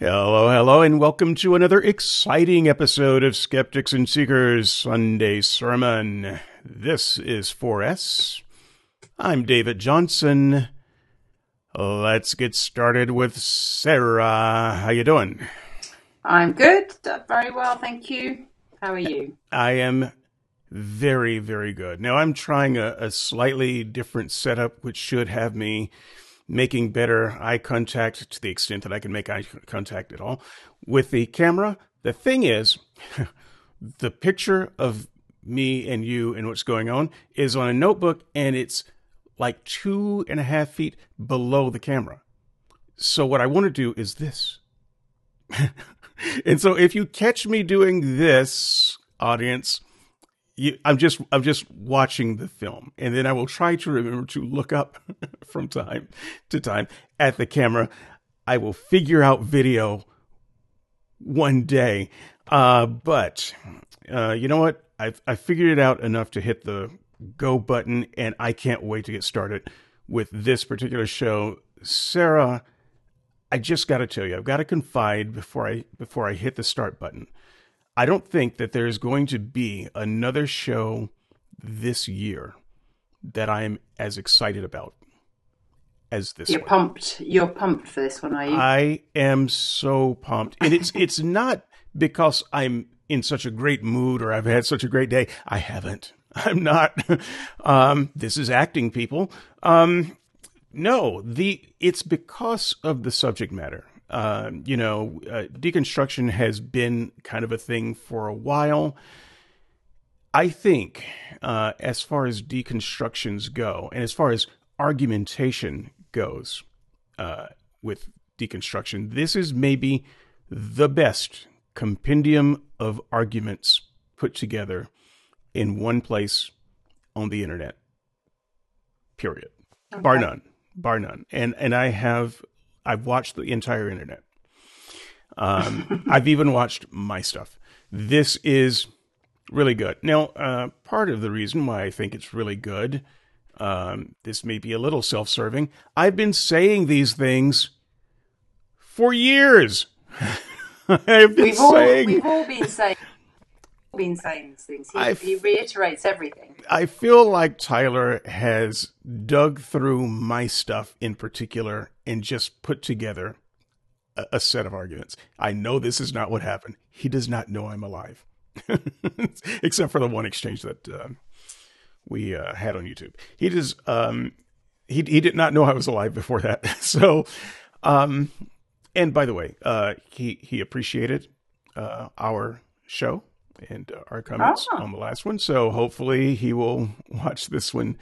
Hello, hello, and welcome to another exciting episode of Skeptics and Seekers Sunday Sermon. This is 4S. I'm David Johnson. Let's get started with Sarah. How you doing? I'm good. Very well, thank you. How are you? I am very, very good. Now I'm trying a, a slightly different setup, which should have me making better eye contact to the extent that I can make eye contact at all with the camera. The thing is, the picture of me and you and what's going on is on a notebook and it's like two and a half feet below the camera. So what I want to do is this. and so if you catch me doing this, audience, you, I'm just I'm just watching the film, and then I will try to remember to look up from time to time at the camera. I will figure out video one day, uh, but uh, you know what? I've I figured it out enough to hit the go button, and I can't wait to get started with this particular show. Sarah, I just got to tell you, I've got to confide before I before I hit the start button. I don't think that there's going to be another show this year that I am as excited about as this. You're one. pumped. You're pumped for this one, are you? I am so pumped, and it's it's not because I'm in such a great mood or I've had such a great day. I haven't. I'm not. Um, this is acting, people. Um, no, the it's because of the subject matter. Uh, you know, uh, deconstruction has been kind of a thing for a while. I think, uh, as far as deconstructions go, and as far as argumentation goes uh, with deconstruction, this is maybe the best compendium of arguments put together in one place on the internet. Period. Okay. Bar none. Bar none. And and I have I've watched the entire internet. Um, I've even watched my stuff. This is really good. Now, uh, part of the reason why I think it's really good, um, this may be a little self serving. I've been saying these things for years. I've been we've saying. All, we've all been saying. Been saying these things. He, he reiterates everything. I feel like Tyler has dug through my stuff in particular and just put together a, a set of arguments. I know this is not what happened. He does not know I'm alive, except for the one exchange that uh, we uh, had on YouTube. He does. Um, he he did not know I was alive before that. so, um, and by the way, uh, he he appreciated uh, our show and uh, our comments oh. on the last one. So hopefully he will watch this one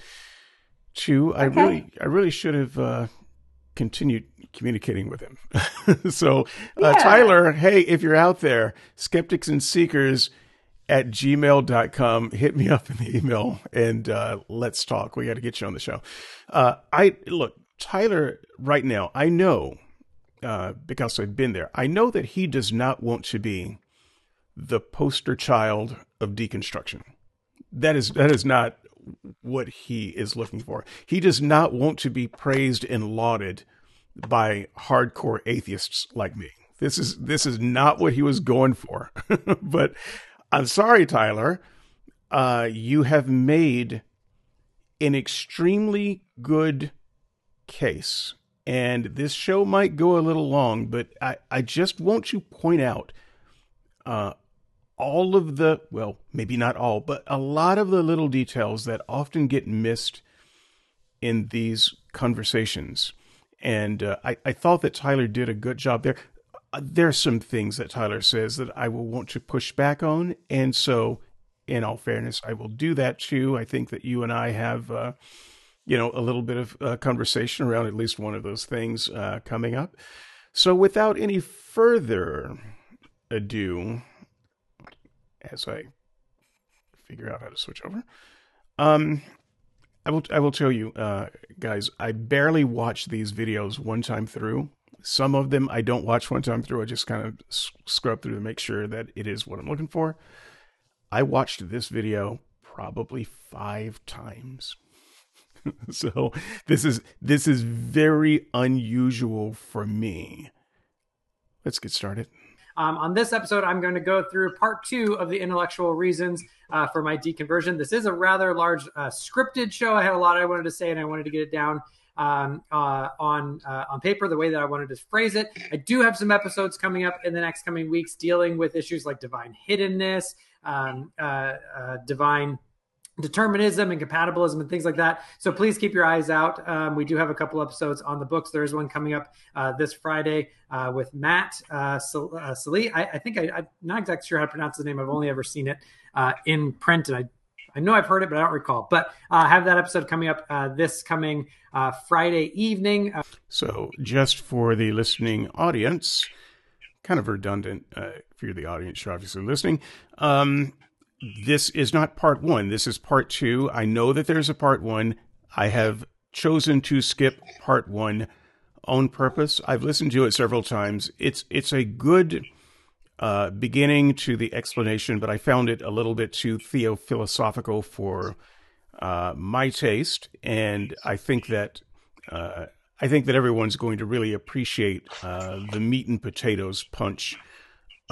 too. I really I really should have uh, continued communicating with him. so, uh, yeah. Tyler, hey, if you're out there, skeptics and seekers at gmail.com, hit me up in the email and uh, let's talk. We got to get you on the show. Uh, I look, Tyler, right now, I know uh, because I've been there, I know that he does not want to be the poster child of deconstruction. That is that is not what he is looking for. He does not want to be praised and lauded by hardcore atheists like me. This is this is not what he was going for. but I'm sorry, Tyler. Uh, you have made an extremely good case. And this show might go a little long, but I, I just want to point out uh, all of the, well, maybe not all, but a lot of the little details that often get missed in these conversations. And uh, I, I thought that Tyler did a good job there. Uh, there are some things that Tyler says that I will want to push back on. And so, in all fairness, I will do that too. I think that you and I have, uh, you know, a little bit of uh, conversation around at least one of those things uh, coming up. So, without any further ado, as I figure out how to switch over. Um, I will I will tell you, uh, guys. I barely watch these videos one time through. Some of them I don't watch one time through. I just kind of scrub through to make sure that it is what I'm looking for. I watched this video probably five times. so this is this is very unusual for me Let's get started. Um, on this episode, I'm going to go through part two of the intellectual reasons uh, for my deconversion. This is a rather large uh, scripted show. I had a lot I wanted to say, and I wanted to get it down um, uh, on uh, on paper the way that I wanted to phrase it. I do have some episodes coming up in the next coming weeks dealing with issues like divine hiddenness, um, uh, uh, divine determinism and compatibilism and things like that. So please keep your eyes out. Um, we do have a couple episodes on the books. There is one coming up uh, this Friday uh, with Matt uh, Salih. I, I, think I, am not exactly sure how to pronounce his name. I've only ever seen it uh, in print, and I I know I've heard it, but I don't recall. But uh, have that episode coming up uh, this coming uh, Friday evening. Uh, so, just for the listening audience, kind of redundant uh, if you're the audience, you're obviously listening. Um, this is not part one. This is part two. I know that there's a part one. I have chosen to skip part one on purpose. I've listened to it several times. It's it's a good uh, beginning to the explanation, but I found it a little bit too theophilosophical for uh, my taste, and I think that uh, I think that everyone's going to really appreciate uh, the meat and potatoes punch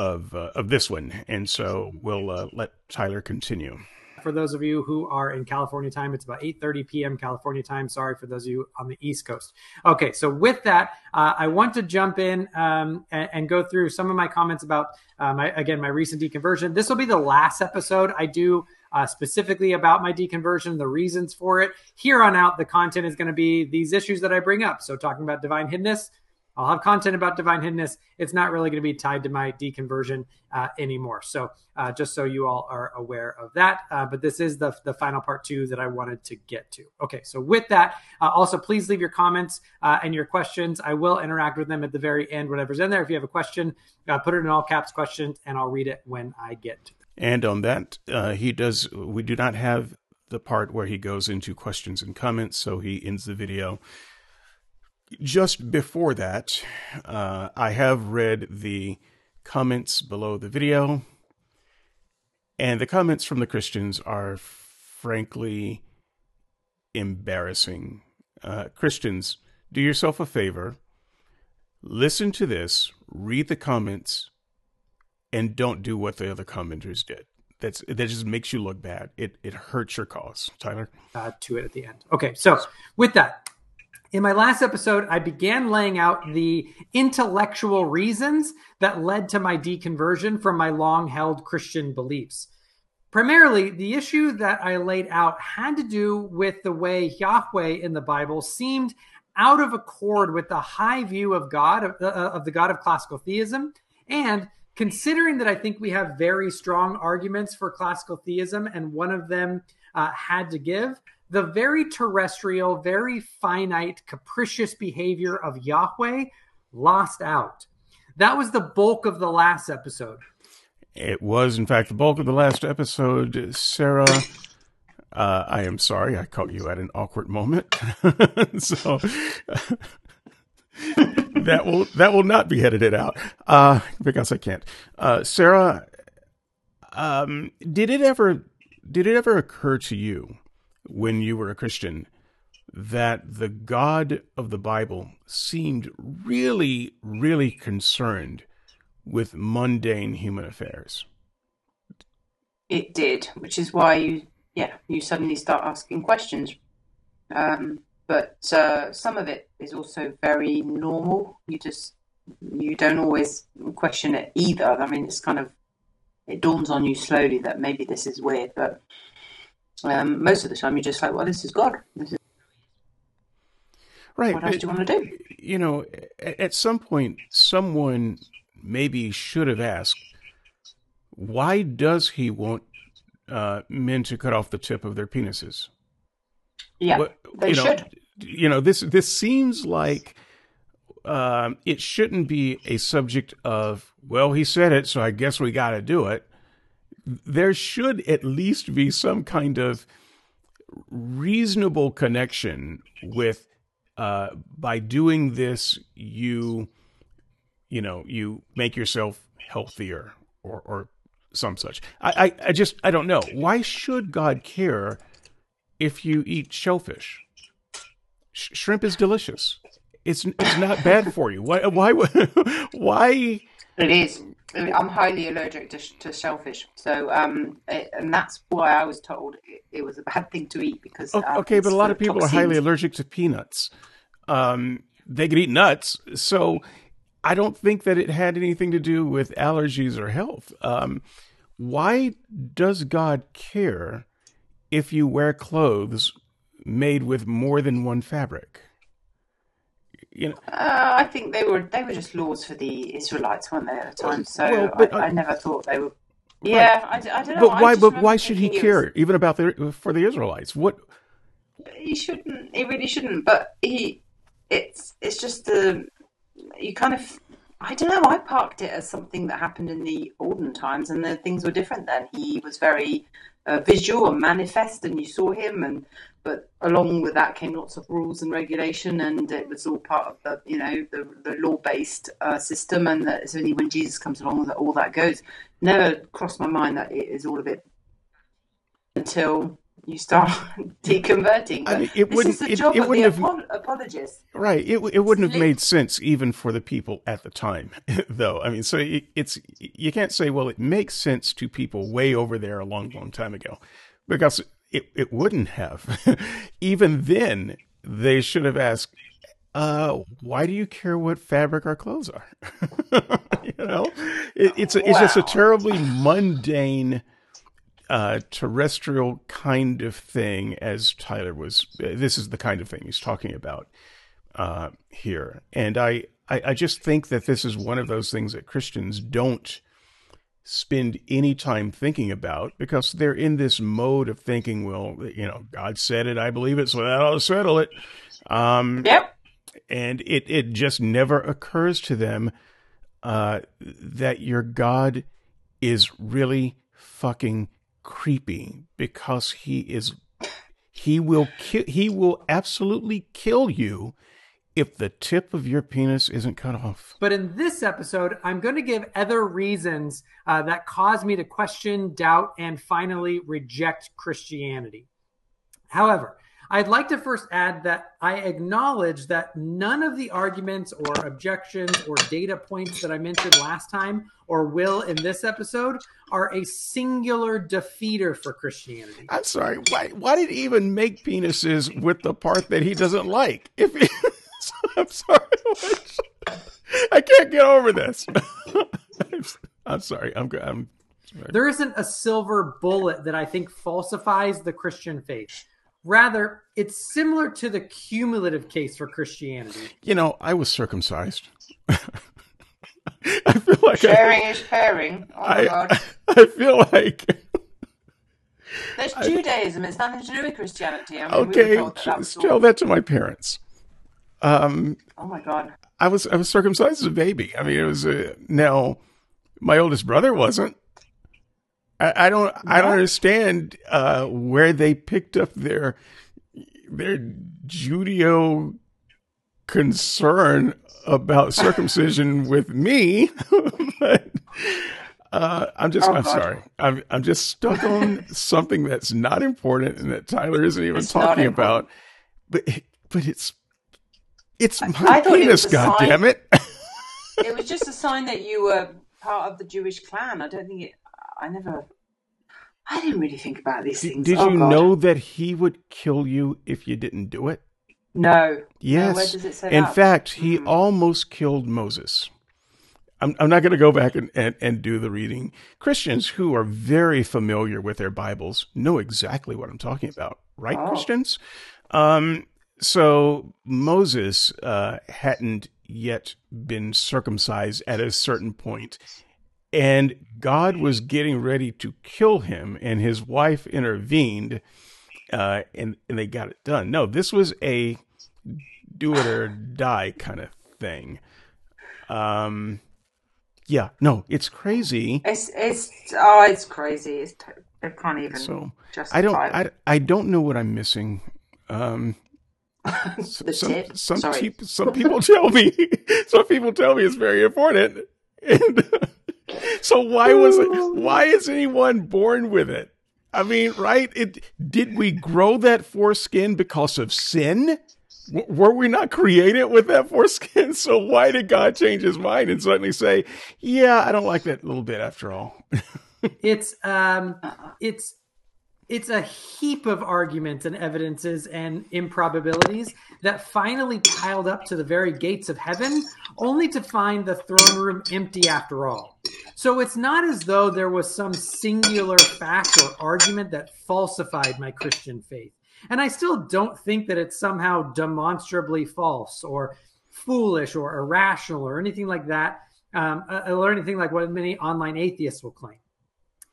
of uh, of this one, and so we'll uh, let Tyler continue. For those of you who are in California time, it's about 8:30 p.m. California time. Sorry for those of you on the East Coast. Okay, so with that, uh, I want to jump in um, and, and, go through some of my comments about uh, my again my recent deconversion. This will be the last episode I do. Uh, specifically about my deconversion, the reasons for it. Here on out, the content is going to be these issues that I bring up. So, talking about divine hiddenness, I'll have content about divine hiddenness. It's not really going to be tied to my deconversion uh, anymore. So uh, just so you all are aware of that. Uh, but this is the, the final part two that I wanted to get to. Okay, so with that, uh, also please leave your comments uh, and your questions. I will interact with them at the very end, whatever's in there. If you have a question, uh, put it in all caps questions and I'll read it when I get. And on that, he does, we do not have the part where he goes into questions and comments. So he ends the video just before that, uh, I have read the comments below the video, and the comments from the Christians are frankly embarrassing. Uh, Christians, do yourself a favor, listen to this, read the comments, and don't do what the other commenters did. That's that just makes you look bad. It it hurts your cause, Tyler. Uh, to it at the end. Okay, so with that, in my last episode, I began laying out the intellectual reasons that led to my deconversion from my long held Christian beliefs. Primarily, the issue that I laid out had to do with the way Yahweh in the Bible seemed out of accord with the high view of God, of, uh, of the God of classical theism. And considering that I think we have very strong arguments for classical theism, and one of them uh, had to give, the very terrestrial, very finite, capricious behavior of Yahweh lost out. That was the bulk of the last episode. It was, in fact, the bulk of the last episode. Sarah, uh, I am sorry I caught you at an awkward moment. so that will that will not be edited out uh, because I can't. Uh, Sarah, um, did it ever did it ever occur to you when you were a Christian that the God of the Bible seemed really, really concerned with mundane human affairs. It did, which is why you, yeah, you suddenly start asking questions. Um, but uh, some of it is also very normal. You just you don't always question it either. I mean, it's kind of it dawns on you slowly that maybe this is weird, but um, most of the time you're just like, well, this is God. This is right. What else do you want to do? You know, at some point, someone maybe should have asked, why does he want uh, men to cut off the tip of their penises? Yeah, what, they you know, should. You know, this this seems like um, it shouldn't be a subject of well, he said it, so I guess we got to do it there should at least be some kind of reasonable connection with uh, by doing this you you know you make yourself healthier or or some such. I, I, I just i don't know. Why should god care if you eat shellfish? Sh- shrimp is delicious. It's it's not bad for you. Why why why It is. I'm highly allergic to, to shellfish, so um, it, and that's why I was told it, it, was a bad thing to eat because. Um, okay, but a lot of people toxins. are highly allergic to peanuts. Um, they could eat nuts, so I don't think that it had anything to do with allergies or health. Um, why does God care if you wear clothes made with more than one fabric? You know, uh, I think they were they were just laws for the Israelites, weren't they at the time? So well, but, I, I, never thought they were. Yeah, I, I, don't know. But why? But why should he care was, even about the for the Israelites? What? He shouldn't. He really shouldn't. But he, it's it's just the you kind of I don't know. I parked it as something that happened in the olden times, and the things were different then. He was very uh, visual and manifest, and you saw him. And but along with that came lots of rules and regulation, and it was all part of the you know the, the law based uh, system. And that it's only when Jesus comes along that all that goes. Never crossed my mind that it is all of it until you start deconverting. I mean, it wouldn't. It, it, wouldn't have apo- apologists. Right. It it wouldn't have made sense even for the people at the time, though. I mean, so it, it's you can't say, well, it makes sense to people way over there a long, long time ago, because it it wouldn't have. even then, they should have asked. Uh, why do you care what fabric our clothes are? you know, it's a, it's just a terribly mundane uh, terrestrial kind of thing, as Tyler was. Uh, this is the kind of thing he's talking about uh, here, and I, I, I just think that this is one of those things that Christians don't spend any time thinking about because they're in this mode of thinking, well, you know, God said it, I believe it, so that ought to settle it. Um, yep. And it it just never occurs to them uh, that your God is really fucking creepy because he is he will ki- he will absolutely kill you if the tip of your penis isn't cut off. But in this episode, I'm going to give other reasons uh, that cause me to question, doubt, and finally reject Christianity. However, I'd like to first add that I acknowledge that none of the arguments or objections or data points that I mentioned last time or will in this episode are a singular defeater for Christianity. I'm sorry. Why, why did he even make penises with the part that he doesn't like? If I'm sorry. I can't get over this. I'm sorry. I'm, good. I'm sorry. There isn't a silver bullet that I think falsifies the Christian faith. Rather, it's similar to the cumulative case for Christianity. You know, I was circumcised. I feel like sharing I, is caring. Oh I, god! I feel like there's Judaism. It's nothing to do with Christianity. I mean, okay, we that tell that to my parents. Um, oh my god! I was I was circumcised as a baby. I mean, it was a, now my oldest brother wasn't. I, I don't I don't understand uh, where they picked up their their Judeo concern about circumcision with me. but, uh, I'm just, oh, I'm God. sorry. I'm, I'm just stuck on something that's not important and that Tyler isn't even it's talking about. But, it, but it's, it's my I penis, it God damn it. it was just a sign that you were part of the Jewish clan. I don't think it, I never, I didn't really think about these things. Did, oh, you God. know that he would kill you if you didn't do it? No. Yes. No, where does it say In that? fact, he mm-hmm. almost killed Moses. I'm, I'm not going to go back and, and, and do the reading. Christians who are very familiar with their Bibles know exactly what I'm talking about, right, oh. Christians? Um, so Moses uh, hadn't yet been circumcised at a certain point, and God was getting ready to kill him, and his wife intervened uh, and and they got it done. No, this was a do it or die kind of thing. Um, yeah, no, it's crazy. It's it's oh, it's crazy. It's I can't even. So I don't I, I don't know what I'm missing. Um, the some, tip. Some Sorry. Some people tell me some people tell me it's very important. And so why was it, why is anyone born with it? I mean, right? It did we grow that foreskin because of sin? w- were we not created with that foreskin? So why did God change his mind and suddenly say, yeah, I don't like that little bit after all? it's um it's it's a heap of arguments and evidences and improbabilities that finally piled up to the very gates of heaven, only to find the throne room empty after all. So it's not as though there was some singular fact or argument that falsified my Christian faith. And I still don't think that it's somehow demonstrably false or foolish or irrational or anything like that, um, uh, or anything like what many online atheists will claim.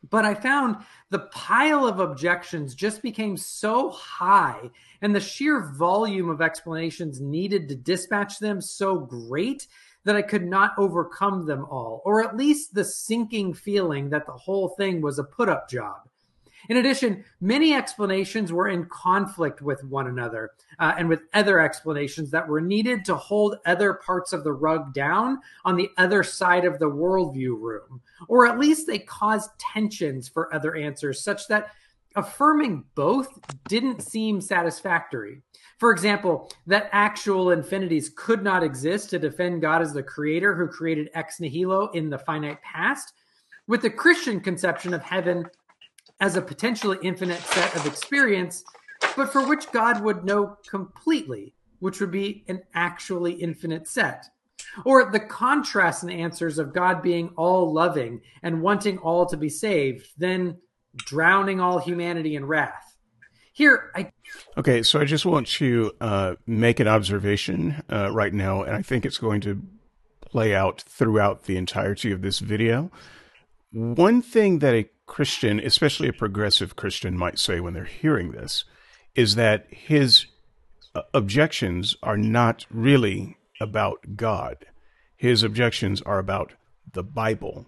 But I found the pile of objections just became so high and the sheer volume of explanations needed to dispatch them so great that I could not overcome them all, or at least the sinking feeling that the whole thing was a put up job. In addition, many explanations were in conflict with one another uh, and with other explanations that were needed to hold other parts of the rug down on the other side of the worldview room. Or at least they caused tensions for other answers, such that affirming both didn't seem satisfactory. For example, that actual infinities could not exist to defend God as the creator who created ex nihilo in the finite past, with the Christian conception of heaven as a potentially infinite set of experience, but for which God would know completely, which would be an actually infinite set. Or the contrast and answers of God being all loving and wanting all to be saved, then drowning all humanity in wrath. Here, I. Okay, so I just want to uh, make an observation uh, right now, and I think it's going to play out throughout the entirety of this video. One thing that a Christian, especially a progressive Christian, might say when they're hearing this is that his uh, objections are not really about God. His objections are about the Bible.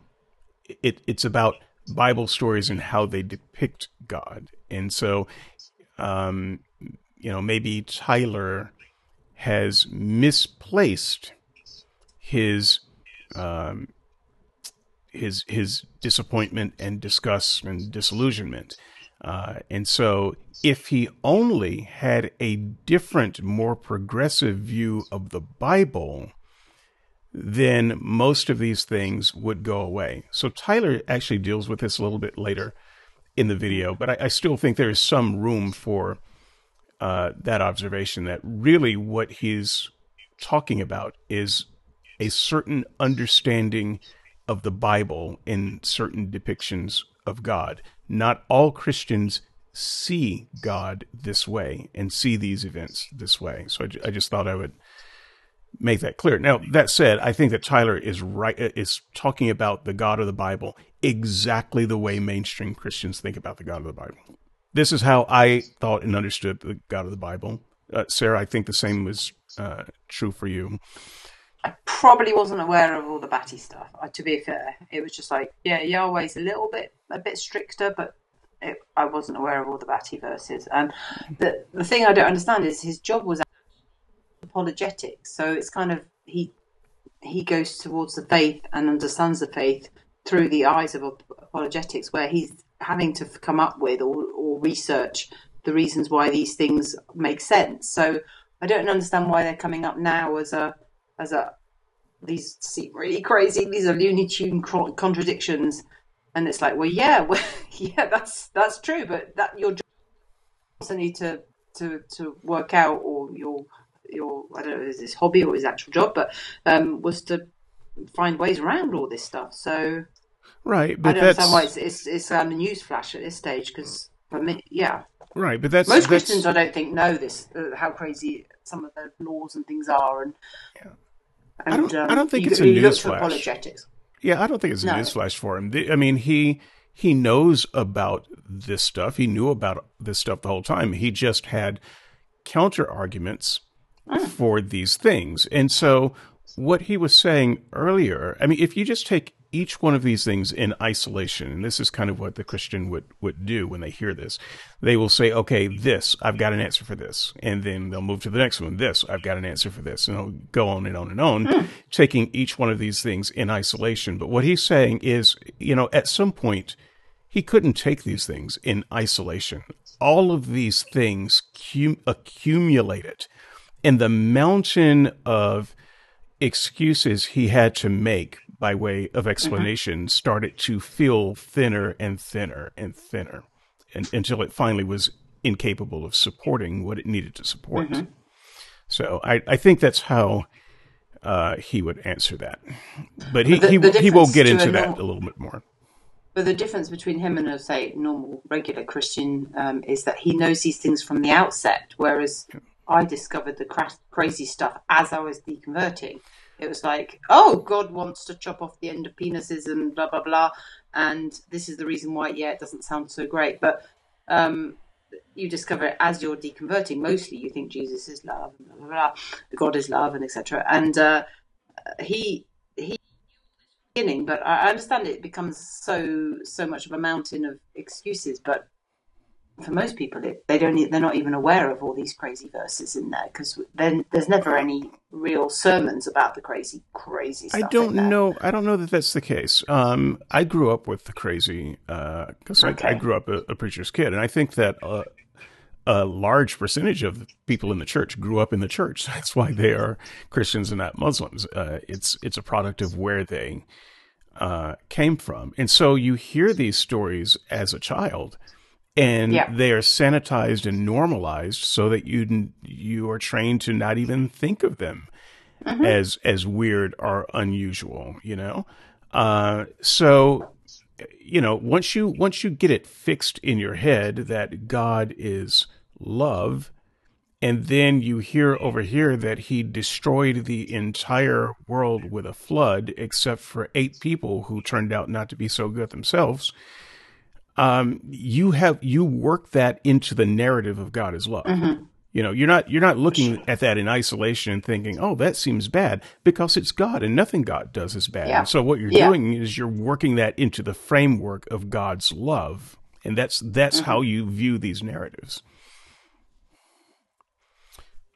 It, it's about Bible stories and how they depict God. And so, um, you know, maybe Tyler has misplaced his um, his his disappointment and disgust and disillusionment. Uh, and so, if he only had a different, more progressive view of the Bible, then most of these things would go away. So, Tyler actually deals with this a little bit later in the video, but I, I still think there is some room for uh, that observation that really what he's talking about is a certain understanding of the Bible in certain depictions of God. Not all Christians see God this way and see these events this way. So I, I just thought I would make that clear. Now, that said, I think that Tyler is right is talking about the God of the Bible exactly the way mainstream Christians think about the God of the Bible. This is how I thought and understood the God of the Bible. Uh, Sarah, I think the same was uh, true for you. I probably wasn't aware of all the Batty stuff. Uh, to be fair, it was just like, yeah, Yahweh's a little bit a bit stricter, but it, I wasn't aware of all the Batty verses. And the the thing I don't understand is his job was apologetics, so it's kind of he he goes towards the faith and understands the faith through the eyes of apologetics, where he's having to come up with or, or research the reasons why these things make sense. So I don't understand why they're coming up now as a as a these seem really crazy. These are Looney Tune contradictions, and it's like, well, yeah, well, yeah, that's that's true, but that your job also need to to to work out, or your your I don't know, is this hobby or his actual job, but um, was to find ways around all this stuff. So, right, but I don't that's... understand why it's it's, it's um, a news flash at this stage because for me, yeah, right, but that's most that's... Christians I don't think know this uh, how crazy some of the laws and things are, and yeah. And, I don't. Um, I don't think you, it's a newsflash. Yeah, I don't think it's a no. newsflash for him. I mean, he he knows about this stuff. He knew about this stuff the whole time. He just had counter arguments mm. for these things, and so what he was saying earlier. I mean, if you just take each one of these things in isolation, and this is kind of what the Christian would, would do when they hear this. They will say, okay, this, I've got an answer for this. And then they'll move to the next one. This, I've got an answer for this. And they'll go on and on and on, mm. taking each one of these things in isolation. But what he's saying is, you know, at some point, he couldn't take these things in isolation. All of these things cum- accumulated and the mountain of excuses he had to make by way of explanation mm-hmm. started to feel thinner and thinner and thinner and, until it finally was incapable of supporting what it needed to support. Mm-hmm. So I, I think that's how uh, he would answer that. But he, the, he, the he will get into that normal, a little bit more. But the difference between him and a, say, normal, regular Christian um, is that he knows these things from the outset, whereas I discovered the cra- crazy stuff as I was deconverting. It was like, oh, God wants to chop off the end of penises and blah, blah, blah. And this is the reason why, yeah, it doesn't sound so great. But um, you discover it as you're deconverting. Mostly, you think Jesus is love, blah, blah, blah, God is love, and etc. And uh, he he beginning, but I understand it becomes so so much of a mountain of excuses. But for most people, it, they don't they're not even aware of all these crazy verses in there because then there's never any real sermons about the crazy crazy. Stuff. I don't know. I don't know that that's the case. Um, I grew up with the crazy because uh, okay. I, I, grew up a, a, preacher's kid, and I think that. Uh, a large percentage of people in the church grew up in the church. That's why they are Christians and not Muslims. Uh, it's it's a product of where they uh, came from, and so you hear these stories as a child, and yeah. they are sanitized and normalized so that you you are trained to not even think of them mm-hmm. as as weird or unusual you know uh, so you know once you once you get it fixed in your head that god is love and then you hear over here that he destroyed the entire world with a flood except for eight people who turned out not to be so good themselves um, you have you work that into the narrative of God as love. Mm-hmm. You know, you're not you're not looking at that in isolation and thinking, "Oh, that seems bad," because it's God and nothing God does is bad. Yeah. so what you're yeah. doing is you're working that into the framework of God's love, and that's that's mm-hmm. how you view these narratives.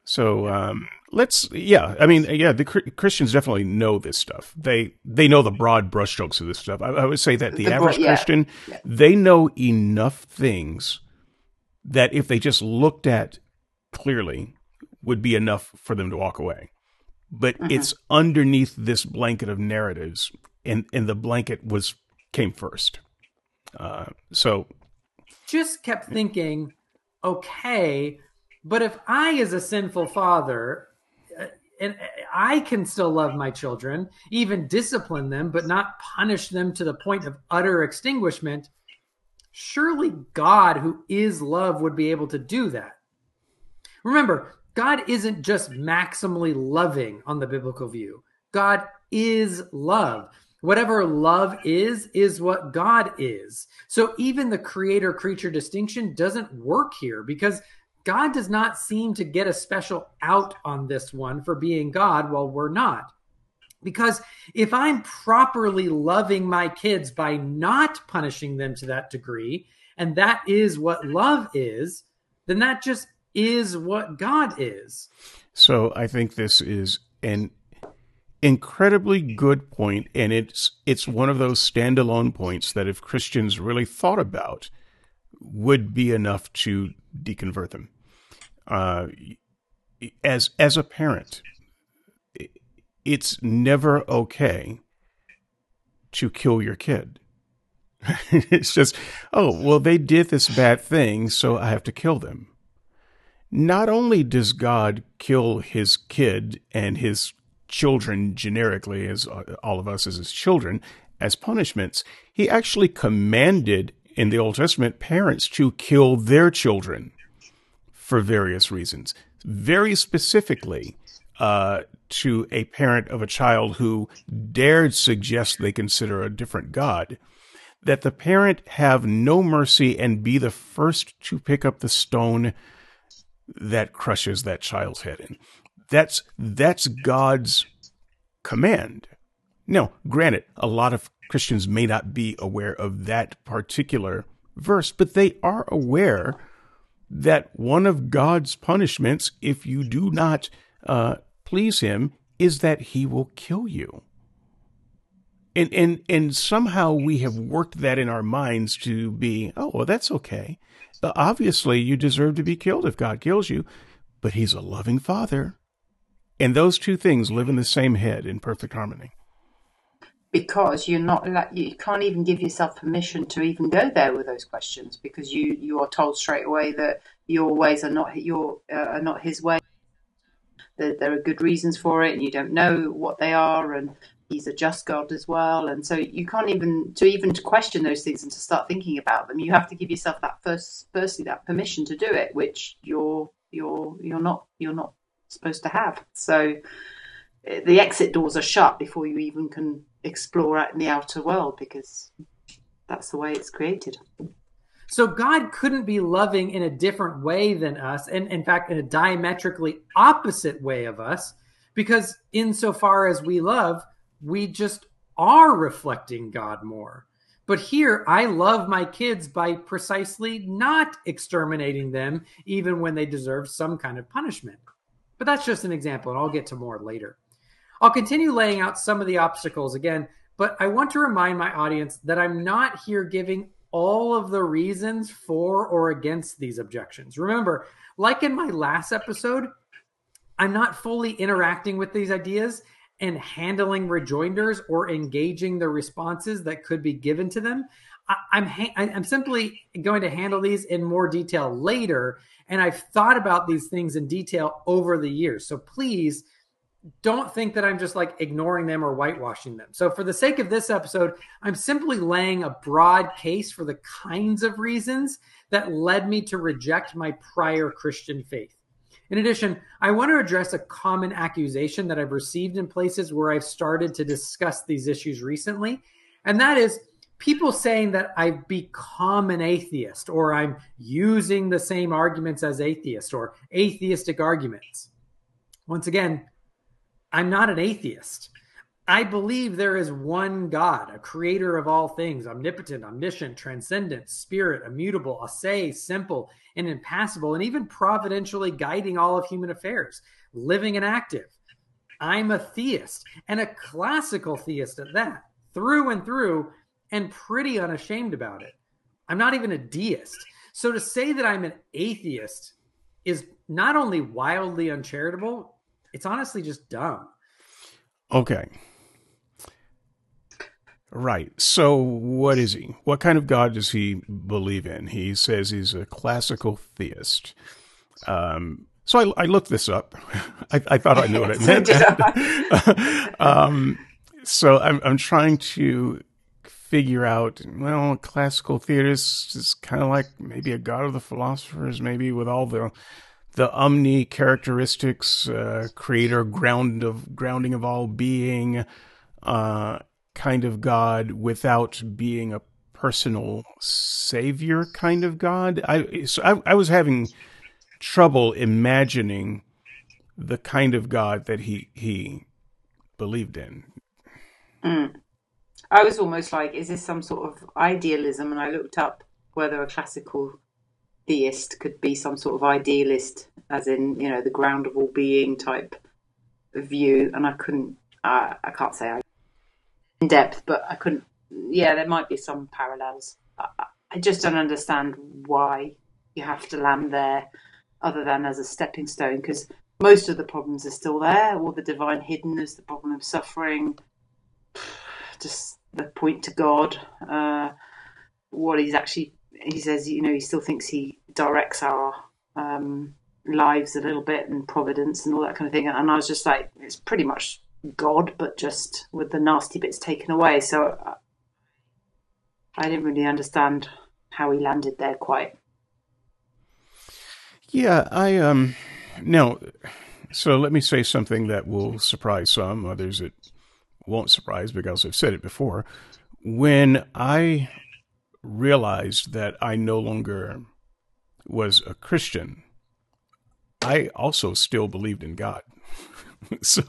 So um, let's yeah i mean yeah the christians definitely know this stuff they they know the broad brushstrokes of this stuff i, I would say that the, the average yeah. christian yeah. they know enough things that if they just looked at clearly would be enough for them to walk away but mm-hmm. it's underneath this blanket of narratives and and the blanket was came first uh, so just kept thinking okay but if I, as a sinful father, uh, and uh, I can still love my children, even discipline them, but not punish them to the point of utter extinguishment. Surely God, who is love, would be able to do that. Remember, God isn't just maximally loving on the biblical view. God is love. Whatever love is, is what God is. So even the creator creature distinction doesn't work here because God does not seem to get a special out on this one for being God while we're not. Because if I'm properly loving my kids by not punishing them to that degree, and that is what love is, then that just is what God is. So I think this is an incredibly good point, and it's it's one of those standalone points that if Christians really thought about, would be enough to deconvert them uh, as as a parent, it's never okay to kill your kid. it's just, oh, well, they did this bad thing, so I have to kill them. Not only does God kill his kid and his children generically, as all of us as his children, as punishments, he actually commanded in the Old Testament parents to kill their children for various reasons. Very specifically, uh, to a parent of a child who dared suggest they consider a different God, that the parent have no mercy and be the first to pick up the stone that crushes that child's head in. That's that's God's command. Now, granted, a lot of Christians may not be aware of that particular verse, but they are aware that one of God's punishments, if you do not uh, please Him, is that He will kill you. And, and and somehow we have worked that in our minds to be oh well that's okay but obviously you deserve to be killed if God kills you but he's a loving father. And those two things live in the same head in perfect harmony. Because you're not you can't even give yourself permission to even go there with those questions because you you are told straight away that your ways are not your uh, are not his way. There, there are good reasons for it, and you don't know what they are, and he's a just God as well. And so you can't even to even to question those things and to start thinking about them. You have to give yourself that first, firstly, that permission to do it, which you're you're you're not you're not supposed to have. So eh, the exit doors are shut before you even can explore out in the outer world because that's the way it's created. So God couldn't be loving in a different way than us, and in fact, in a diametrically opposite way of us, because insofar as we love, we just are reflecting God more. But here, I love my kids by precisely not exterminating them, even when they deserve some kind of punishment. But that's just an example, and I'll get to more later. I'll continue laying out some of the obstacles again, but I want to remind my audience that I'm not here giving all of the reasons for or against these objections. Remember, like in my last episode, I'm not fully interacting with these ideas and handling rejoinders or engaging the responses that could be given to them. I'm ha- I'm simply going to handle these in more detail later, and I've thought about these things in detail over the years. So please don't think that I'm just like ignoring them or whitewashing them. So for the sake of this episode, I'm simply laying a broad case for the kinds of reasons that led me to reject my prior Christian faith. In addition, I want to address a common accusation that I've received in places where I've started to discuss these issues recently, and that is people saying that I've become an atheist or I'm using the same arguments as atheists or atheistic arguments. Once again, I'm not an atheist. I believe there is one God, a creator of all things, omnipotent, omniscient, transcendent, spirit, immutable, ase, simple, and impassible, and even providentially guiding all of human affairs, living and active. I'm a theist, and a classical theist at that, through and through, and pretty unashamed about it. I'm not even a deist. So to say that I'm an atheist is not only wildly uncharitable, it's honestly just dumb. Okay. Right. So, what is he? What kind of God does he believe in? He says he's a classical theist. Um, so I, I, looked this up. I, I, thought I knew what it meant. um, so I'm, I'm trying to figure out. Well, classical theist is kind of like maybe a god of the philosophers, maybe with all the the omni characteristics, uh, creator, ground of grounding of all being. Uh, kind of God without being a personal savior kind of God. I so I, I was having trouble imagining the kind of God that he he believed in. Mm. I was almost like, is this some sort of idealism? And I looked up whether a classical theist could be some sort of idealist, as in you know the ground of all being type view, and I couldn't. Uh, I can't say I in depth, but I couldn't. Yeah, there might be some parallels. I, I just don't understand why you have to land there, other than as a stepping stone, because most of the problems are still there. All the divine hiddenness, the problem of suffering, just the point to God, uh, what he's actually. He says, you know, he still thinks he directs our um, lives a little bit and providence and all that kind of thing. And I was just like, it's pretty much God, but just with the nasty bits taken away. So uh, I didn't really understand how he landed there quite. Yeah, I um now so let me say something that will surprise some, others it won't surprise because I've said it before. When I realized that I no longer was a Christian, I also still believed in God. so,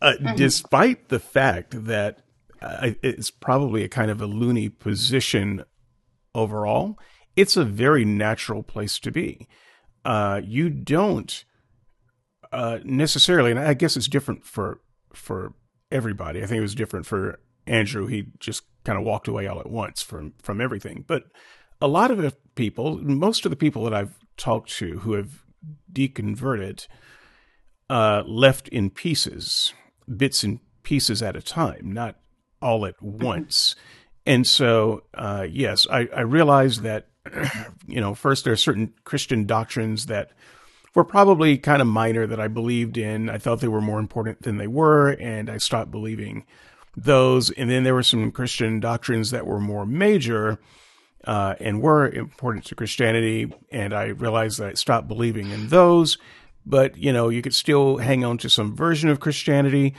uh, mm-hmm. despite the fact that uh, it's probably a kind of a loony position overall, it's a very natural place to be. Uh, you don't uh, necessarily, and I guess it's different for for everybody. I think it was different for Andrew. He just kind of walked away all at once from from everything. But a lot of the people, most of the people that I've talked to who have deconverted, uh, left in pieces, bits and pieces at a time, not all at once. And so, uh, yes, I, I realized that, you know, first there are certain Christian doctrines that were probably kind of minor that I believed in. I thought they were more important than they were, and I stopped believing those. And then there were some Christian doctrines that were more major uh, and were important to Christianity, and I realized that I stopped believing in those. But you know, you could still hang on to some version of Christianity,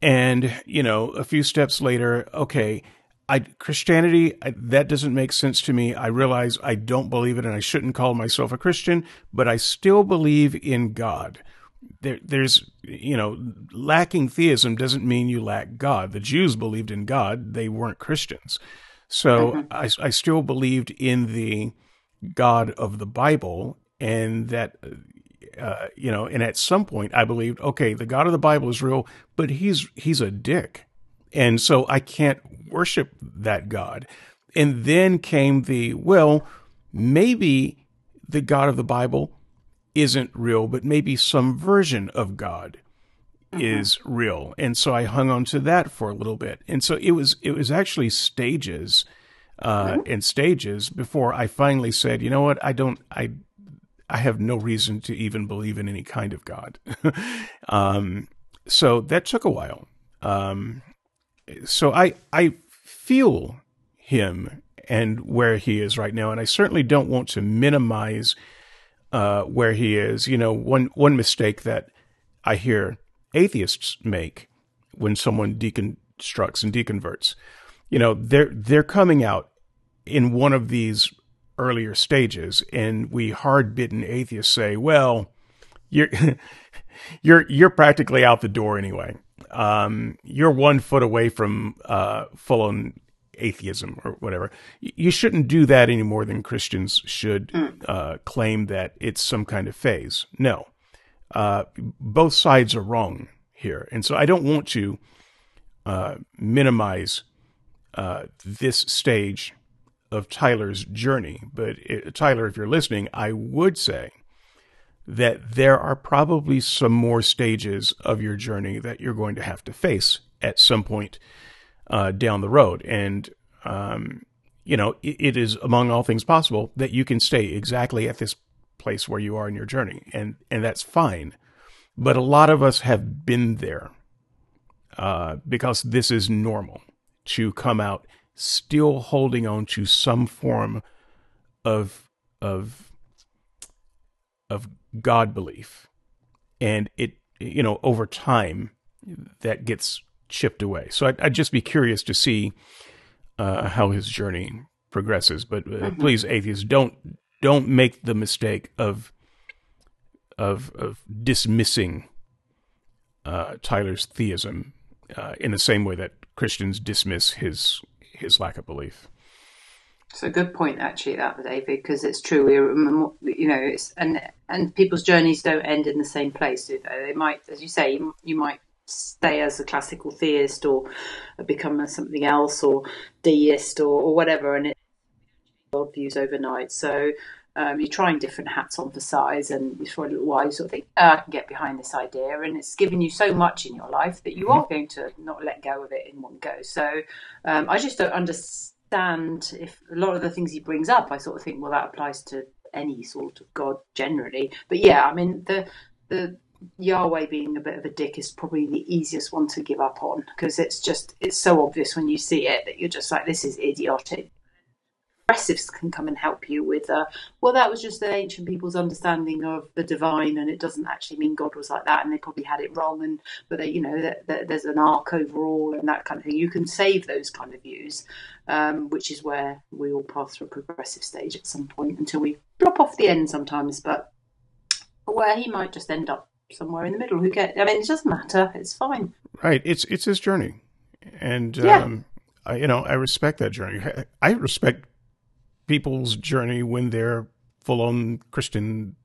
and you know, a few steps later, okay, I Christianity I, that doesn't make sense to me. I realize I don't believe it, and I shouldn't call myself a Christian, but I still believe in God. There, there's you know, lacking theism doesn't mean you lack God. The Jews believed in God; they weren't Christians. So mm-hmm. I, I still believed in the God of the Bible, and that uh, you know, and at some point I believed, okay, the God of the Bible is real, but he's he's a dick, and so I can't worship that God. And then came the well, maybe the God of the Bible isn't real, but maybe some version of God mm-hmm. is real. And so I hung on to that for a little bit. And so it was it was actually stages uh, mm-hmm. and stages before I finally said, you know what, I don't I I have no reason to even believe in any kind of God. um, so that took a while. Um, so I I feel him and where he is right now, and I certainly don't want to minimize uh, where he is. You know, one one mistake that I hear atheists make when someone deconstructs and deconverts. You know, they're they're coming out in one of these earlier stages, and we hard bitten atheists say, "Well, you're you're you're practically out the door anyway. Um, you're one foot away from uh, full on atheism or whatever. You shouldn't do that any more than Christians should hmm. uh, claim that it's some kind of phase. No, uh, both sides are wrong here. And so I don't want to uh, minimize uh, this stage of Tyler's journey. But it, uh, Tyler, if you're listening, I would say that there are probably some more stages of your journey that you're going to have to face at some point uh, down the road. And, um, you know, it, it is among all things possible that you can stay exactly at this place where you are in your journey, and and that's fine. But a lot of us have been there uh, because this is normal to come out still holding on to some form of of of God belief, and it you know over time that gets chipped away. So I'd, I'd just be curious to see uh, how his journey progresses. But uh, mm-hmm. please, atheists, don't don't make the mistake of of of dismissing uh, Tyler's theism uh, in the same way that Christians dismiss his his lack of belief. It's a good point, actually, that David, because it's true. We, you know, it's and and people's journeys don't end in the same place, do they? They might, as you say, you, you might stay as a classical theist or become something else or deist or, or whatever, and it worldviews overnight. So um, you're trying different hats on for size, and for a little while you sort of think, oh, I can get behind this idea, and it's given you so much in your life that you mm-hmm. are going to not let go of it in one go. So um, I just don't understand if a lot of the things he brings up, I sort of think, well, that applies to any sort of God generally. But yeah, I mean the the Yahweh being a bit of a dick is probably the easiest one to give up on because it's just it's so obvious when you see it that you're just like this is idiotic progressives can come and help you with, uh, well, that was just the ancient people's understanding of the divine, and it doesn't actually mean God was like that, and they probably had it wrong, and but they, you know, that, that there's an arc overall and that kind of thing. You can save those kind of views, um, which is where we all pass through a progressive stage at some point until we drop off the end sometimes, but where he might just end up somewhere in the middle. Who get? I mean, it doesn't matter. It's fine. Right. It's it's his journey, and yeah. um, I, you know, I respect that journey. I respect people's journey when they're full on Christian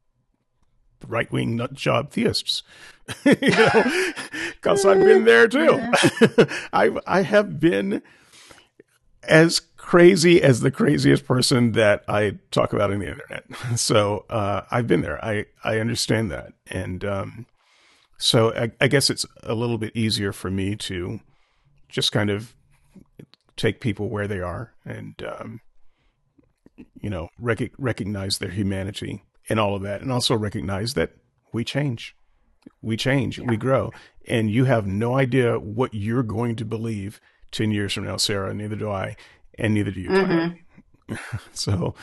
right wing nut job theists. you know, because I've been there too. I I have been as crazy as the craziest person that I talk about on the internet. So uh, I've been there. I I understand that, and um, so I, I guess it's a little bit easier for me to just kind of take people where they are and um, you know rec- recognize their humanity and all of that, and also recognize that we change, we change, yeah. we grow, and you have no idea what you're going to believe ten years from now, Sarah. Neither do I, and neither do you. Mm-hmm. so,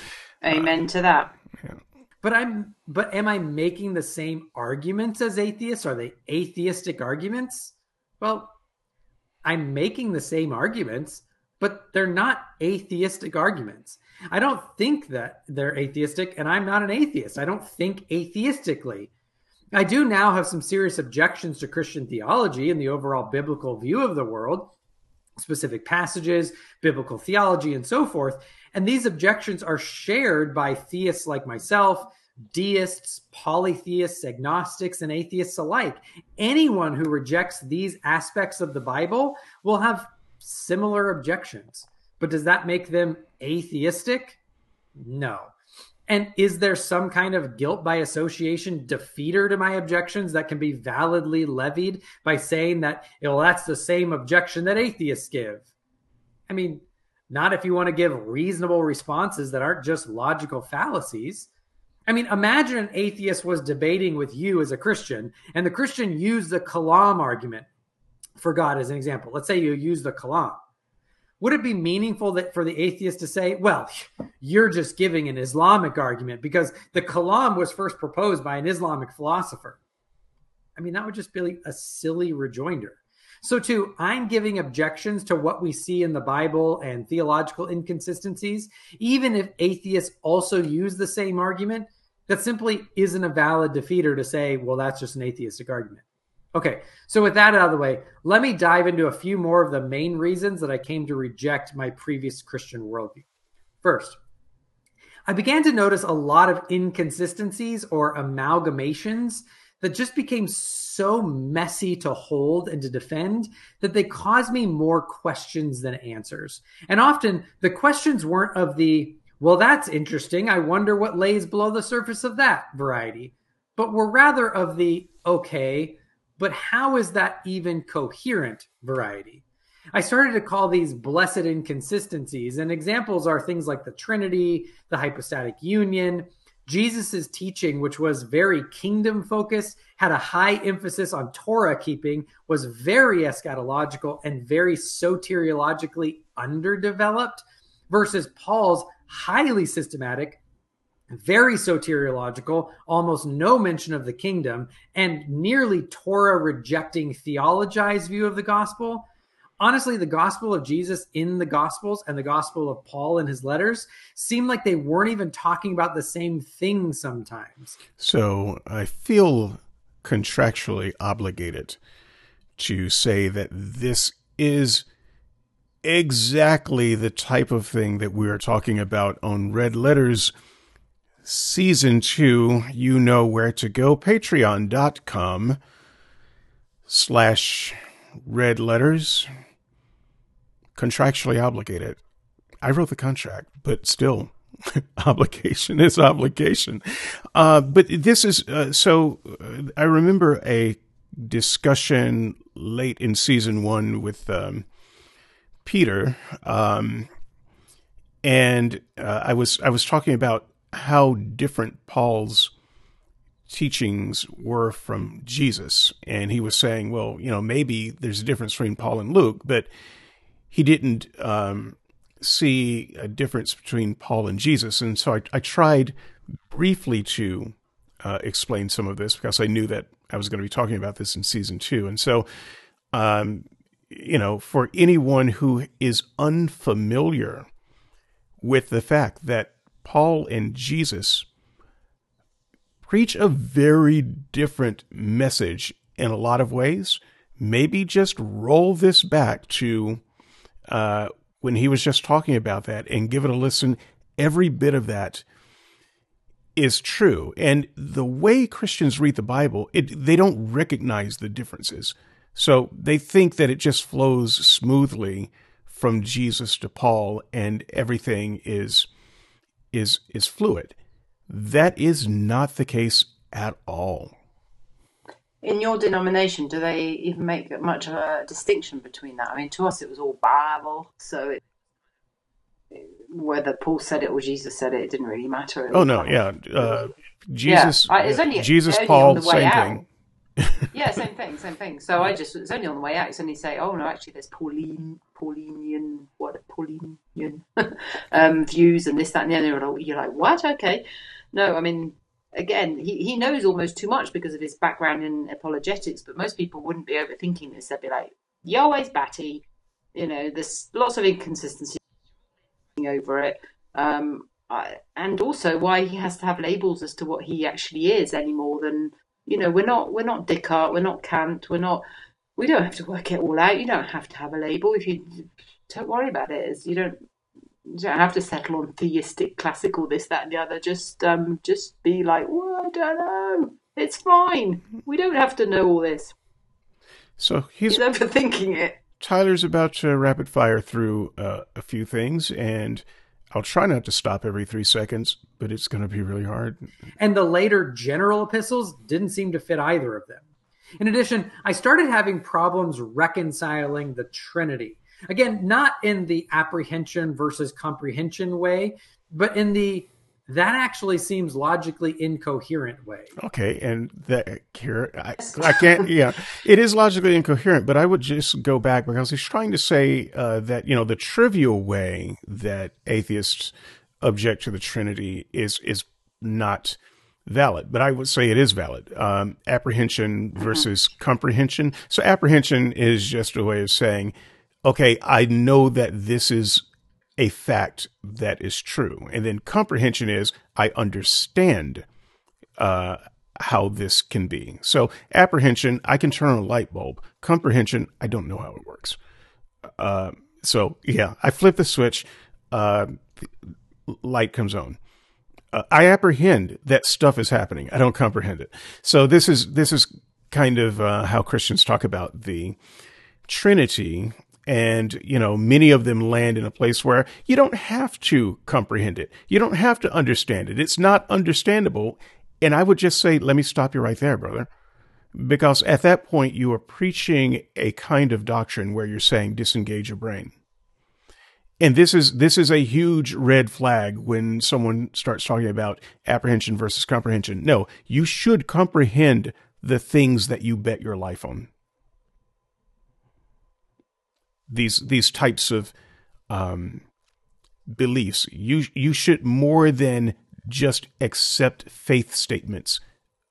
amen uh, to that. Yeah. But I'm but am I making the same arguments as atheists? Are they atheistic arguments? Well, I'm making the same arguments, but they're not atheistic arguments. I don't think that they're atheistic, and I'm not an atheist. I don't think atheistically. I do now have some serious objections to Christian theology and the overall biblical view of the world, specific passages, biblical theology, and so forth. And these objections are shared by theists like myself, deists, polytheists, agnostics, and atheists alike. Anyone who rejects these aspects of the Bible will have similar objections. But does that make them atheistic? No. And is there some kind of guilt by association defeater to my objections that can be validly levied by saying that, well, that's the same objection that atheists give? I mean, not if you want to give reasonable responses that aren't just logical fallacies. I mean, imagine an atheist was debating with you as a Christian, and the Christian used the Kalam argument for God as an example. Let's say you use the Kalam. Would it be meaningful that for the atheist to say, well, you're just giving an Islamic argument because the Kalam was first proposed by an Islamic philosopher? I mean, that would just be a silly rejoinder. So, too, I'm giving objections to what we see in the Bible and theological inconsistencies, even if atheists also use the same argument, that simply isn't a valid defeater to say, well, that's just an atheistic argument. Okay, so with that out of the way, let me dive into a few more of the main reasons that I came to reject my previous Christian worldview. First, I began to notice a lot of inconsistencies or amalgamations that just became so messy to hold and to defend that they caused me more questions than answers. And often the questions weren't of the, well, that's interesting. I wonder what lays below the surface of that variety, but were rather of the, okay, but how is that even coherent variety? I started to call these blessed inconsistencies, and examples are things like the Trinity, the hypostatic union, Jesus' teaching, which was very kingdom focused, had a high emphasis on Torah keeping, was very eschatological and very soteriologically underdeveloped, versus Paul's highly systematic, very soteriological, almost no mention of the kingdom, and nearly Torah rejecting theologized view of the gospel honestly, the gospel of Jesus in the gospels and the gospel of Paul in his letters seem like they weren't even talking about the same thing sometimes. So I feel contractually obligated to say that this is exactly the type of thing that we are talking about on Red Letters season two. You know where to go. Patreon.com slash red letters contractually obligated. I wrote the contract, but still, obligation is obligation. Uh, but this is uh, so. Uh, I remember a discussion late in season one with um, Peter, um, and uh, I was I was talking about how different Paul's teachings were from Jesus, and he was saying, well, you know, maybe there's a difference between Paul and Luke, but he didn't um, see a difference between Paul and Jesus. And so I, I tried briefly to uh, explain some of this because I knew that I was going to be talking about this in season two. And so, um, you know, for anyone who is unfamiliar with the fact that Paul and Jesus preach a very different message in a lot of ways, maybe just roll this back to uh, when he was just talking about that and give it a listen. Every bit of that is true. And the way Christians read the Bible, it, they don't recognize the differences. So they think that it just flows smoothly from Jesus to Paul and everything is is is fluid. That is not the case at all. In your denomination, do they even make much of a distinction between that? I mean, to us, it was all Bible, so it, whether Paul said it or Jesus said it, it didn't really matter. Oh no, yeah, uh, Jesus, yeah. it's only, Jesus, only Paul, same out. thing. yeah, same thing, same thing. So I just it's only on the way out. It's only say, oh no, actually, there's Pauline, Paulinian, what Paulinian um, views and this, that, and the other. You're like, what? Okay, no, I mean, again, he, he knows almost too much because of his background in apologetics. But most people wouldn't be overthinking this. They'd be like, Yahweh's batty. You know, there's lots of inconsistency over it. Um, I, and also why he has to have labels as to what he actually is any more than you know, we're not we're not Descartes, we're not Kant, we're not. We don't have to work it all out. You don't have to have a label if you don't worry about it. You don't you don't have to settle on theistic, classical, this, that, and the other. Just um, just be like, well, I don't know. It's fine. We don't have to know all this. So he's, he's overthinking it. Tyler's about to rapid fire through uh, a few things, and I'll try not to stop every three seconds, but it's going to be really hard. And the later general epistles didn't seem to fit either of them. In addition, I started having problems reconciling the Trinity. Again, not in the apprehension versus comprehension way, but in the that actually seems logically incoherent way. Okay, and that here I, I can't. yeah, it is logically incoherent, but I would just go back because he's trying to say uh, that you know the trivial way that atheists object to the Trinity is is not valid, but I would say it is valid. Um, apprehension versus mm-hmm. comprehension. So apprehension is just a way of saying, okay, I know that this is a fact that is true. And then comprehension is I understand uh, how this can be. So apprehension, I can turn on a light bulb. Comprehension, I don't know how it works. Uh, so yeah, I flip the switch, uh, light comes on. Uh, I apprehend that stuff is happening. I don't comprehend it. So this is this is kind of uh, how Christians talk about the Trinity and, you know, many of them land in a place where you don't have to comprehend it. You don't have to understand it. It's not understandable. And I would just say, let me stop you right there, brother. Because at that point, you are preaching a kind of doctrine where you're saying disengage your brain. And this is this is a huge red flag when someone starts talking about apprehension versus comprehension. No, you should comprehend the things that you bet your life on these these types of um, beliefs. You you should more than just accept faith statements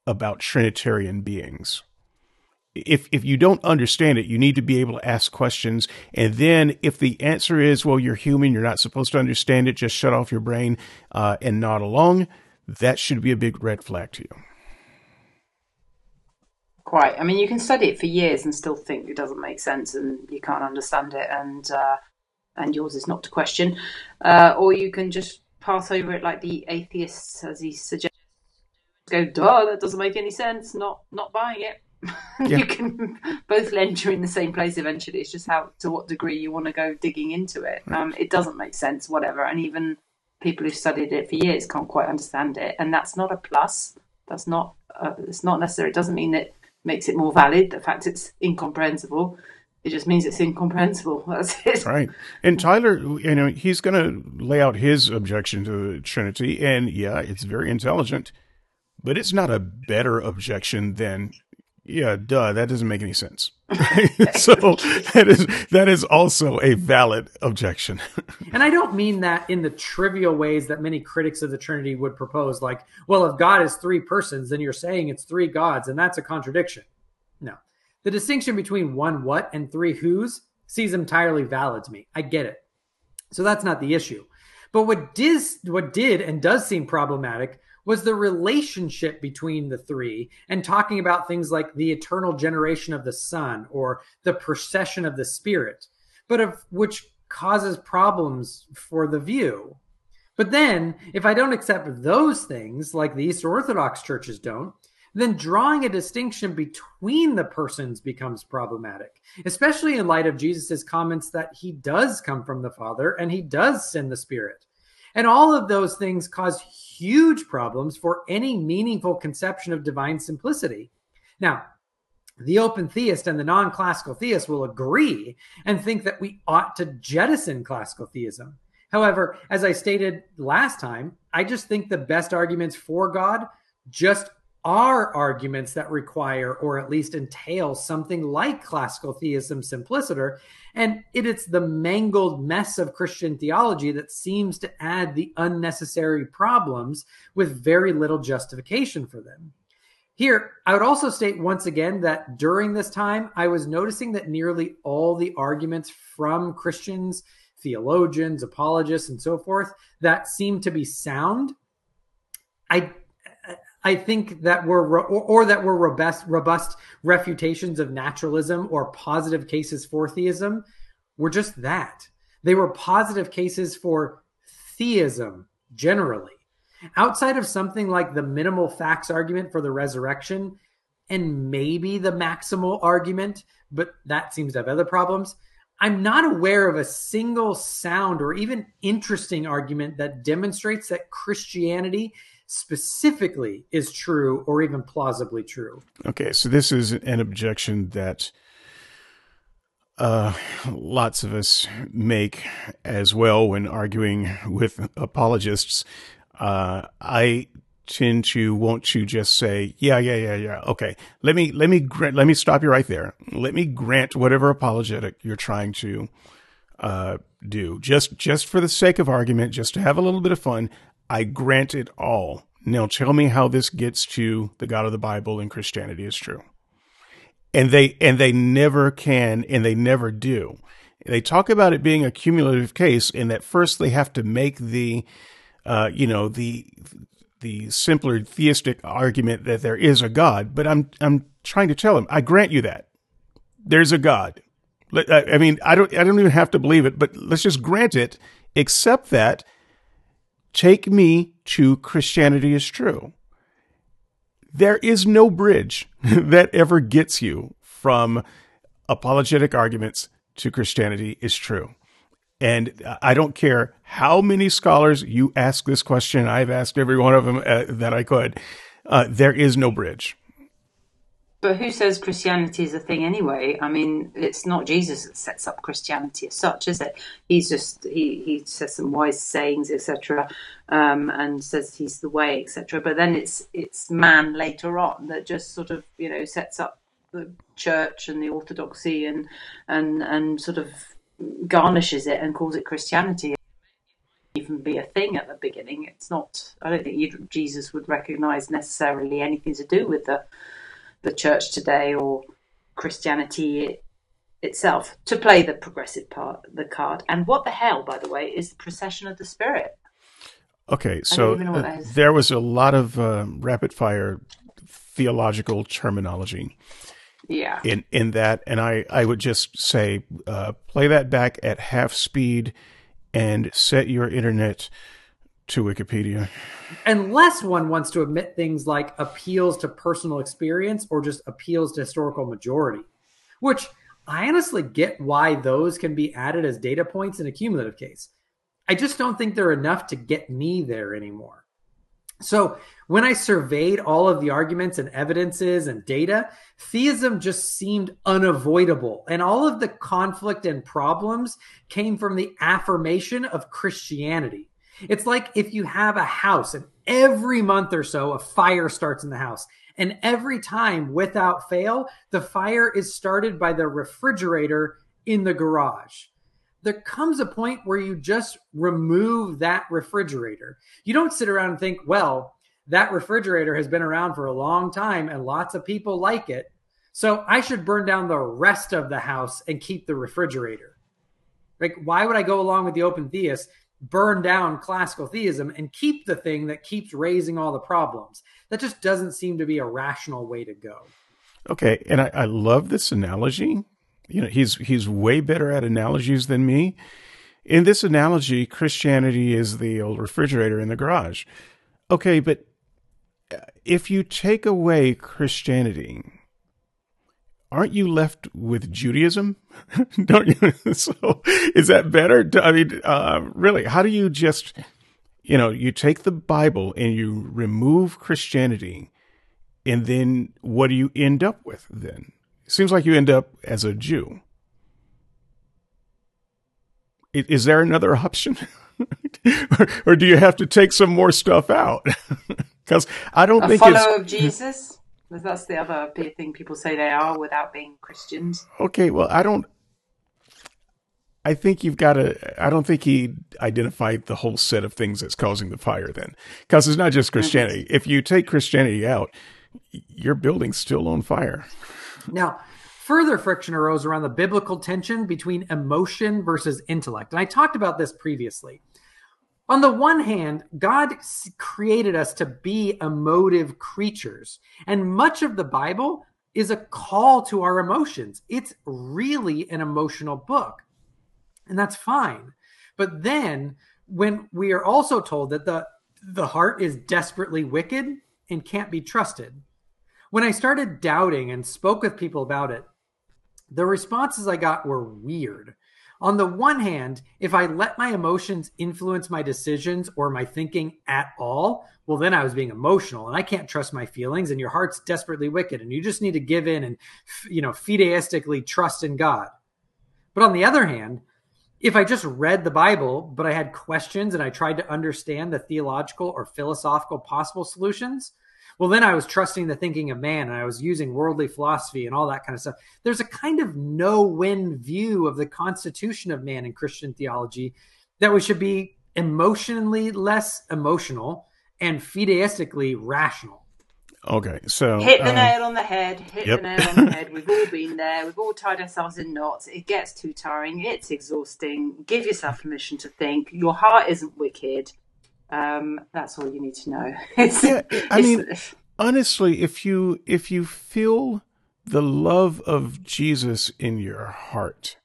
about Trinitarian beings. If if you don't understand it, you need to be able to ask questions. And then, if the answer is, "Well, you're human, you're not supposed to understand it," just shut off your brain uh, and nod along. That should be a big red flag to you. Quite. I mean, you can study it for years and still think it doesn't make sense and you can't understand it, and uh, and yours is not to question. Uh, or you can just pass over it like the atheists, as he suggests. Go, duh, that doesn't make any sense. Not not buying it. Yeah. you can both enter in the same place eventually. It's just how to what degree you want to go digging into it. Um, it doesn't make sense, whatever. And even people who've studied it for years can't quite understand it, and that's not a plus. That's not. Uh, it's not necessary. It doesn't mean that makes it more valid. The fact it's incomprehensible, it just means it's incomprehensible. That's it. Right. And Tyler, you know, he's going to lay out his objection to the Trinity, and yeah, it's very intelligent, but it's not a better objection than yeah, duh, that doesn't make any sense. so that is that is also a valid objection. and I don't mean that in the trivial ways that many critics of the Trinity would propose, like, well, if God is three persons, then you're saying it's three gods, and that's a contradiction. No. The distinction between one what and three whos seems entirely valid to me. I get it. So that's not the issue. But what did what did and does seem problematic was the relationship between the three and talking about things like the eternal generation of the Son or the procession of the Spirit, but of which causes problems for the view. But then, if I don't accept those things, like the Eastern Orthodox churches don't, then drawing a distinction between the persons becomes problematic, especially in light of Jesus' comments that he does come from the Father and he does send the Spirit. And all of those things cause huge problems for any meaningful conception of divine simplicity. Now, the open theist and the non classical theist will agree and think that we ought to jettison classical theism. However, as I stated last time, I just think the best arguments for God just are arguments that require or at least entail something like classical theism simpliciter. And it, it's the mangled mess of Christian theology that seems to add the unnecessary problems with very little justification for them. Here, I would also state once again that during this time, I was noticing that nearly all the arguments from Christians, theologians, apologists, and so forth that seemed to be sound, I I think that were or, or, that were robust robust refutations of naturalism or positive cases for theism were just that. They were positive cases for theism generally. Outside of something like the minimal facts argument for the resurrection and maybe the maximal argument, but that seems to have other problems. I'm not aware of a single sound or even interesting argument that demonstrates that Christianity specifically is true or even plausibly true. Okay, so this is an objection that uh, lots of us make as well when arguing with apologists. Uh, I tend to want to just say, yeah, yeah, yeah, yeah. Okay, let me let me grant, let me stop you right there. Let me grant whatever apologetic you're trying to uh, do, just just for the sake of argument, just to have a little bit of fun. I grant it all. Now tell me how this gets to the God of the Bible and Christianity is true. And they and they never can and they never do. They talk about it being a cumulative case in that first they have to make the uh, you know, the the simpler theistic argument that there is a God, but I'm I'm trying to tell them, I grant you that. There's a God. I mean, I don't I don't even have to believe it, but let's just grant it, except that take me to Christianity is true. There is no bridge that ever gets you from apologetic arguments to Christianity is true. And I don't care how many scholars you ask this question. I've asked every one of them uh, that I could. Uh, there is no bridge. But who says Christianity is a thing anyway? I mean, it's not Jesus that sets up Christianity as such, is it? He's just he he says some wise sayings, etc., um, and says he's the way, etc. But then it's it's man later on that just sort of you know sets up the church and the orthodoxy and and and sort of garnishes it and calls it Christianity even be a thing at the beginning. It's not. I don't think Jesus would recognize necessarily anything to do with the the church today or Christianity itself to play the progressive part, the card. And what the hell, by the way, is the procession of the Spirit? Okay, so uh, there was a lot of uh, rapid fire theological terminology. Yeah. In in that, and I I would just say uh, play that back at half speed and set your internet to Wikipedia. Unless one wants to admit things like appeals to personal experience or just appeals to historical majority, which I honestly get why those can be added as data points in a cumulative case. I just don't think they're enough to get me there anymore. So, when I surveyed all of the arguments and evidences and data, theism just seemed unavoidable. And all of the conflict and problems came from the affirmation of Christianity. It's like if you have a house and every month or so a fire starts in the house. And every time, without fail, the fire is started by the refrigerator in the garage. There comes a point where you just remove that refrigerator. You don't sit around and think, well, that refrigerator has been around for a long time and lots of people like it. So I should burn down the rest of the house and keep the refrigerator. Like, why would I go along with the open theist burn down classical theism and keep the thing that keeps raising all the problems. That just doesn't seem to be a rational way to go. Okay, and I, I love this analogy. You know, he's he's way better at analogies than me. In this analogy, Christianity is the old refrigerator in the garage. Okay, but if you take away Christianity, aren't you left with Judaism? Don't you? so is that better? I mean, uh, really, how do you just, you know, you take the Bible and you remove Christianity, and then what do you end up with then? It seems like you end up as a Jew. Is there another option? or, or, do you have to take some more stuff out? Because I don't a think follower it's... of Jesus. That's the other big thing people say they are without being Christians. Okay, well, I don't. I think you've got to. I don't think he identified the whole set of things that's causing the fire. Then, because it's not just mm-hmm. Christianity. If you take Christianity out, your building's still on fire. Now, further friction arose around the biblical tension between emotion versus intellect, and I talked about this previously. On the one hand, God created us to be emotive creatures, and much of the Bible is a call to our emotions. It's really an emotional book, and that's fine. But then, when we are also told that the the heart is desperately wicked and can't be trusted, when I started doubting and spoke with people about it, the responses I got were weird on the one hand, if I let my emotions influence my decisions or my thinking at all, well, then I was being emotional and I can't trust my feelings and your heart's desperately wicked and you just need to give in and, you know, fideistically trust in God. But on the other hand, if I just read the Bible, but I had questions and I tried to understand the theological or philosophical possible solutions, well, then I was trusting the thinking of man and I was using worldly philosophy and all that kind of stuff. There's a kind of no win view of the constitution of man in Christian theology that we should be emotionally less emotional and fideistically rational. Okay, so hit the um, nail on the head. Hit yep. the nail on the head. We've all been there. We've all tied ourselves in knots. It gets too tiring. It's exhausting. Give yourself permission to think. Your heart isn't wicked. Um, that's all you need to know. It's, yeah, I mean, honestly, if you if you feel the love of Jesus in your heart,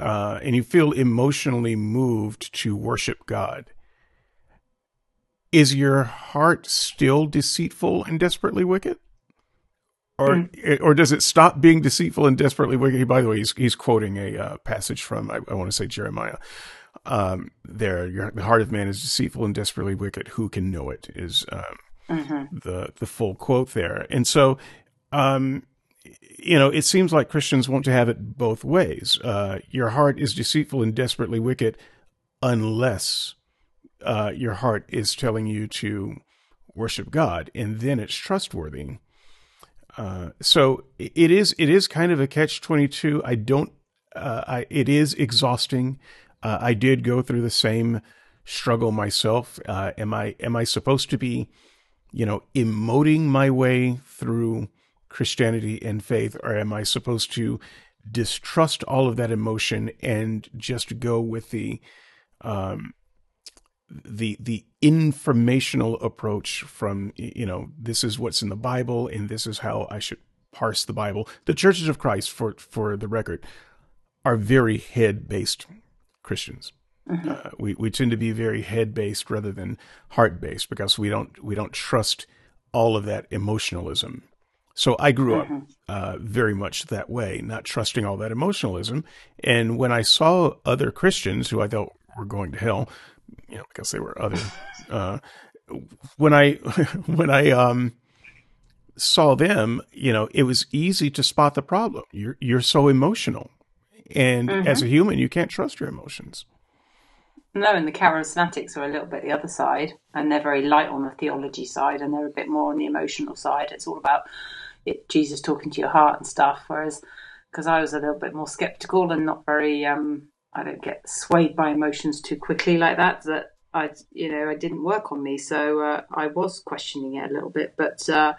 uh, and you feel emotionally moved to worship God, is your heart still deceitful and desperately wicked? Or, mm. or does it stop being deceitful and desperately wicked? By the way, he's, he's quoting a uh, passage from, I, I want to say Jeremiah um, there, your, the heart of man is deceitful and desperately wicked. Who can know it? Is um, mm-hmm. the the full quote there, and so. Um, you know, it seems like Christians want to have it both ways. Uh, your heart is deceitful and desperately wicked unless uh, your heart is telling you to worship God, and then it's trustworthy. Uh, so it is it is kind of a catch twenty two. I don't. Uh, I, it is exhausting. Uh, I did go through the same struggle myself. Uh, am I am I supposed to be, you know, emoting my way through Christianity and faith, or am I supposed to distrust all of that emotion and just go with the um, the the informational approach from you know this is what's in the Bible and this is how I should parse the Bible. The churches of Christ, for for the record, are very head based Christians. Mm-hmm. Uh, we we tend to be very head based rather than heart based because we don't we don't trust all of that emotionalism. So I grew mm-hmm. up uh, very much that way, not trusting all that emotionalism. And when I saw other Christians who I thought were going to hell, you know, because they were other, uh, when I when I um, saw them, you know, it was easy to spot the problem. You're you're so emotional. And mm-hmm. as a human, you can't trust your emotions. No, and the charismatics are a little bit the other side, and they're very light on the theology side, and they're a bit more on the emotional side. It's all about it, Jesus talking to your heart and stuff. Whereas, because I was a little bit more skeptical and not very, um, I don't get swayed by emotions too quickly like that. That I, you know, I didn't work on me, so uh, I was questioning it a little bit, but. Uh,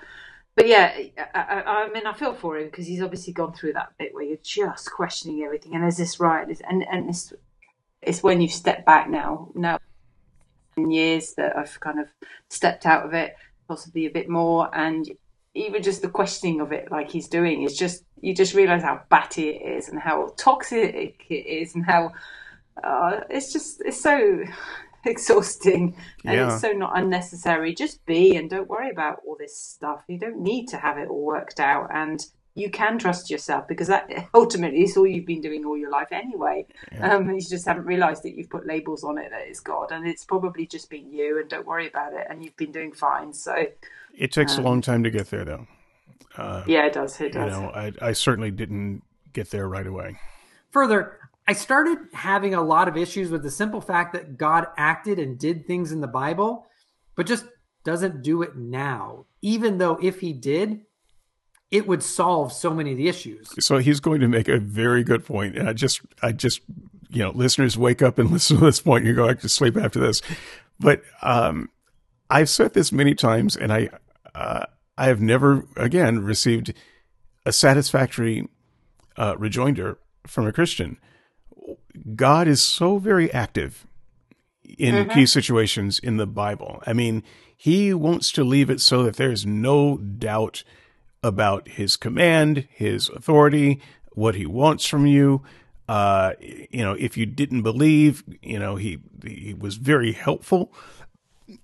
but yeah, I, I, mean, I feel for him because he's obviously gone through that bit where you're just questioning everything, and is this right? And and it's it's when you step back now, now years that I've kind of stepped out of it, possibly a bit more, and even just the questioning of it, like he's doing, is just you just realise how batty it is and how toxic it is, and how uh, it's just it's so exhausting and Yeah. it's so not unnecessary. Just be and don't worry about all this stuff. You don't need to have it all worked out and you can trust yourself because that ultimately is all you've been doing all your life anyway. Um, you just haven't realised that you've put labels on it that it's God and it's probably just been you and don't worry about it and you've been doing fine. So It takes a long time to get there, though. Uh, yeah, it does. It you know, I, I certainly didn't get there right away. Further, I started having a lot of issues with the simple fact that God acted and did things in the Bible, but just doesn't do it now. Even though if he did, it would solve so many of the issues. So he's going to make a very good point, and I just, I just, you know, listeners wake up and listen to this point. You go back to sleep after this, but um, I've said this many times, and I, uh, I have never again received a satisfactory uh, rejoinder from a Christian. God is so very active in key situations in the Bible. I mean, he wants to leave it so that there's no doubt about his command, his authority, what he wants from you. Uh, you know, if you didn't believe, you know, he he was very helpful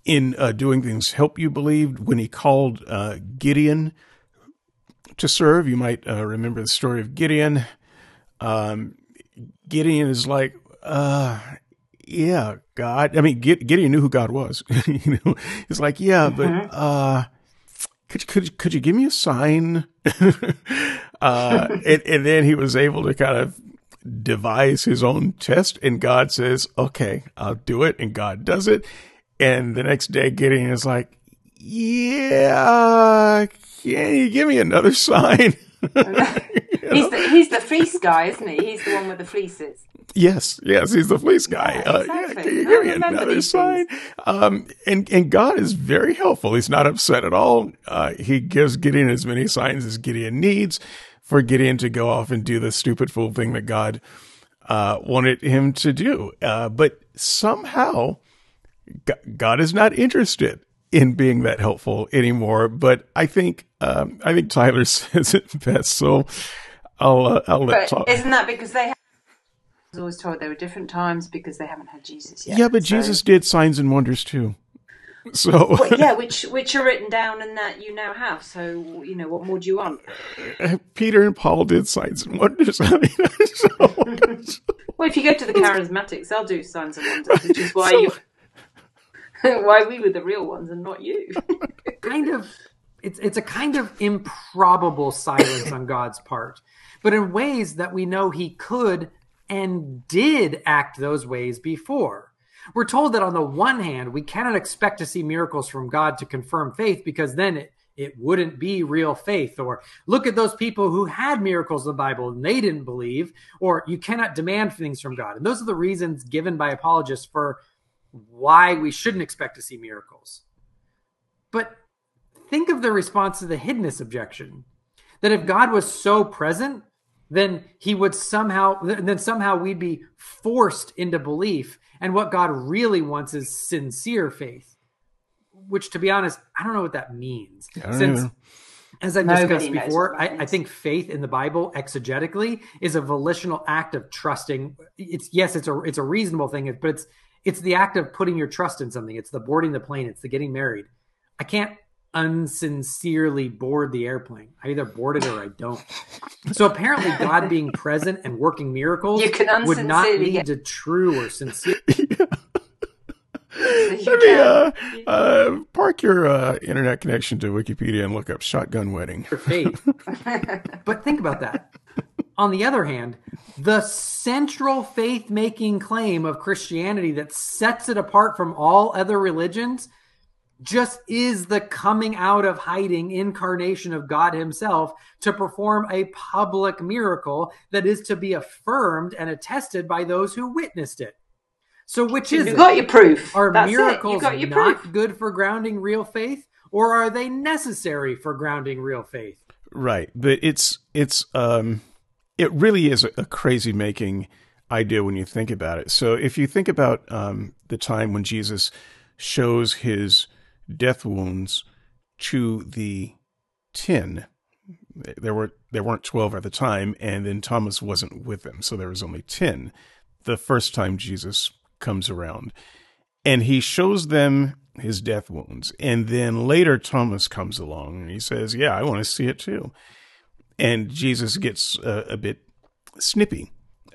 in uh, doing things help you believe. When he called uh, Gideon to serve, you might uh, remember the story of Gideon. Um, Gideon is like, uh, yeah, God. I mean, Gideon knew who God was. you know, he's like, yeah, but uh, could could could you give me a sign? uh, and, and then he was able to kind of devise his own test, and God says, "Okay, I'll do it," and God does it. And the next day, Gideon is like, "Yeah, can you give me another sign?" He's the he's the fleece guy, isn't he? He's the one with the fleeces. Yes, yes, he's the fleece guy. Yeah, Uh, exactly. can you I give me another sign? Um, and and God is very helpful. He's not upset at all. Uh, he gives Gideon as many signs as Gideon needs for Gideon to go off and do the stupid fool thing that God uh, wanted him to do. Uh, but somehow, God is not interested in being that helpful anymore. But I think um, I think Tyler says it best. So I'll uh, I'll let But talk. isn't that because they? I was always told there were different times because they haven't had Jesus yet. Yeah, but So- Jesus did signs and wonders too. So Well, yeah, which which are written down and that you now have. So you know, what more do you want? Peter and Paul did signs and wonders. I mean, so, Well, if you go to the charismatics, they'll do signs and wonders, which is why So- you, why we were the real ones and not you. kind of it's it's a kind of improbable silence on God's part, but in ways that we know he could and did act those ways before. We're told that on the one hand, we cannot expect to see miracles from God to confirm faith because then it, it wouldn't be real faith. Or look at those people who had miracles in the Bible and they didn't believe. Or you cannot demand things from God. And those are the reasons given by apologists for why we shouldn't expect to see miracles. But think of the response to the hiddenness objection that if God was so present, then he would somehow then somehow we'd be forced into belief and what God really wants is sincere faith. Which to be honest, I don't know what that means. I Since either. as I've discussed before, I, I think faith in the Bible exegetically is a volitional act of trusting. It's yes, it's a it's a reasonable thing, but it's it's the act of putting your trust in something. It's the boarding the plane. It's the getting married. I can't unsincerely board the airplane. I either board it or I don't. So apparently, God being present and working miracles You can would not lead get- to true or sincere. You Let me uh, uh, park your uh, internet connection to Wikipedia and look up shotgun wedding. faith. but think about that. On the other hand, the central faith making claim of Christianity that sets it apart from all other religions just is the coming out of hiding incarnation of God Himself to perform a public miracle that is to be affirmed and attested by those who witnessed it. So, which is You it? got your proof. Are That's it. You miracles not proof. good for grounding real faith, or are they necessary for grounding real faith? Right, but it's it's um, it really is a, a crazy making idea when you think about it. So if you think about um, the time when Jesus shows his death wounds to the ten, there were there weren't twelve at the time, and then Thomas wasn't with them, so there was only ten. The first time Jesus comes around, and he shows them his death wounds. And then later Thomas comes along and he says, Yeah, I want to see it too. And Jesus gets a, a bit snippy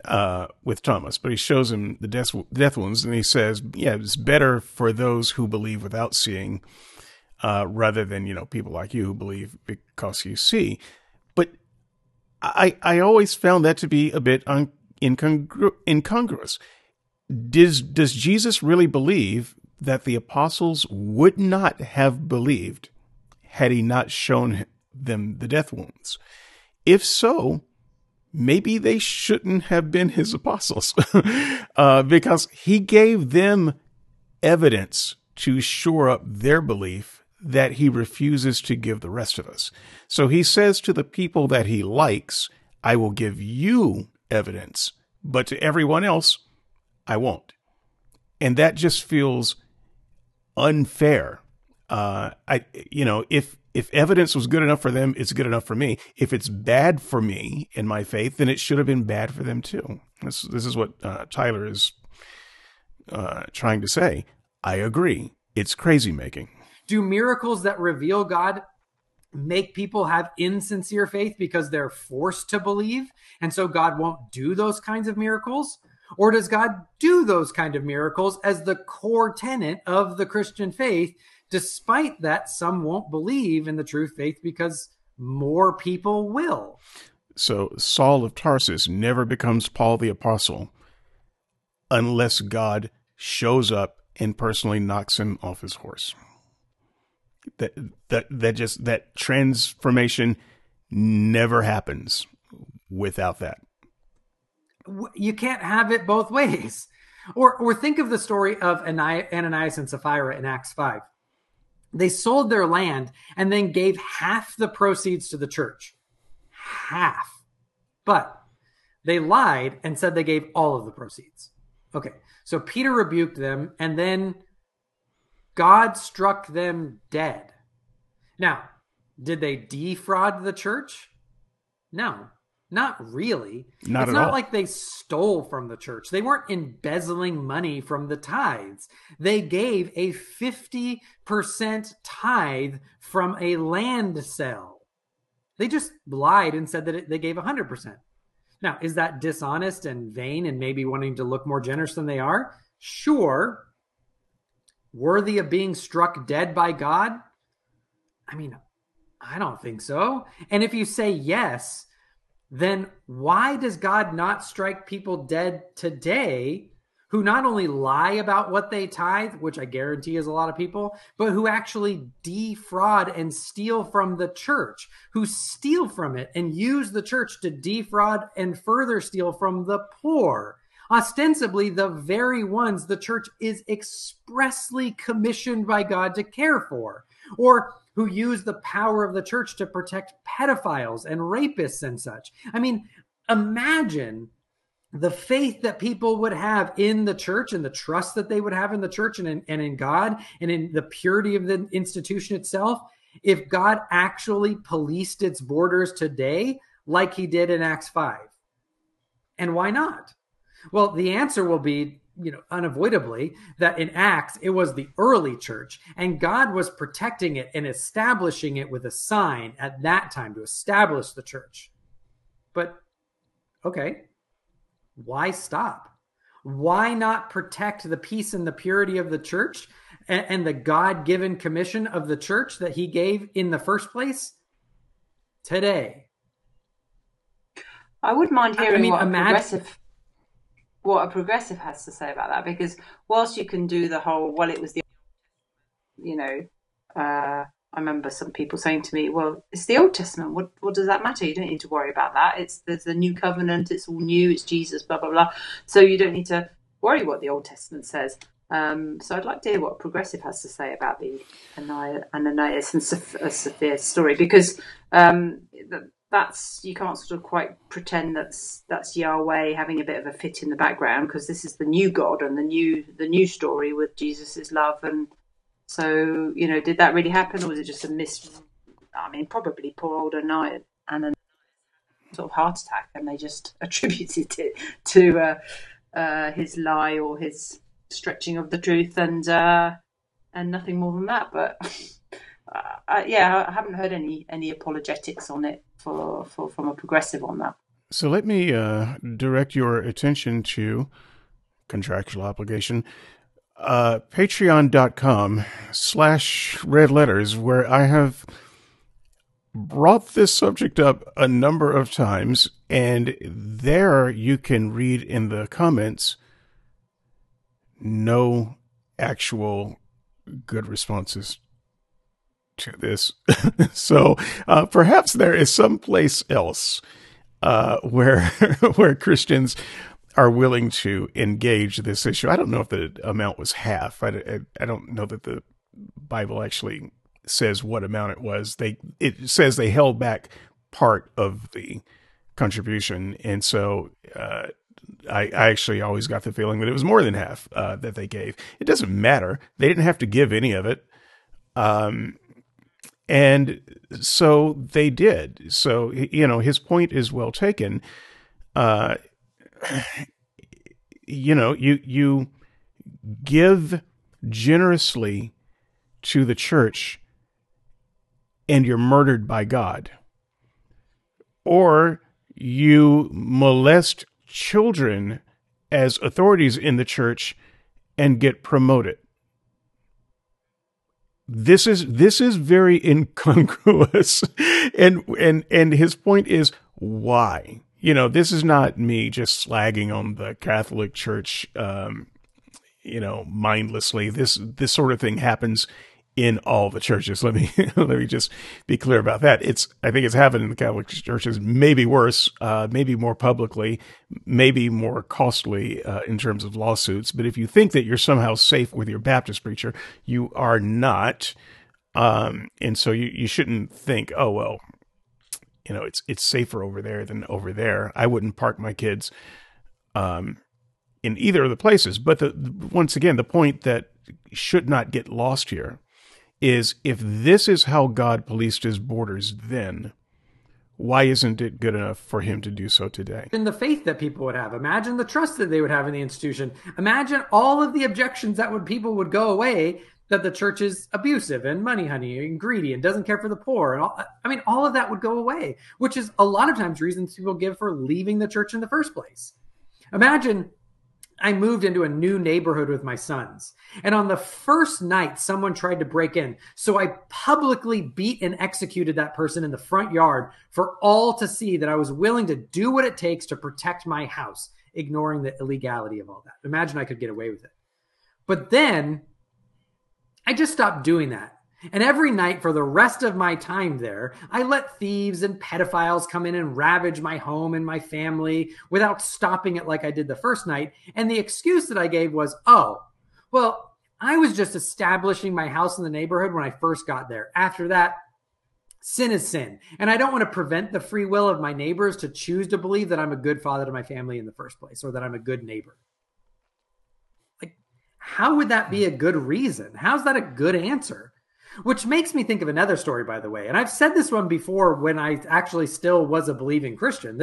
uh, with Thomas, but he shows him the death, death wounds and he says, Yeah, it's better for those who believe without seeing uh, rather than, you know, people like you who believe because you see. But I, I always found that to be a bit un- incongru- incongruous. Does, does Jesus really believe that the apostles would not have believed had he not shown them the death wounds? If so, maybe they shouldn't have been his apostles uh, because he gave them evidence to shore up their belief that he refuses to give the rest of us. So he says to the people that he likes, I will give you evidence, but to everyone else, I won't. And that just feels unfair. Uh, I, you know, if, if evidence was good enough for them, it's good enough for me. If it's bad for me in my faith, then it should have been bad for them too. This, this is what uh, Tyler is uh, trying to say. I agree. It's crazy making. Do miracles that reveal God make people have insincere faith because they're forced to believe and so God won't do those kinds of miracles? Or does God do those kind of miracles as the core tenet of the Christian faith, despite that some won't believe in the true faith because more people will? So Saul of Tarsus never becomes Paul the Apostle unless God shows up and personally knocks him off his horse. That that that just that transformation never happens without that you can't have it both ways. Or, or think of the story of Ananias and Sapphira in Acts 5. They sold their land and then gave half the proceeds to the church. Half. But they lied and said they gave all of the proceeds. Okay. So Peter rebuked them and then God struck them dead. Now, did they defraud the church? No. Not really. Not it's not all. like they stole from the church. They weren't embezzling money from the tithes. They gave a 50% tithe from a land sale. They just lied and said that it, they gave 100%. Now, is that dishonest and vain and maybe wanting to look more generous than they are? Sure. Worthy of being struck dead by God? I mean, I don't think so. And if you say yes, then why does God not strike people dead today who not only lie about what they tithe, which I guarantee is a lot of people, but who actually defraud and steal from the church, who steal from it and use the church to defraud and further steal from the poor? Ostensibly, the very ones the church is expressly commissioned by God to care for. Or who use the power of the church to protect pedophiles and rapists and such. I mean, imagine the faith that people would have in the church and the trust that they would have in the church and in, and in God and in the purity of the institution itself if God actually policed its borders today like he did in Acts 5. And why not? Well, the answer will be you know unavoidably that in acts it was the early church and god was protecting it and establishing it with a sign at that time to establish the church. But okay why stop? Why not protect the peace and the purity of the church and, and the god-given commission of the church that he gave in the first place? Today. I wouldn't mind hearing I mean, what imagine- progressive what a progressive has to say about that because whilst you can do the whole well it was the you know uh, I remember some people saying to me, "Well, it's the Old Testament. What what does that matter? You don't need to worry about that. It's there's the new covenant. It's all new. It's Jesus. Blah blah blah. So you don't need to worry what the Old Testament says." Um, so I'd like to hear what progressive has to say about the Ananias and Sapphira story because um, that's you can't sort of quite pretend that's that's Yahweh having a bit of a fit in the background because this is the new God and the new the new story with Jesus's love and so you know did that really happen or was it just a mis? I mean probably poor old Ananias and a sort of heart attack and they just attributed it to uh, uh, his lie or his stretching of the truth and uh, and nothing more than that. But uh, yeah, I haven't heard any any apologetics on it for, for from a progressive on that. So let me uh, direct your attention to contractual obligation. Uh, Patreon.com slash red letters, where I have brought this subject up a number of times, and there you can read in the comments no actual good responses to this. so uh, perhaps there is some place else uh, where where Christians are willing to engage this issue. I don't know if the amount was half. I, I, I don't know that the Bible actually says what amount it was. They it says they held back part of the contribution, and so uh, I, I, actually always got the feeling that it was more than half uh, that they gave. It doesn't matter; they didn't have to give any of it, um, and so they did. So you know, his point is well taken. Uh, you know, you you give generously to the church and you're murdered by God. Or you molest children as authorities in the church and get promoted. This is this is very incongruous. and and and his point is why? You know, this is not me just slagging on the Catholic Church um, you know, mindlessly. This this sort of thing happens in all the churches. Let me let me just be clear about that. It's I think it's happened in the Catholic churches, maybe worse, uh, maybe more publicly, maybe more costly uh, in terms of lawsuits. But if you think that you're somehow safe with your Baptist preacher, you are not. Um, and so you you shouldn't think, oh well, you know, it's it's safer over there than over there. I wouldn't park my kids. Um, in either of the places. But the, once again, the point that should not get lost here is if this is how God policed his borders then, why isn't it good enough for him to do so today? In the faith that people would have, imagine the trust that they would have in the institution. Imagine all of the objections that would people would go away that the church is abusive and money honey and greedy and doesn't care for the poor and all, I mean all of that would go away, which is a lot of times reasons people give for leaving the church in the first place. Imagine I moved into a new neighborhood with my sons. And on the first night, someone tried to break in. So I publicly beat and executed that person in the front yard for all to see that I was willing to do what it takes to protect my house, ignoring the illegality of all that. Imagine I could get away with it. But then I just stopped doing that. And every night for the rest of my time there, I let thieves and pedophiles come in and ravage my home and my family without stopping it like I did the first night. And the excuse that I gave was, oh, well, I was just establishing my house in the neighborhood when I first got there. After that, sin is sin. And I don't want to prevent the free will of my neighbors to choose to believe that I'm a good father to my family in the first place or that I'm a good neighbor. Like, how would that be a good reason? How's that a good answer? Which makes me think of another story, by the way. And I've said this one before when I actually still was a believing Christian.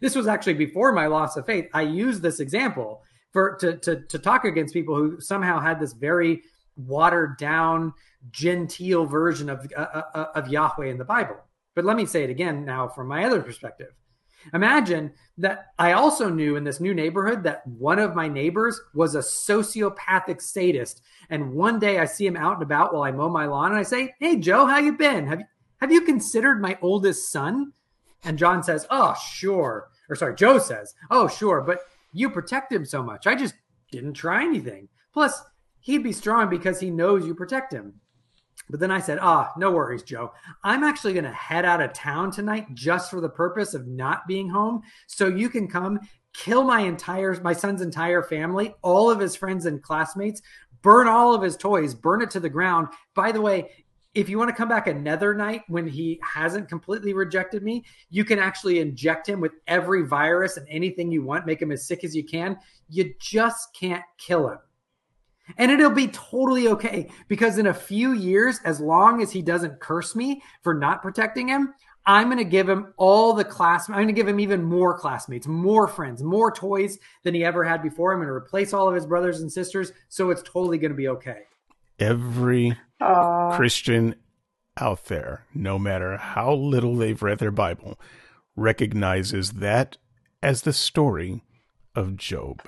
This was actually before my loss of faith. I used this example for to, to, to talk against people who somehow had this very watered down, genteel version of, uh, uh, uh, of Yahweh in the Bible. But let me say it again now from my other perspective. Imagine that I also knew in this new neighborhood that one of my neighbors was a sociopathic sadist. And one day I see him out and about while I mow my lawn and I say, Hey, Joe, how you been? Have you, have you considered my oldest son? And John says, Oh, sure. Or sorry, Joe says, Oh, sure. But you protect him so much. I just didn't try anything. Plus, he'd be strong because he knows you protect him. But then I said, ah, no worries, Joe. I'm actually going to head out of town tonight just for the purpose of not being home. So you can come kill my entire, my son's entire family, all of his friends and classmates, burn all of his toys, burn it to the ground. By the way, if you want to come back another night when he hasn't completely rejected me, you can actually inject him with every virus and anything you want, make him as sick as you can. You just can't kill him. And it'll be totally okay because in a few years, as long as he doesn't curse me for not protecting him, I'm going to give him all the class. I'm going to give him even more classmates, more friends, more toys than he ever had before. I'm going to replace all of his brothers and sisters. So it's totally going to be okay. Every Christian out there, no matter how little they've read their Bible, recognizes that as the story of Job.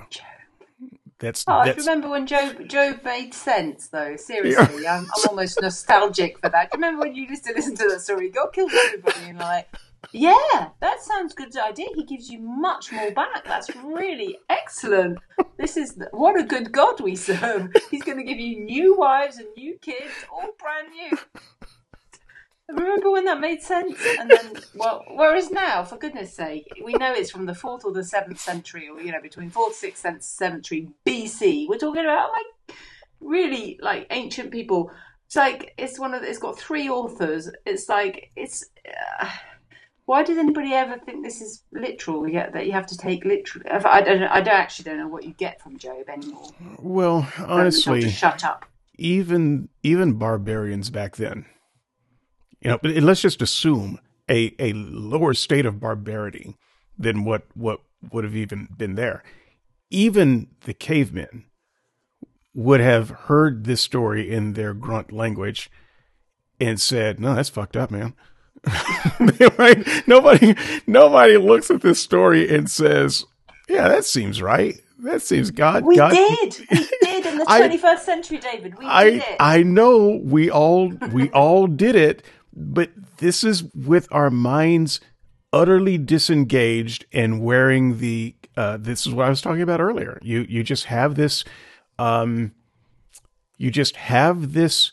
That's Oh, I remember when Job Job made sense, though. Seriously, I'm, I'm almost nostalgic for that. Do you remember when you used to listen to that story? God killed everybody, and like, yeah, that sounds good idea. He gives you much more back. That's really excellent. This is what a good God we serve. He's going to give you new wives and new kids, all brand new. Remember when that made sense? And then, well, whereas now, for goodness sake, we know it's from the fourth or the seventh century, or you know, between fourth, sixth, and seventh century BC. We're talking about like really like ancient people. It's like it's one of the, it's got three authors. It's like it's. Uh, why does anybody ever think this is literal? Yet that you have to take literally. I don't. I don't actually don't know what you get from Job anymore. well, honestly, to shut up. even even barbarians back then, you know, but let's just assume a a lower state of barbarity than what what would have even been there. Even the cavemen would have heard this story in their grunt language and said, "No, that's fucked up, man." right? Nobody nobody looks at this story and says, "Yeah, that seems right. That seems God." We God, did. We did in the twenty first century, David. We did I it. I know we all we all did it, but this is with our minds utterly disengaged and wearing the uh, this is what I was talking about earlier. You you just have this um you just have this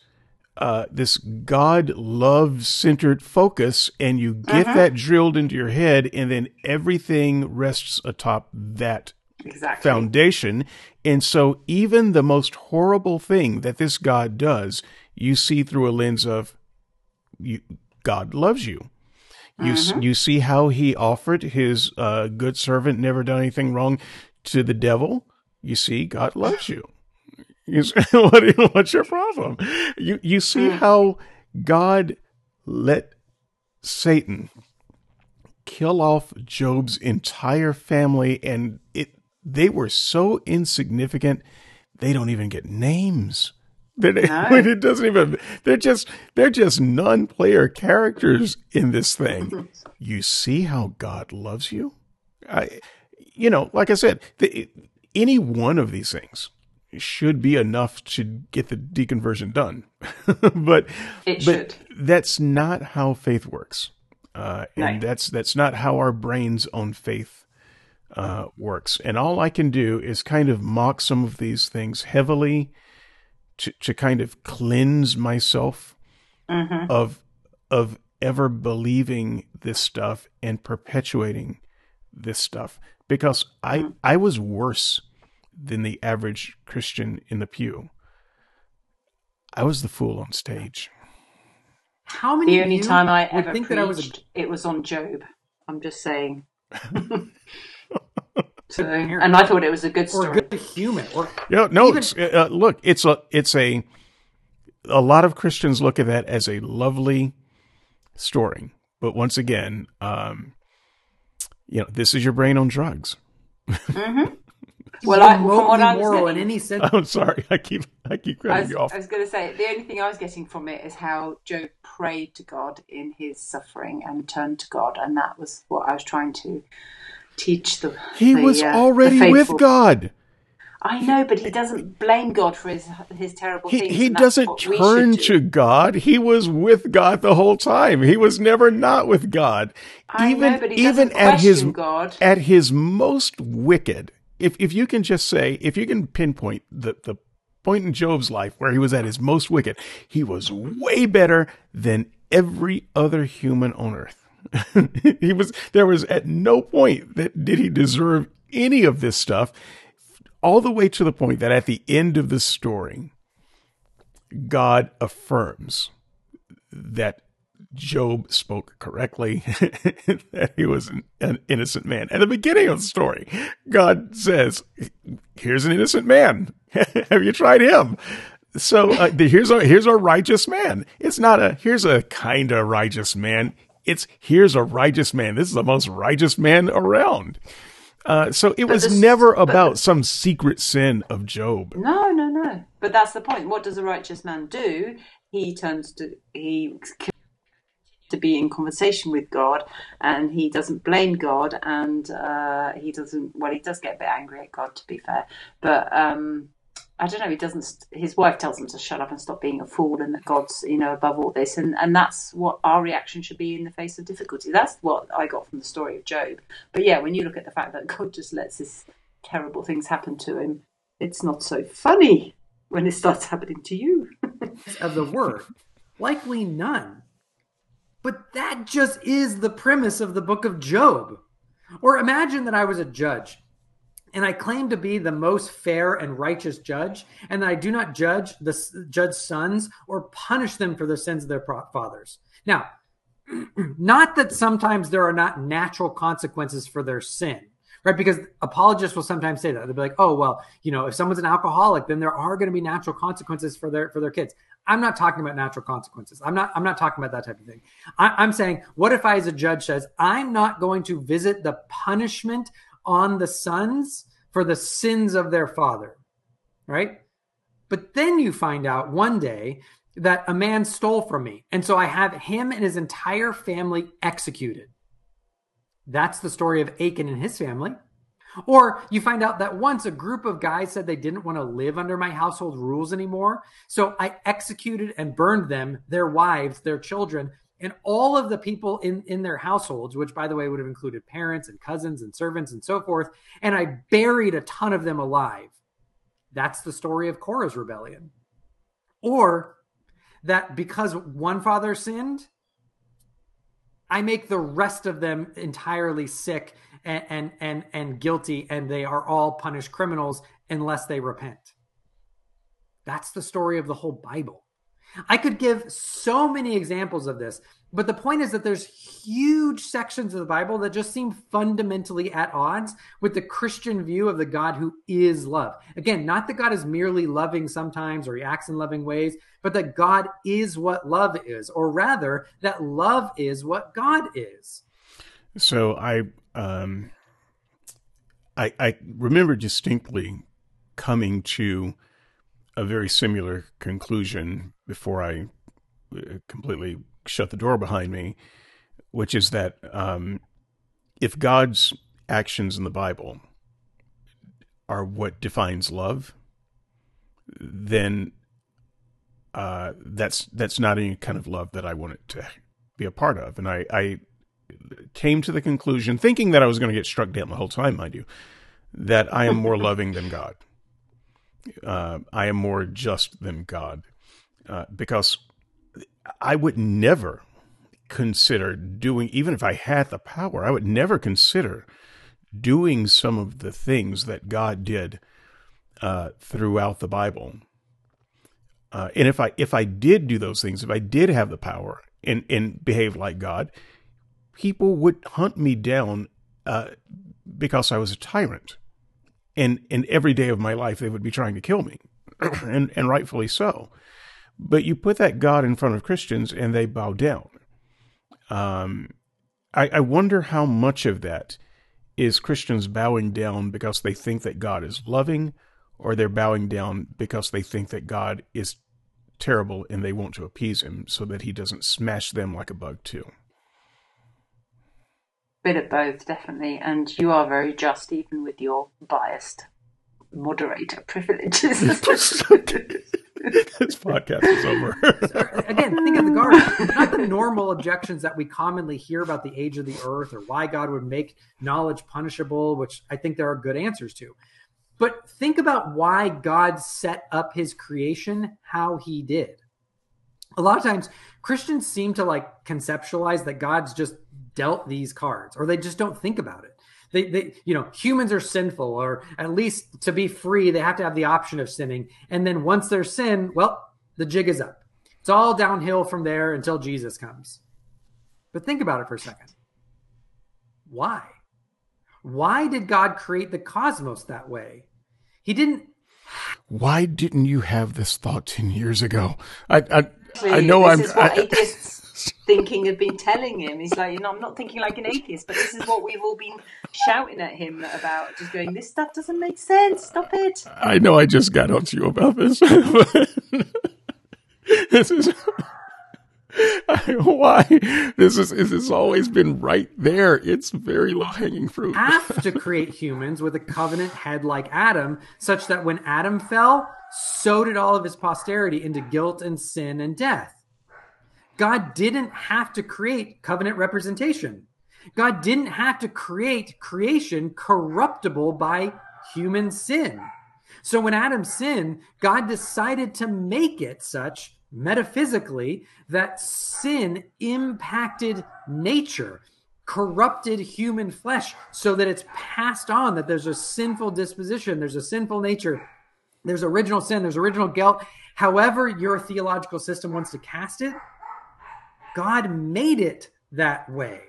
uh, this God love centered focus, and you get that drilled into your head, and then everything rests atop that exactly. foundation. And so, even the most horrible thing that this God does, you see through a lens of you, God loves you. You s you see how he offered his uh, good servant, never done anything wrong, to the devil. You see, God loves you. You s- what, what's your problem? You you see how God let Satan kill off Job's entire family, and it they were so insignificant they don't even get names. They- No. it doesn't even. They're just they're just non-player characters in this thing. You see how God loves you. I, you know, like I said, the, any one of these things should be enough to get the deconversion done. but It but should. that's not how faith works, uh, and No. that's that's not how our brains own faith uh, works. And all I can do is kind of mock some of these things heavily to to kind of cleanse myself Mm-hmm. of of ever believing this stuff and perpetuating this stuff because I Mm-hmm. I was worse than the average Christian in the pew. I was the fool on stage. How many The only time I ever think preached, that I was a it was on Job. I'm just saying. so, and I thought it was a good or story. a good human or Yeah, no. Even- it's, uh, look, it's a it's a a lot of Christians look at that as a lovely story, but once again, um, you know, this is your brain on drugs. Well, I, from remotely what I was moral in getting, any sense. I'm sorry, I keep I keep I cutting you off. I was going to say the only thing I was getting from it is how Job prayed to God in his suffering and turned to God, and that was what I was trying to teach the. He the, was uh, already with. God. I know, but he doesn't blame God for his his terrible He things. he doesn't turn should to. God. He was with God the whole time. He was never not with God. I even know, even at his God. at his most wicked. If if you can just say, if you can pinpoint the the point in Job's life where he was at his most wicked, he was way better than every other human on earth. he was there was at no point that did he deserve any of this stuff all the way to the point that at the end of the story God affirms that Job spoke correctly, that he was an, an innocent man. At the beginning of the story, God says, "Here's an innocent man. Have you tried him?" So uh, here's a here's a righteous man. It's not a here's a kind of righteous man. It's here's a righteous man. This is the most righteous man around. Uh, so it was this- never about the- some secret sin of Job. No, no, no. But that's the point. What does a righteous man do? He turns to he to be in conversation with God, and he doesn't blame God, and uh, he doesn't. Well, he does get a bit angry at God, to be fair, but um, I don't know. He doesn't. His wife tells him to shut up and stop being a fool, and that God's you know above all this, and and that's what our reaction should be in the face of difficulty. That's what I got from the story of Job. But yeah, when you look at the fact that God just lets this terrible things happen to him, it's not so funny when it starts happening to you. of the word? Likely none. But that just is the premise of the book of Job. Or imagine that I was a judge and I claim to be the most fair and righteous judge, and that I do not judge the judge sons or punish them for the sins of their fathers. Now, not that sometimes there are not natural consequences for their sin, right? Because apologists will sometimes say that they'll be like, "Oh, well, you know, if someone's an alcoholic, then there are going to be natural consequences for their for their kids." I'm not talking about natural consequences. I'm not. I'm not talking about that type of thing. I, I'm saying, what if I, as a judge, says I'm not going to visit the punishment on the sons for the sins of their father, right? But then you find out one day that a man stole from me. And so I have him and his entire family executed. That's the story of Achan and his family. Or you find out that once a group of guys said they didn't want to live under my household rules anymore. So I executed and burned them, their wives, their children, and all of the people in, in their households, which by the way would have included parents and cousins and servants and so forth. And I buried a ton of them alive. That's the story of Korah's rebellion. Or that because one father sinned, I make the rest of them entirely sick and, and and and guilty, and they are all punished criminals unless they repent. That's the story of the whole Bible. I could give so many examples of this, but the point is that there's huge sections of the Bible that just seem fundamentally at odds with the Christian view of the God who is love. Again, not that God is merely loving sometimes or he acts in loving ways, but that God is what love is, or rather, that love is what God is. So I um I I remember distinctly coming to a very similar conclusion before I uh, completely shut the door behind me, which is that um, if God's actions in the Bible are what defines love, then uh, that's that's not any kind of love that I wanted to be a part of, and I, I came to the conclusion, thinking that I was going to get struck down the whole time, mind you, that I am more loving than God. Uh, I am more just than God, uh, because I would never consider doing, even if I had the power, I would never consider doing some of the things that God did uh, throughout the Bible. Uh, and if I if I did do those things, if I did have the power and and behave like God, people would hunt me down uh, because I was a tyrant, and and every day of my life they would be trying to kill me, and and rightfully so. But you put that God in front of Christians, and they bow down. Um, I, I wonder how much of that is Christians bowing down because they think that God is loving, or they're bowing down because they think that God is terrible and they want to appease him so that he doesn't smash them like a bug too. Bit of both, definitely. And you are very just, even with your biased moderator privileges. this podcast is over. Again, think of the garden. Not the normal objections that we commonly hear about the age of the earth or why God would make knowledge punishable, which I think there are good answers to. But think about why God set up his creation how he did. A lot of times Christians seem to like conceptualize that God's just dealt these cards or they just don't think about it. They, they, you know, humans are sinful, or at least to be free, they have to have the option of sinning. And then once they're sin, well, the jig is up. It's all downhill from there until Jesus comes. But think about it for a second. Why? Why did God create the cosmos that way? He didn't. Why didn't you have this thought 10 years ago? I, I, I know I'm. This is what I, atheists thinking have been telling him. He's like, you know, I'm not thinking like an atheist, but this is what we've all been shouting at him about. Just going, this stuff doesn't make sense. Stop it. I know I just got on to you about this. this is why this is this has always been right there. It's very low hanging fruit. have to create humans with a covenant head like Adam, such that when Adam fell, so did all of his posterity into guilt and sin and death. God didn't have to create covenant representation. God didn't have to create creation corruptible by human sin. So when Adam sinned, God decided to make it such metaphysically that sin impacted nature, corrupted human flesh so that it's passed on, that there's a sinful disposition, there's a sinful nature, there's original sin, there's original guilt. However, your theological system wants to cast it, God made it that way.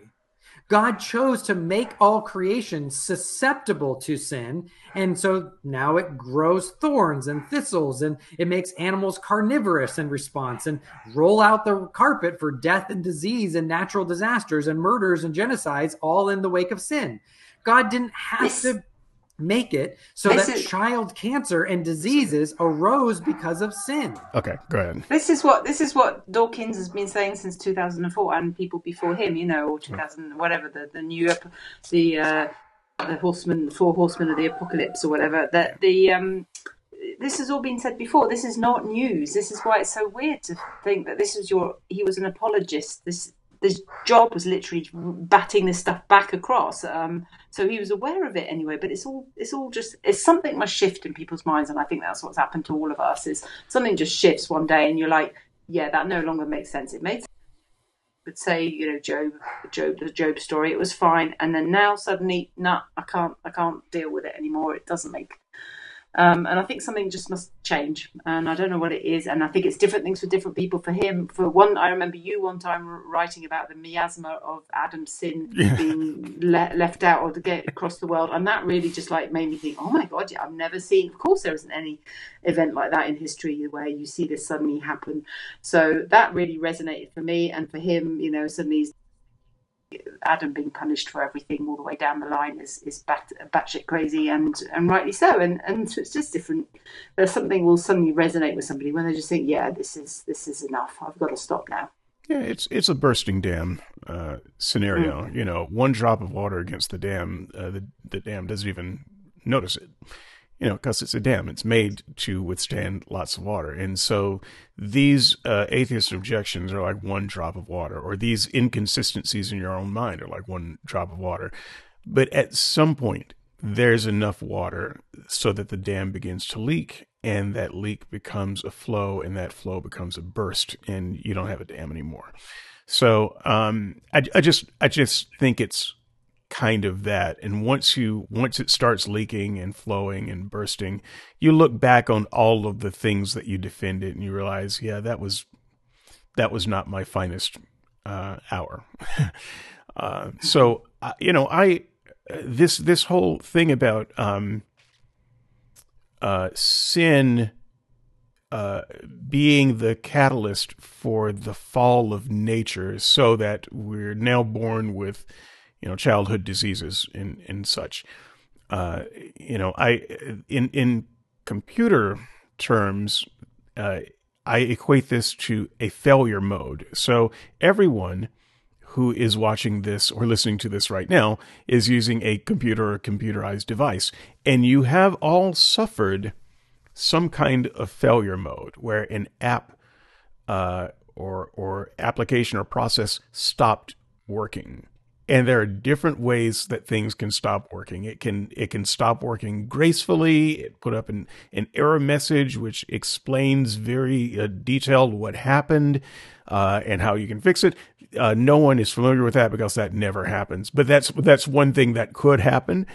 God chose to make all creation susceptible to sin. And so now it grows thorns and thistles and it makes animals carnivorous in response and roll out the carpet for death and disease and natural disasters and murders and genocides all in the wake of sin. God didn't have to make it so This that is- child cancer and diseases arose because of sin. Okay, go ahead. This is what this is what Dawkins has been saying since 2004, and people before him, you know, or 2000, whatever the the new ep- the uh, the horsemen, the four horsemen of the apocalypse, or whatever. That the um, this has all been said before. This is not news. This is why it's so weird to think that this was your. He was an apologist. This this job was literally batting this stuff back across. Um, so he was aware of it anyway. But it's all it's all just it's something must shift in people's minds, and I think that's what's happened to all of us. Is something just shifts one day, and you're like, yeah, that no longer makes sense. It made would say, you know, Job, Job, the Job story, it was fine, and then now suddenly, nah, I can't, I can't deal with it anymore. It doesn't make, um, and I think something just must change, and I don't know what it is, and I think it's different things for different people. For him, for one, I remember you one time writing about the miasma of Adam's sin Yeah. being le- left out or to get across the world, and that really just like made me think, oh my god, yeah, I've never seen. Of course, there isn't any event like that in history where you see this suddenly happen. So that really resonated for me and for him. You know, suddenly he's- Adam being punished for everything all the way down the line is is bat, batshit crazy and and rightly so. And and so it's just different. There's something will suddenly resonate with somebody when they just think, yeah, this is this is enough. I've got to stop now. Yeah, it's it's a bursting dam uh, scenario. You know, one drop of water against the dam, uh, the the dam doesn't even notice it. You know, because it's a dam. It's made to withstand lots of water, and so these uh, atheist objections are like one drop of water, or these inconsistencies in your own mind are like one drop of water. But at some point, there's enough water so that the dam begins to leak, and that leak becomes a flow, and that flow becomes a burst, and you don't have a dam anymore. So um, I, I just I just think it's kind of that. And once you once it starts leaking and flowing and bursting, you look back on all of the things that you defended, and you realize, yeah, that was that was not my finest uh, hour. uh, so uh, you know, I this this whole thing about um, uh, sin uh, being the catalyst for the fall of nature, so that we're now born with you know childhood diseases and and such. Uh, you know, I in in computer terms, uh, I equate this to a failure mode. So everyone who is watching this or listening to this right now is using a computer or computerized device, and you have all suffered some kind of failure mode where an app uh, or or application or process stopped working. And there are different ways that things can stop working. It can it can stop working gracefully. It put up an, an error message which explains very uh, detailed what happened uh, and how you can fix it. Uh, no one is familiar with that because that never happens. But that's that's one thing that could happen.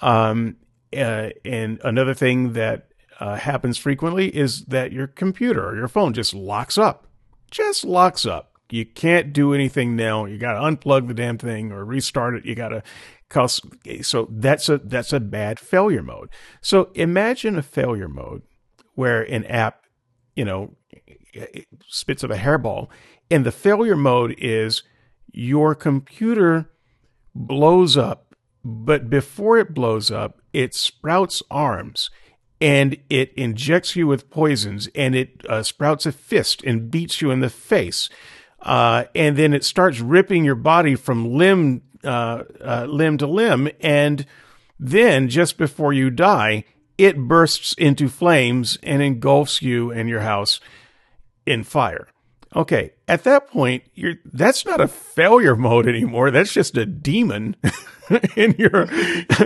Um, uh, and another thing that uh, happens frequently is that your computer or your phone just locks up, just locks up. You can't do anything now. You got to unplug the damn thing or restart it. You got to so that's a that's a bad failure mode. So imagine a failure mode where an app, you know, spits of a hairball. And the failure mode is your computer blows up, but before it blows up, it sprouts arms and it injects you with poisons and it uh, sprouts a fist and beats you in the face. Uh, and then it starts ripping your body from limb, uh, uh limb to limb. And then just before you die, it bursts into flames and engulfs you and your house in fire. Okay, at that point, you're that's not a failure mode anymore. That's just a demon in your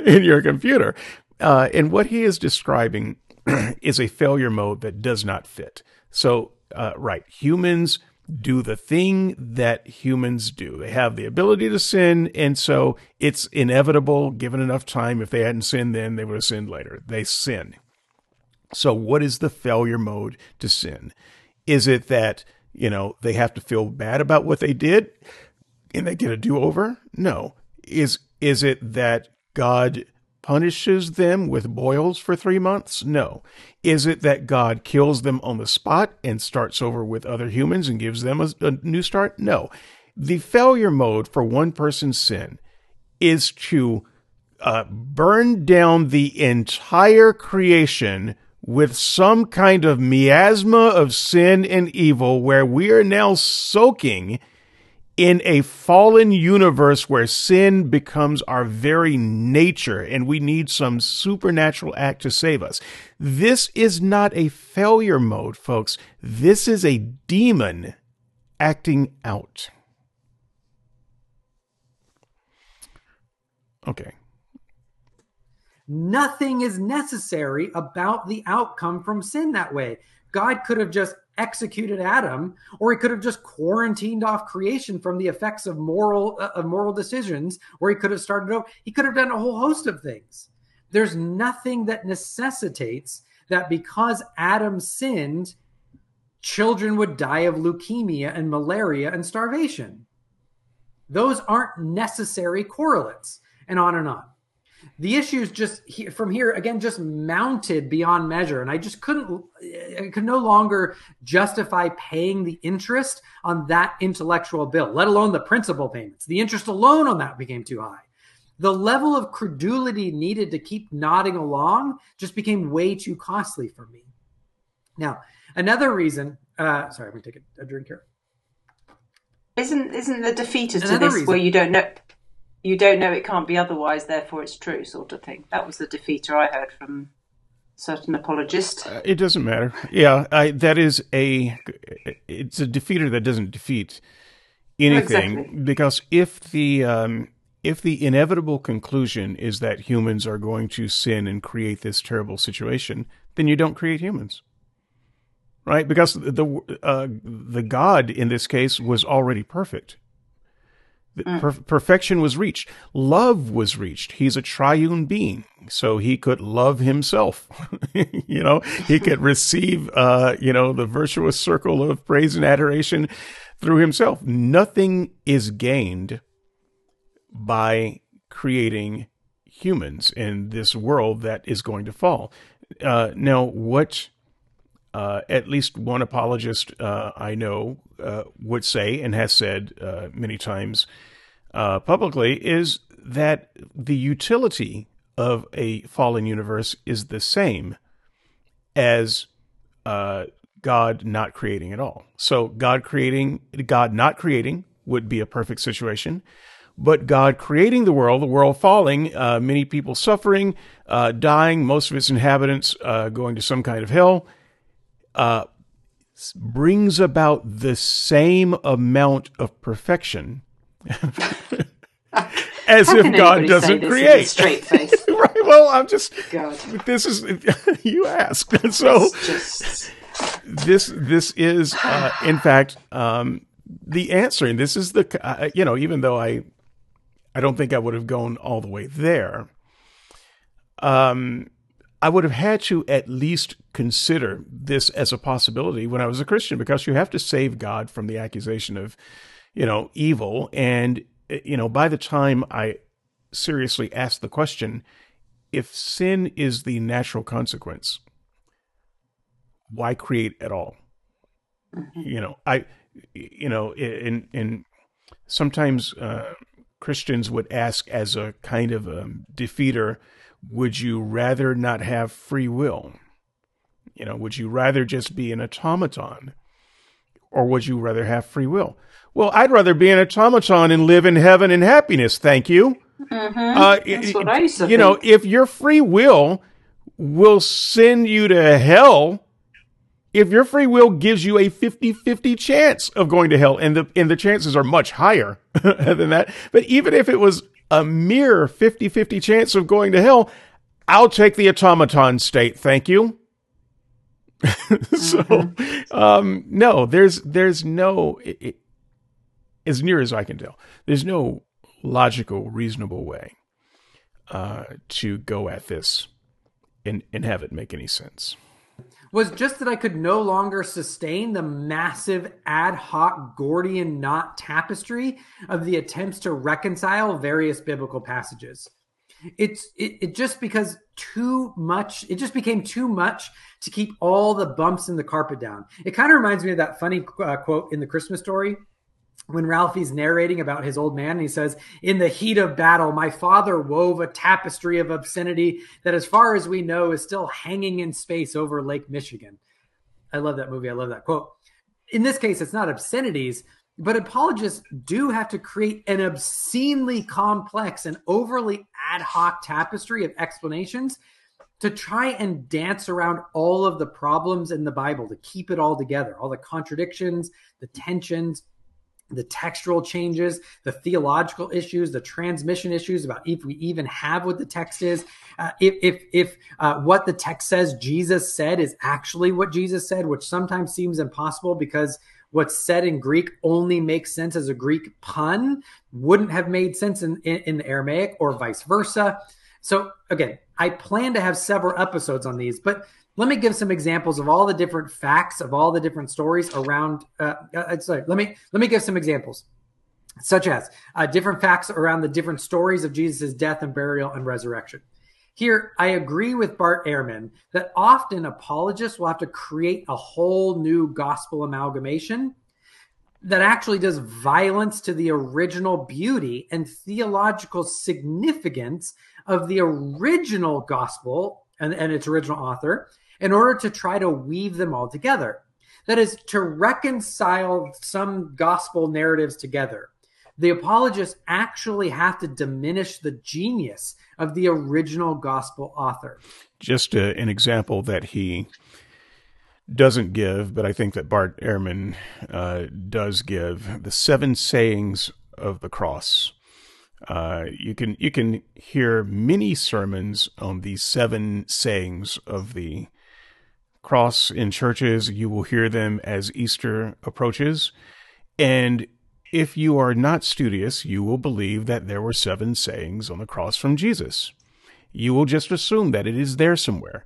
in your computer. Uh, and what he is describing is a failure mode that does not fit. So, uh, right, humans do the thing that humans do. They have the ability to sin, and so it's inevitable, given enough time. If they hadn't sinned then, they would have sinned later. They sin. So, what is the failure mode to sin? Is it that, you know, they have to feel bad about what they did and they get a do over? No. Is is it that God punishes them with boils for three months? No. Is it that God kills them on the spot and starts over with other humans and gives them a, a new start? No. The failure mode for one person's sin is to uh, burn down the entire creation with some kind of miasma of sin and evil where we are now soaking in a fallen universe where sin becomes our very nature and we need some supernatural act to save us. This is not a failure mode, folks. This is a demon acting out. Okay. Nothing is necessary about the outcome from sin that way. God could have just executed Adam, or he could have just quarantined off creation from the effects of moral uh, of moral decisions, or he could have started over. He could have done a whole host of things. There's nothing that necessitates that because Adam sinned, children would die of leukemia and malaria and starvation. Those aren't necessary correlates, and on and on the issues just from here again just mounted beyond measure. And i just couldn't i could no longer justify paying the interest on that intellectual bill let alone the principal payments. The interest alone on that became too high. The level of credulity needed to keep nodding along just became way too costly for me. Now another reason uh sorry i'm gonna take a, a drink here. Isn't isn't the defeaters to this reason, where you don't know you don't know it can't be otherwise, therefore it's true, sort of thing. That was the defeater I heard from certain apologist. Uh, it doesn't matter. Yeah, I, that is a it's a defeater that doesn't defeat anything exactly. because if the um, if the inevitable conclusion is that humans are going to sin and create this terrible situation, then you don't create humans. Right? Because the uh, the God in this case was already perfect. Mm. Per- perfection was reached. Love was reached. He's a triune being, so he could love himself. you know, he could receive, uh, you know, the virtuous circle of praise and adoration through himself. Nothing is gained by creating humans in this world that is going to fall. Uh, now, what uh, at least one apologist uh, I know uh, would say and has said uh, many times uh, publicly is that the utility of a fallen universe is the same as God not creating at all. So God creating, God not creating would be a perfect situation. But God creating the world, the world falling, many people suffering, dying, most of its inhabitants going to some kind of hell, uh, brings about the same amount of perfection As How if God doesn't create. straight face. right. Well, I'm just. God. This is you asked, so just... this this is uh, in fact um, the answer, and this is the uh, you know even though I I don't think I would have gone all the way there. Um, I would have had to at least consider this as a possibility when I was a Christian, because you have to save God from the accusation of, you know, evil. And, you know, by the time I seriously asked the question, if sin is the natural consequence, why create at all? Mm-hmm. You know, I, you know, in in sometimes uh, Christians would ask as a kind of a defeater, would you rather not have free will? You know, would you rather just be an automaton? Or would you rather have free will? Well, I'd rather be an automaton and live in heaven and happiness. Thank you. Mm-hmm. Uh, That's what I used to You think. know, if your free will will send you to hell, if your free will gives you a 50-50 chance of going to hell, and the and the chances are much higher than that, but even if it was a mere 50-50 chance of going to hell, I'll take the automaton state. Thank you. so, mm-hmm. um, no, there's there's no, it, it, as near as I can tell, there's no logical, reasonable way uh, to go at this and and have it make any sense. Was just that I could no longer sustain the massive ad hoc Gordian knot tapestry of the attempts to reconcile various biblical passages. It's it, it just because too much it just became too much to keep all the bumps in the carpet down. It kind of reminds me of that funny uh, quote in the christmas story when Ralphie's narrating about his old man, and he says, In the heat of battle, my father wove a tapestry of obscenity that, as far as we know, is still hanging in space over Lake Michigan. I love that movie. I love that quote. In this case, it's not obscenities, but apologists do have to create an obscenely complex and overly ad hoc tapestry of explanations to try and dance around all of the problems in the Bible to keep it all together, all the contradictions, the tensions, the textual changes, the theological issues, the transmission issues about if we even have what the text is, uh, if if, if uh, what the text says Jesus said is actually what Jesus said, which sometimes seems impossible because what's said in Greek only makes sense as a Greek pun, wouldn't have made sense in, in, in, the Aramaic or vice versa. So, again, I plan to have several episodes on these, but let me give some examples of all the different facts of all the different stories around. Uh, uh, sorry, let me let me give some examples, such as uh, different facts around the different stories of Jesus' death and burial and resurrection. Here, I agree with Bart Ehrman that often apologists will have to create a whole new gospel amalgamation that actually does violence to the original beauty and theological significance of the original gospel and, and its original author in order to try to weave them all together. That is, to reconcile some gospel narratives together the apologists actually have to diminish the genius of the original gospel author. Just uh, an example that he doesn't give, but I think that Bart Ehrman uh, does give the seven sayings of the cross. Uh, you can you can hear many sermons on these seven sayings of the cross in churches. You will hear them as Easter approaches, and if you are not studious, you will believe that there were seven sayings on the cross from Jesus. You will just assume that it is there somewhere.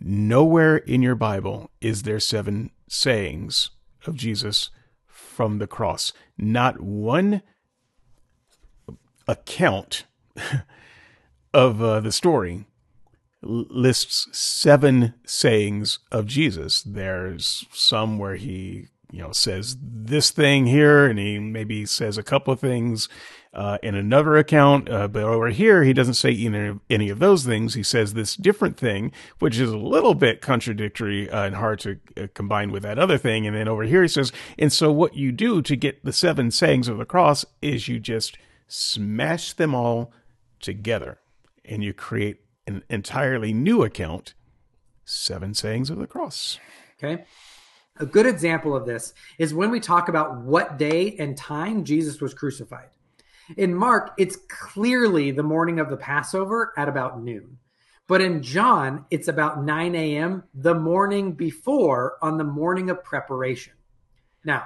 Nowhere in your Bible is there seven sayings of Jesus from the cross. Not one account of uh, the story lists seven sayings of Jesus. There's some where he you know says this thing here and he maybe says a couple of things uh, in another account uh, but over here he doesn't say any, any of those things he says this different thing which is a little bit contradictory uh, and hard to uh, combine with that other thing and then over here he says and so what you do to get the seven sayings of the cross is you just smash them all together and you create an entirely new account seven sayings of the cross okay a good example of this is when we talk about what day and time Jesus was crucified. In Mark, it's clearly the morning of the Passover at about noon. But in John, it's about 9 a.m., the morning before, on the morning of preparation. Now,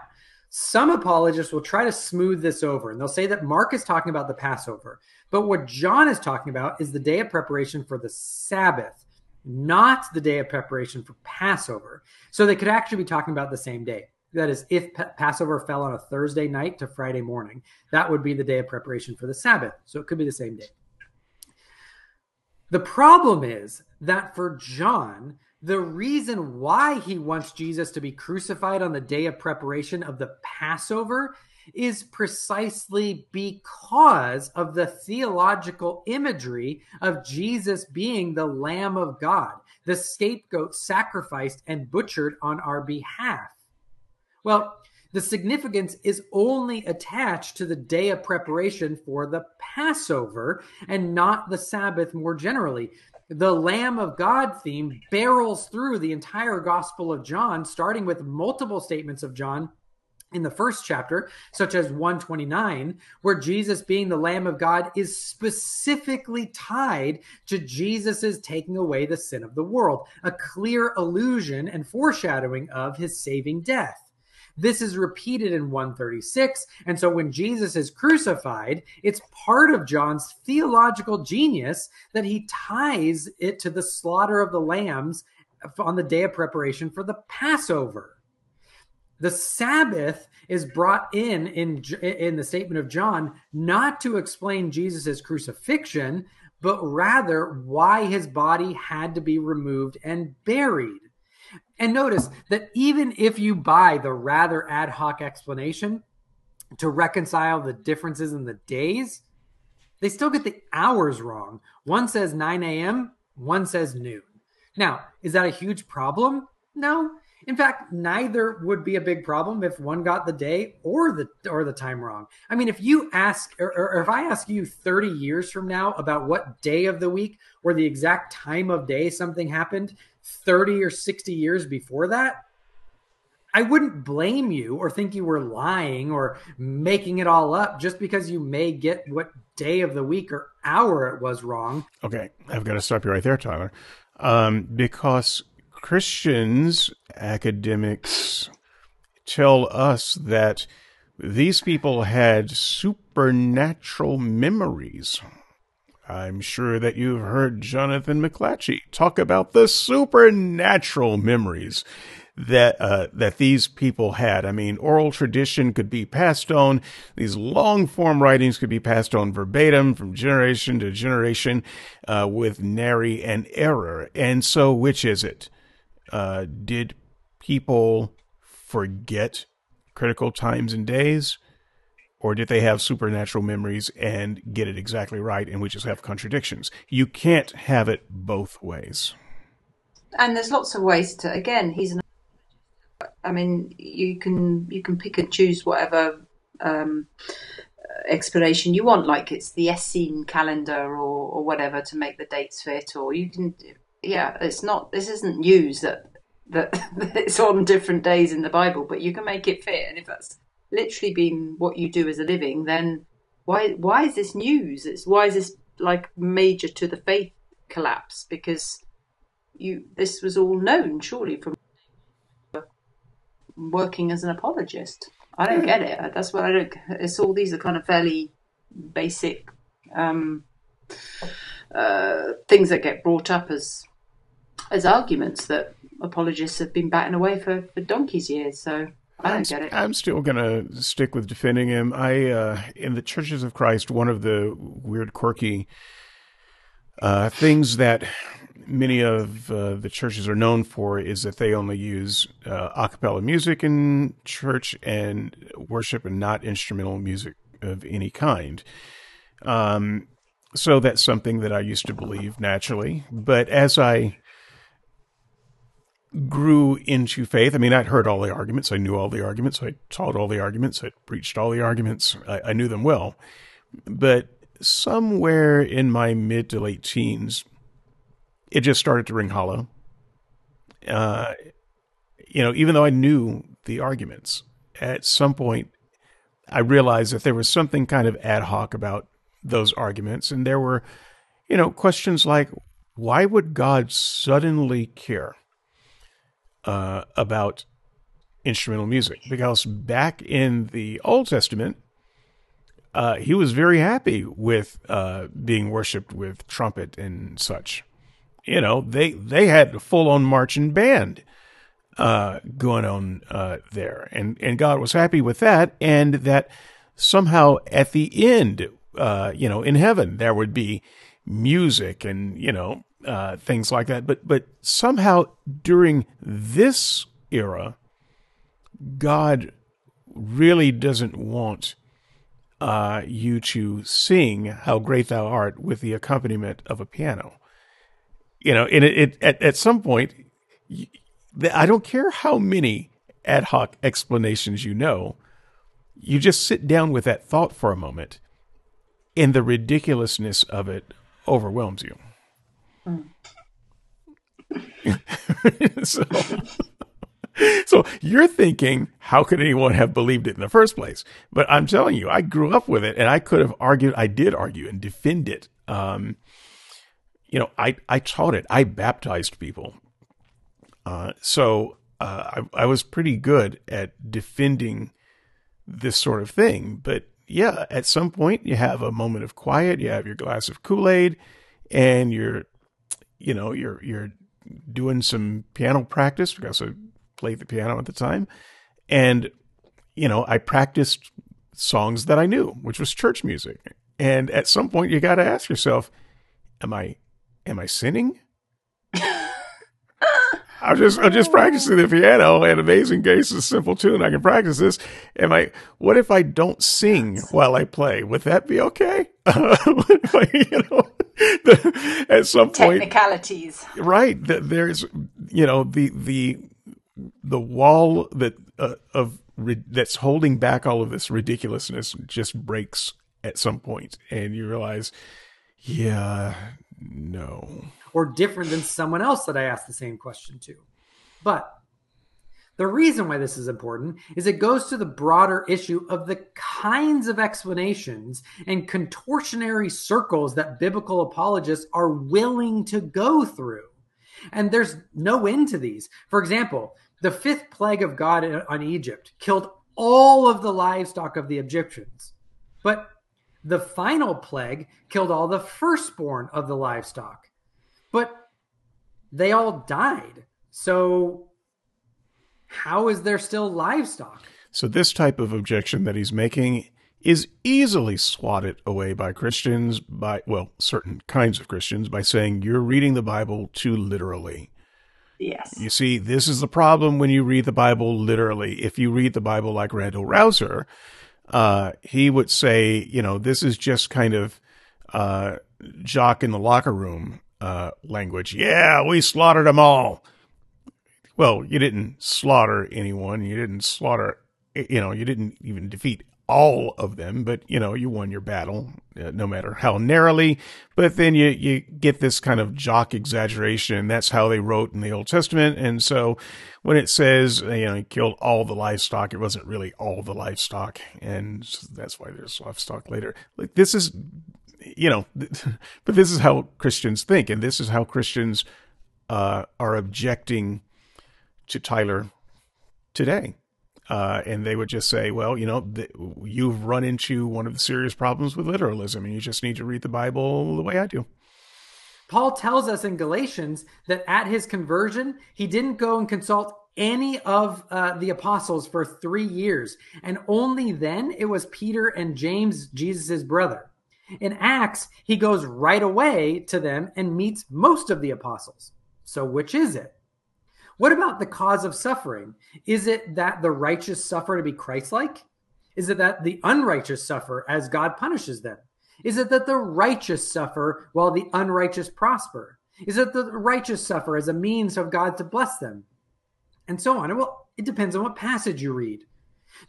some apologists will try to smooth this over and they'll say that Mark is talking about the Passover. But what John is talking about is the day of preparation for the Sabbath not the day of preparation for Passover. So they could actually be talking about the same day. That is, if Passover fell on a Thursday night to Friday morning, that would be the day of preparation for the Sabbath. So it could be the same day. The problem is that for John, The reason why he wants Jesus to be crucified on the day of preparation of the Passover is precisely because of the theological imagery of Jesus being the Lamb of God, the scapegoat sacrificed and butchered on our behalf. Well, the significance is only attached to the day of preparation for the Passover and not the Sabbath more generally. The Lamb of God theme barrels through the entire Gospel of John, starting with multiple statements of John in the first chapter, such as 129, where Jesus being the Lamb of God is specifically tied to Jesus's taking away the sin of the world, a clear allusion and foreshadowing of his saving death. This is repeated in 136. And so when Jesus is crucified, it's part of John's theological genius that he ties it to the slaughter of the lambs on the day of preparation for the Passover. The Sabbath is brought in in in the statement of John not to explain Jesus' crucifixion, but rather why his body had to be removed and buried. And notice that even if you buy the rather ad hoc explanation to reconcile the differences in the days, they still get the hours wrong. One says 9 a.m., one says noon. Now, is that a huge problem? No. In fact, neither would be a big problem if one got the day or the or the time wrong. I mean, if you ask or, or, if I ask you 30 years from now about what day of the week or the exact time of day something happened, 30 or 60 years before that, I wouldn't blame you or think you were lying or making it all up just because you may get what day of the week or hour it was wrong. Okay, I've got to stop you right there, Tyler. Um, because Christians, academics, tell us that these people had supernatural memories. I'm sure that you've heard Jonathan McLatchie talk about the supernatural memories that uh, that these people had. I mean, oral tradition could be passed on; these long form writings could be passed on verbatim from generation to generation uh, with nary an error. And so, which is it? Uh, did people forget critical times and days? Or did they have supernatural memories and get it exactly right and we just have contradictions? You can't have it both ways. And there's lots of ways to again he's an i mean you can you can pick and choose whatever um, explanation you want like it's the essene calendar or, or whatever to make the dates fit or you can yeah it's not this isn't news that that it's on different days in the bible but you can make it fit and if that's literally been what you do as a living, then why why is this news? It's why is this like major to the faith collapse? Because you this was all known surely from working as an apologist. I don't get it. That's what I don't. It's all these are kind of fairly basic um, uh, things that get brought up as as arguments that apologists have been batting away for, for donkey's years. So I'm, get it. I'm still gonna stick with defending him. I uh, in the Churches of Christ, one of the weird, quirky uh, things that many of uh, the churches are known for is that they only use uh, a cappella music in church and worship, and not instrumental music of any kind. Um, so that's something that I used to believe naturally, but as I grew into faith. I mean, I'd heard all the arguments. I knew all the arguments. I taught all the arguments. I preached all the arguments. I, I knew them well. But somewhere in my mid to late teens, it just started to ring hollow. Uh, you know, even though I knew the arguments, at some point I realized that there was something kind of ad hoc about those arguments. And there were, you know, questions like, why would God suddenly care? Uh, about instrumental music because back in the Old Testament, uh, he was very happy with uh, being worshipped with trumpet and such. You know, they they had a full on marching band uh, going on uh, there, and and God was happy with that, and that somehow at the end, uh, you know, in heaven there would be music and you know uh, things like that. But but somehow during this era, God really doesn't want uh, you to sing "How Great Thou Art" with the accompaniment of a piano. You know, and it, it at at some point, I don't care how many ad hoc explanations you know, you just sit down with that thought for a moment, and the ridiculousness of it overwhelms you. So, so you're thinking, how could anyone have believed it in the first place? But I'm telling you, I grew up with it, and I could have argued. I did argue and defend it. Um, you know, I I taught it. I baptized people. Uh, so uh, I, I was pretty good at defending this sort of thing. But yeah, at some point you have a moment of quiet. You have your glass of Kool Aid, and you're, you know, you're you're doing some piano practice because I played the piano at the time, and you know I practiced songs that I knew, which was church music. And at some point you got to ask yourself, am I am I sinning? I'm just I'm just practicing the piano and Amazing Grace is a simple tune. I can practice this. Am I what if I don't sing while I play? Would that be okay? I, you know, the, at some point technicalities. Right. The, there's you know the the the wall that uh, of that's holding back all of this ridiculousness just breaks at some point and you realize yeah no or different than someone else that I asked the same question to. But the reason why this is important is it goes to the broader issue of the kinds of explanations and contortionary circles that biblical apologists are willing to go through. And there's no end to these. For example, the fifth plague of God on Egypt killed all of the livestock of the Egyptians. But the final plague killed all the firstborn of the livestock but they all died. So how is there still livestock? So this type of objection that he's making is easily swatted away by Christians by well, certain kinds of Christians by saying you're reading the Bible too literally. Yes. You see, this is the problem when you read the Bible literally. If you read the Bible like Randall Rauser, uh, he would say, you know, this is just kind of uh, jock in the locker room uh, language. Yeah, we slaughtered them all. Well, you didn't slaughter anyone. You didn't slaughter, you know, you didn't even defeat all of them, but you know, you won your battle, uh, no matter how narrowly. But then you you get this kind of jock exaggeration. That's how they wrote in the Old Testament. And so, when it says you know he killed all the livestock, it wasn't really all the livestock, and that's why there's livestock later. Like this is you know, but this is how Christians think, and this is how Christians uh, are objecting to Tyler today. Uh, and they would just say, well, you know, th- you've run into one of the serious problems with literalism, and you just need to read the Bible the way I do. Paul tells us in Galatians that at his conversion, he didn't go and consult any of uh, the apostles for three years. And only then it was Peter and James, Jesus' brother. In Acts, he goes right away to them and meets most of the apostles. So, which is it? What about the cause of suffering? Is it that the righteous suffer to be Christ like? Is it that the unrighteous suffer as God punishes them? Is it that the righteous suffer while the unrighteous prosper? Is it that the righteous suffer as a means of God to bless them? And so on. Well, it depends on what passage you read.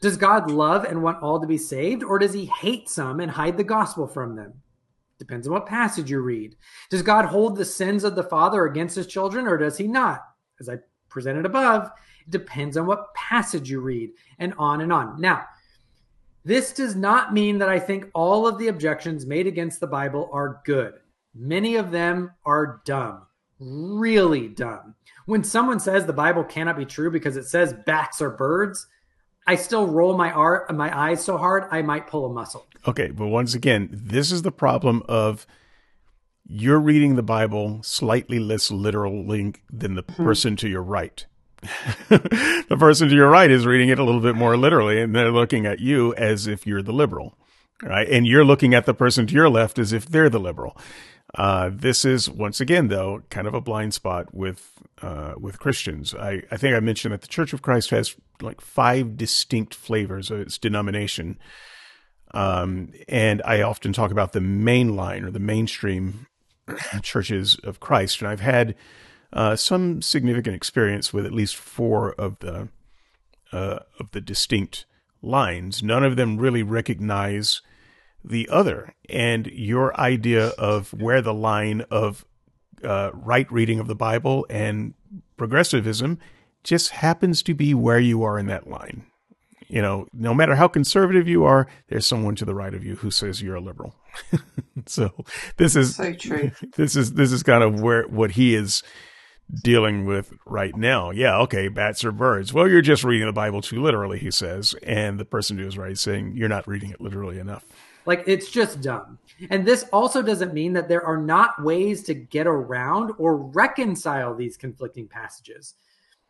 Does God love and want all to be saved, or does he hate some and hide the gospel from them? Depends on what passage you read. Does God hold the sins of the father against his children, or does he not? As I presented above, it depends on what passage you read, and on and on. Now, this does not mean that I think all of the objections made against the Bible are good. Many of them are dumb, really dumb. When someone says the Bible cannot be true because it says bats are birds, I still roll my art my eyes so hard I might pull a muscle. Okay, but once again, this is the problem of you're reading the Bible slightly less literally than the mm-hmm. person to your right. the person to your right is reading it a little bit more literally, and they're looking at you as if you're the liberal, right? And you're looking at the person to your left as if they're the liberal. Uh, this is once again, though, kind of a blind spot with uh, with Christians. I, I think I mentioned that the Church of Christ has like five distinct flavors of its denomination, um, and I often talk about the main line or the mainstream churches of Christ. And I've had uh, some significant experience with at least four of the uh, of the distinct lines. None of them really recognize the other. And your idea of where the line of uh, right reading of the Bible and progressivism just happens to be where you are in that line. You know, no matter how conservative you are, there's someone to the right of you who says you're a liberal. so this is so true. This is this is kind of where what he is dealing with right now. Yeah, okay, bats are birds. Well, you're just reading the Bible too literally, he says, and the person who is right is saying you're not reading it literally enough. Like it's just dumb. And this also doesn't mean that there are not ways to get around or reconcile these conflicting passages.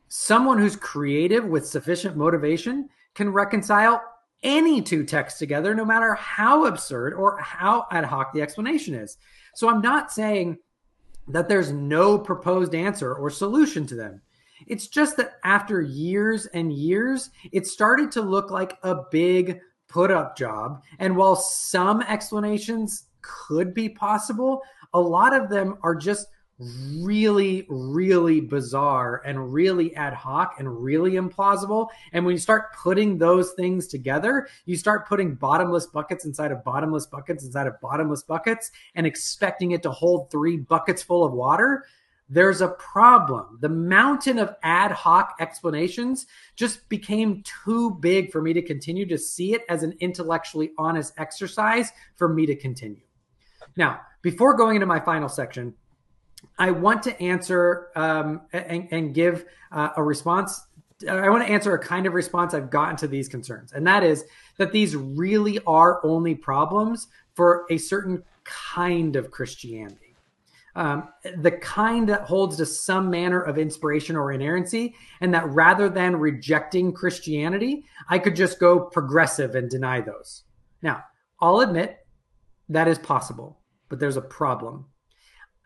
Someone who's creative with sufficient motivation can reconcile any two texts together, no matter how absurd or how ad hoc the explanation is. So I'm not saying that there's no proposed answer or solution to them. It's just that after years and years, it started to look like a big put up job. And while some explanations could be possible, a lot of them are just really, really bizarre and really ad hoc and really implausible. And when you start putting those things together, you start putting bottomless buckets inside of bottomless buckets inside of bottomless buckets and expecting it to hold three buckets full of water. There's a problem. The mountain of ad hoc explanations just became too big for me to continue to see it as an intellectually honest exercise for me to continue. Now, before going into my final section, I want to answer um, and, and, give uh, a response. I want to answer a kind of response I've gotten to these concerns, and that is that these really are only problems for a certain kind of Christianity. Um, the kind that holds to some manner of inspiration or inerrancy, and that rather than rejecting Christianity, I could just go progressive and deny those. Now, I'll admit that is possible, but there's a problem.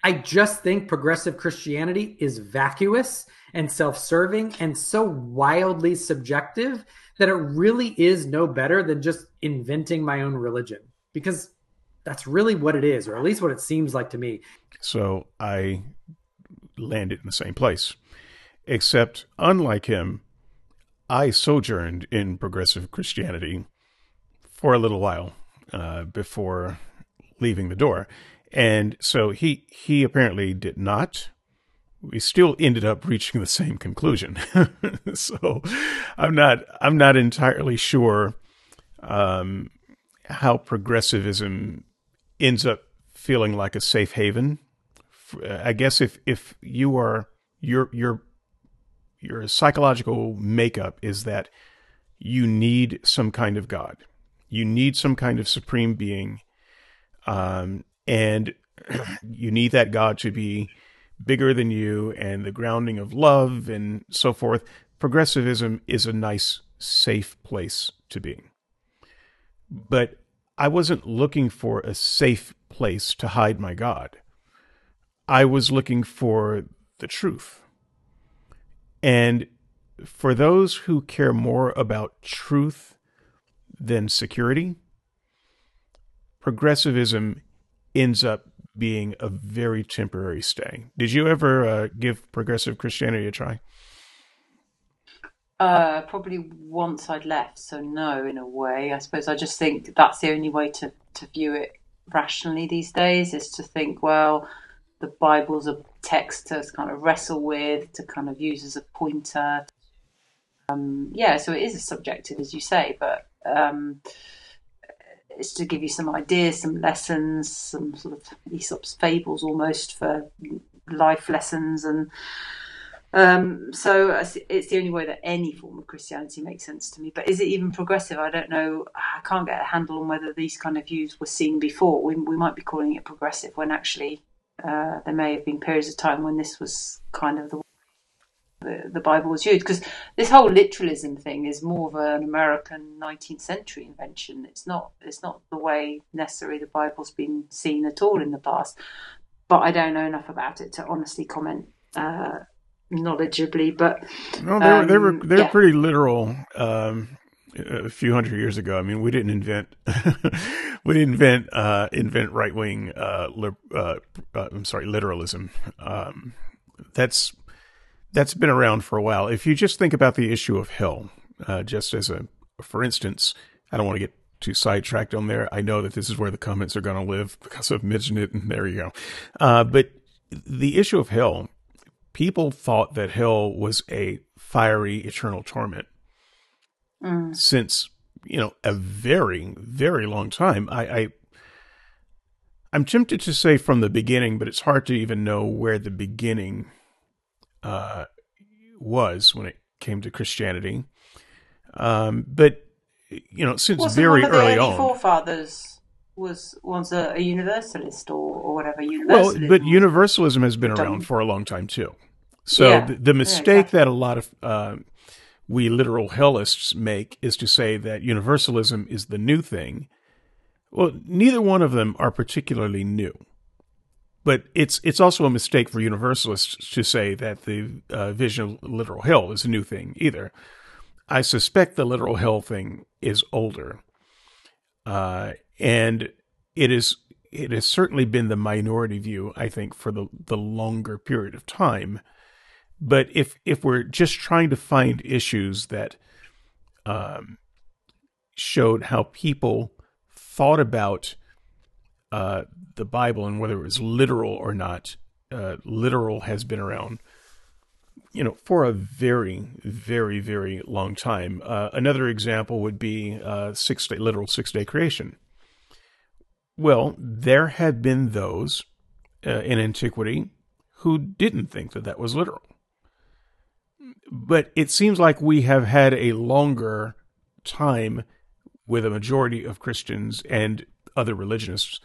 I just think progressive Christianity is vacuous and self serving and so wildly subjective that it really is no better than just inventing my own religion because that's really what it is, or at least what it seems like to me. So I landed in the same place, except unlike him, I sojourned in progressive Christianity for a little while uh, before leaving the door. And so he he apparently did not. We still ended up reaching the same conclusion. so I'm not I'm not entirely sure um, how progressivism ends up feeling like a safe haven. I guess if if you are your your your psychological makeup is that you need some kind of God, you need some kind of supreme being, um, and you need that God to be bigger than you and the grounding of love and so forth. Progressivism is a nice, safe place to be. But I wasn't looking for a safe place to hide my God. I was looking for the truth. And for those who care more about truth than security, progressivism ends up being a very temporary stay. Did you ever uh, give progressive Christianity a try? Uh, probably once I'd left, so no, in a way. I suppose I just think that's the only way to, to view it rationally these days is to think, well, the Bible's a text to kind of wrestle with, to kind of use as a pointer. Um, yeah, so it is subjective, as you say, but um, it's to give you some ideas, some lessons, some sort of Aesop's fables almost for life lessons. And um, so it's the only way that any form of Christianity makes sense to me. But is it even progressive? I don't know. I can't get a handle on whether these kind of views were seen before. We, we might be calling it progressive when actually uh, there may have been periods of time when this was kind of the the, the Bible was used because this whole literalism thing is more of an American 19th century invention. It's not it's not the way necessarily the Bible's been seen at all in the past. but I don't know enough about it to honestly comment uh, knowledgeably. But no, they were they were um, they were yeah. pretty literal. Um, a few hundred years ago. I mean, we didn't invent we didn't invent uh, invent right wing. Uh, li- uh, uh, I'm sorry, literalism. Um, that's that's been around for a while. If you just think about the issue of hell, uh, just as a for instance, I don't want to get too sidetracked on there. I know that this is where the comments are going to live because I've mentioned it, and there you go. Uh, but the issue of hell, people thought that hell was a fiery eternal torment Mm. since you know a very very long time. I, I I'm tempted to say from the beginning, but it's hard to even know where the beginning uh, was when it came to Christianity. Um, but you know, since very one of the early on. forefathers was was a, a universalist or, or whatever. Well, but universalism has been around for a long time too. So Yeah. the, the mistake exactly. that a lot of uh, we literal hellists make is to say that universalism is the new thing. Well, neither one of them are particularly new. But it's it's also a mistake for universalists to say that the uh, vision of literal hell is a new thing either. I suspect the literal hell thing is older, uh, and it is it has certainly been the minority view. I think for the the longer period of time. But if if we're just trying to find issues that um, showed how people thought about uh, the Bible and whether it was literal or not, uh, literal has been around, you know, for a very, very, very long time. Uh, another example would be uh, six day, literal six day creation. Well, there had been those uh, in antiquity who didn't think that that was literal. But it seems like we have had a longer time with a majority of Christians and other religionists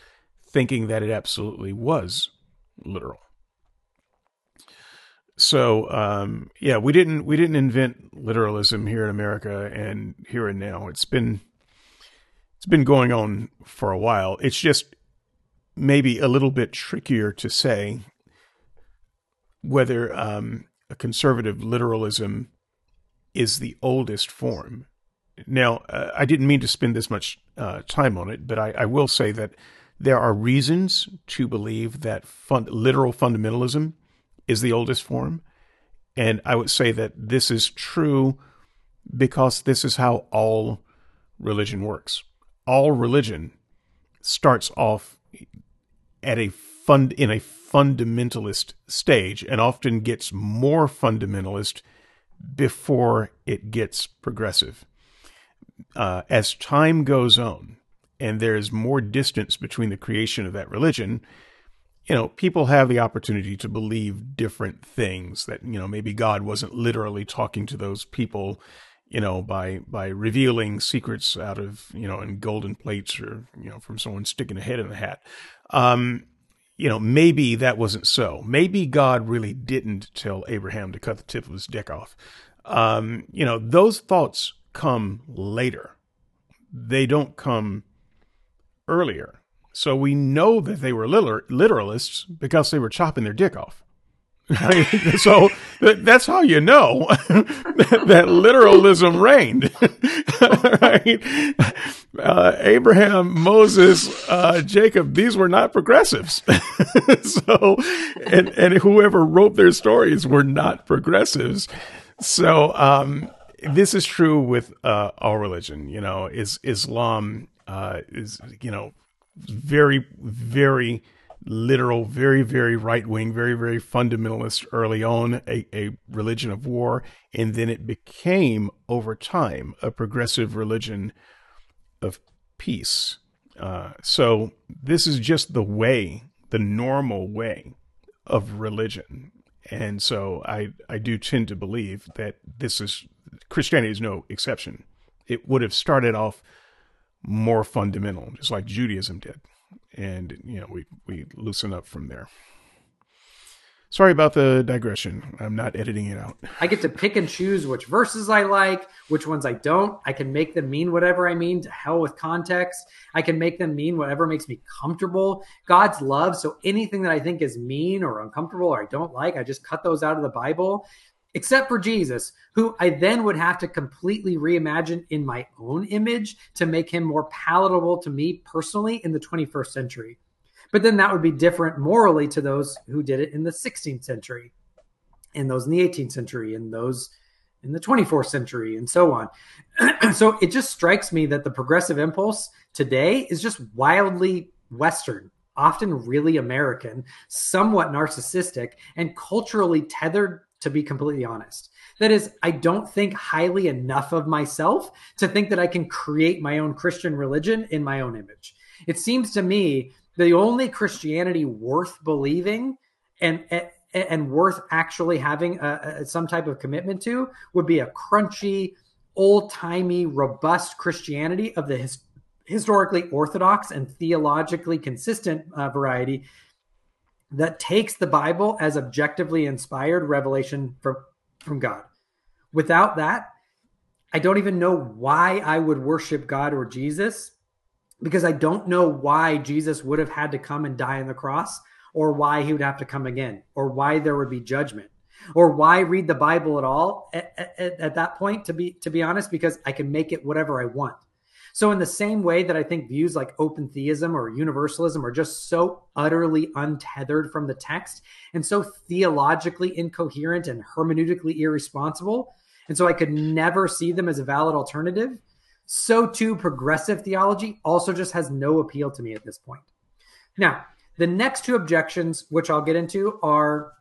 thinking that it absolutely was literal. So um, yeah, we didn't we didn't invent literalism here in America and here and now. It's been it's been going on for a while. It's just maybe a little bit trickier to say whether um, a conservative literalism is the oldest form. Now, uh, I didn't mean to spend this much uh, time on it, but I, I will say that there are reasons to believe that literal fundamentalism is the oldest form. And I would say that this is true because this is how all religion works. All religion starts off at a fund in a fundamentalist stage and often gets more fundamentalist before it gets progressive. Uh, as time goes on and there's more distance between the creation of that religion, you know, people have the opportunity to believe different things that, you know, maybe God wasn't literally talking to those people, you know, by, by revealing secrets out of, you know, in golden plates or, you know, from someone sticking a head in a hat. Um, you know, maybe that wasn't so. Maybe God really didn't tell Abraham to cut the tip of his dick off. Um, you know, those thoughts come later. They don't come earlier. So we know that they were liter- literalists because they were chopping their dick off. so th- that's how you know that literalism reigned. right? Uh, Abraham, Moses, uh, Jacob, these were not progressives. so, and, and whoever wrote their stories were not progressives. So, um, this is true with uh, all religion. You know, is Islam uh, is you know very very literal, very very right wing, very very fundamentalist early on, a, a religion of war, and then it became over time a progressive religion of peace. Uh, so this is just the way, the normal way of religion. And so I, I do tend to believe that this is Christianity is no exception. It would have started off more fundamental, just like Judaism did. And, you know, we, we loosen up from there. Sorry about the digression. I'm not editing it out. I get to pick and choose which verses I like, which ones I don't. I can make them mean whatever I mean, to hell with context. I can make them mean whatever makes me comfortable. God's love. So anything that I think is mean or uncomfortable or I don't like, I just cut those out of the Bible, except for Jesus, who I then would have to completely reimagine in my own image to make him more palatable to me personally in the 21st century. But then that would be different morally to those who did it in the 16th century, and those in the 18th century, and those in the 24th century, and so on. so it just strikes me that the progressive impulse today is just wildly Western, often really American, somewhat narcissistic, and culturally tethered, to be completely honest. That is, I don't think highly enough of myself to think that I can create my own Christian religion in my own image. It seems to me the only Christianity worth believing and and worth actually having a, a, some type of commitment to would be a crunchy, old timey, robust Christianity of the his, historically orthodox and theologically consistent uh, variety that takes the Bible as objectively inspired revelation from from God. Without that, I don't even know why I would worship God or Jesus because I don't know why Jesus would have had to come and die on the cross, or why he would have to come again, or why there would be judgment, or why read the Bible at all at, at, at, that point. To be to be honest, because I can make it whatever I want. So in the same way that I think views like open theism or universalism are just so utterly untethered from the text and so theologically incoherent and hermeneutically irresponsible, and so I could never see them as a valid alternative so too progressive theology also just has no appeal to me at this point. Now, the next two objections, which I'll get into, are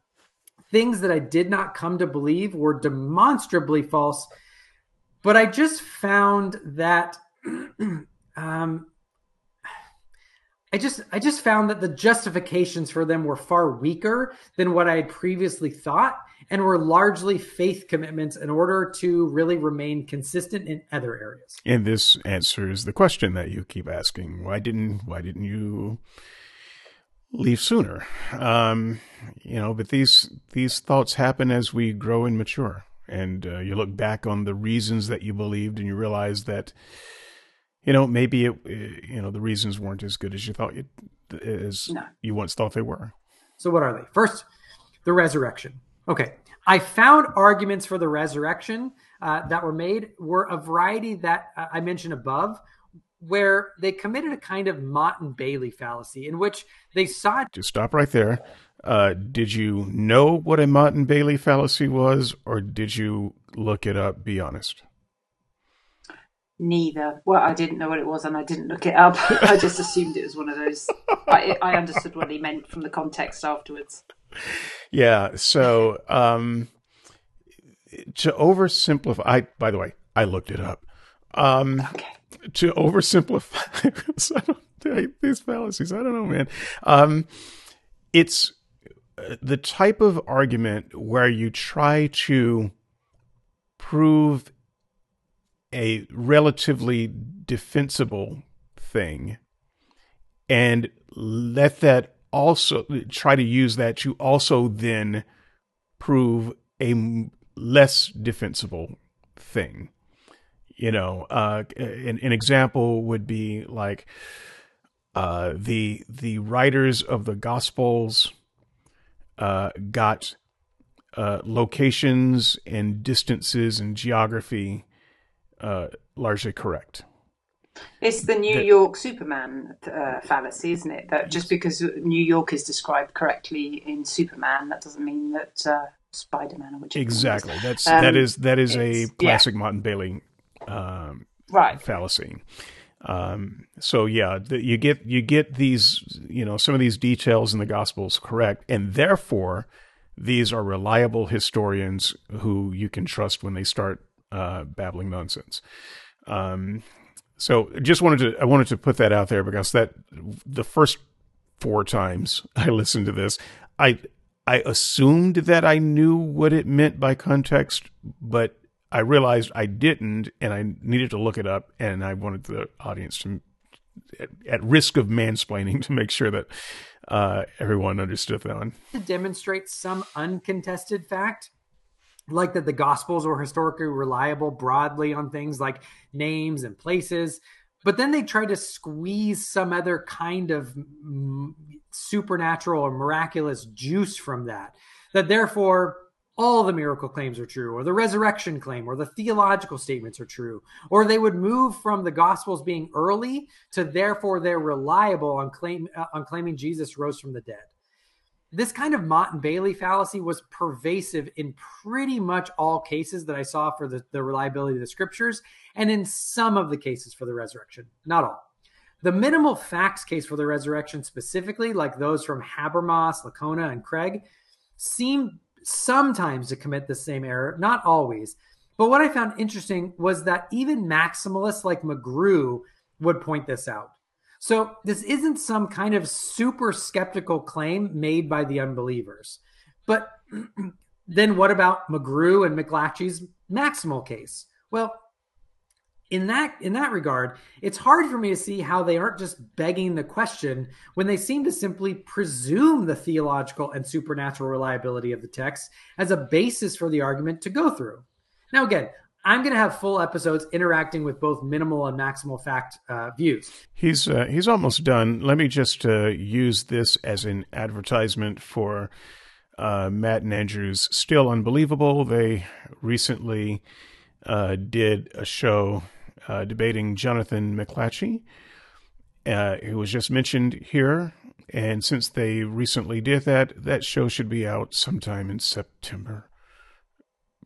things that I did not come to believe were demonstrably false, but I just found that um, I just I just found that the justifications for them were far weaker than what I had previously thought and were largely faith commitments in order to really remain consistent in other areas. And this answers the question that you keep asking: Why didn't Why didn't you leave sooner? Um, you know, but these these thoughts happen as we grow and mature, and uh, you look back on the reasons that you believed, and you realize that. You know, maybe it, you know the reasons weren't as good as you thought you, as no. you once thought they were. So, what are they? First, the resurrection. Okay. I found arguments for the resurrection uh, that were made were a variety that uh, I mentioned above, where they committed a kind of Motte and Bailey fallacy in which they sought to stop right there. Uh, did you know what a Motte and Bailey fallacy was, or did you look it up? Be honest. Neither. Well, I didn't know what it was, and I didn't look it up. I just assumed it was one of those. I, I understood what he meant from the context afterwards yeah. So, um, to oversimplify, I, by the way, I looked it up. Um, okay. To oversimplify these fallacies, I don't know, man. Um, it's uh, the type of argument where you try to prove a relatively defensible thing and let that also try to use that to also then prove a less defensible thing. You know, uh, an, an example would be like uh, the the writers of the Gospels uh, got uh, locations and distances and geography uh, largely correct. It's the New York Superman uh, fallacy, isn't it? That just because New York is described correctly in Superman, that doesn't mean that uh, Spider Man or which exactly that's um, that is that is a classic yeah. And Bailey um, right fallacy. Um, so yeah, the, you get you get these you know some of these details in the Gospels correct, and therefore these are reliable historians who you can trust when they start uh, babbling nonsense. Um, so just wanted to I wanted to put that out there because that the first four times I listened to this, I I assumed that I knew what it meant by context, but I realized I didn't, and I needed to look it up, and I wanted the audience to, at, at risk of mansplaining, to make sure that uh, everyone understood that one. To demonstrate some uncontested fact, like that the Gospels were historically reliable broadly on things like names and places, but then they try to squeeze some other kind of supernatural or miraculous juice from that. That therefore all the miracle claims are true, or the resurrection claim, or the theological statements are true, or they would move from the Gospels being early to therefore they're reliable on claim uh, on claiming Jesus rose from the dead. This kind of Motte and Bailey fallacy was pervasive in pretty much all cases that I saw for the, the reliability of the scriptures, and in some of the cases for the resurrection, not all. The minimal facts case for the resurrection, specifically, like those from Habermas, Licona, and Craig, seem sometimes to commit the same error, not always. But what I found interesting was that even maximalists like McGrew would point this out. So this isn't some kind of super skeptical claim made by the unbelievers. But then what about McGrew and McLatchie's maximal case? Well, in that in that regard, it's hard for me to see how they aren't just begging the question when they seem to simply presume the theological and supernatural reliability of the text as a basis for the argument to go through. Now, again, I'm going to have full episodes interacting with both minimal and maximal fact uh, views. He's uh, he's almost done. Let me just uh, use this as an advertisement for uh, Matt and Andrew's Still Unbelievable. They recently uh, did a show uh, debating Jonathan McLatchie, who was just mentioned here. And since they recently did that, that show should be out sometime in September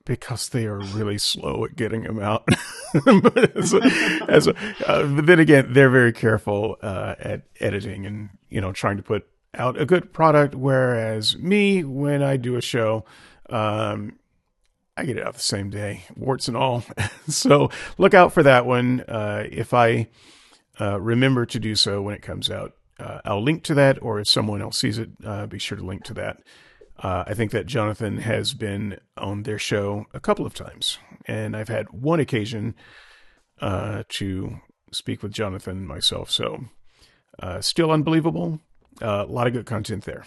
because they are really slow at getting them out. but, as a, as a, uh, but then again, they're very careful uh, at editing and you know trying to put out a good product. Whereas me, when I do a show, um, I get it out the same day, warts and all. so look out for that one. Uh, if I uh, remember to do so when it comes out, uh, I'll link to that, or if someone else sees it, uh, be sure to link to that. Uh, I think that Jonathan has been on their show a couple of times, and I've had one occasion uh, to speak with Jonathan myself. So, still unbelievable. a lot of good content there.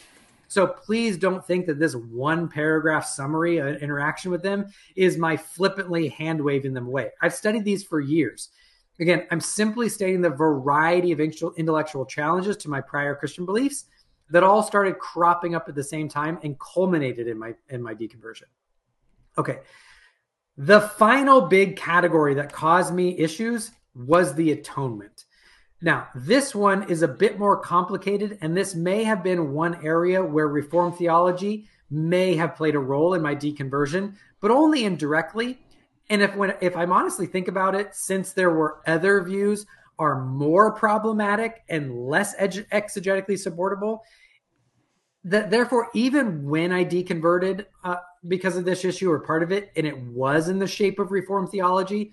So please don't think that this one paragraph summary uh, interaction with them is my flippantly hand waving them away. I've studied these for years. Again, I'm simply stating the variety of intellectual challenges to my prior Christian beliefs that all started cropping up at the same time and culminated in my in my deconversion. Okay. The final big category that caused me issues was the atonement. Now, this one is a bit more complicated, and this may have been one area where Reformed theology may have played a role in my deconversion, but only indirectly. And if when if I'm honestly think about it, since there were other views are more problematic and less exegetically supportable, that therefore even when I deconverted uh, because of this issue or part of it, and it was in the shape of Reformed theology,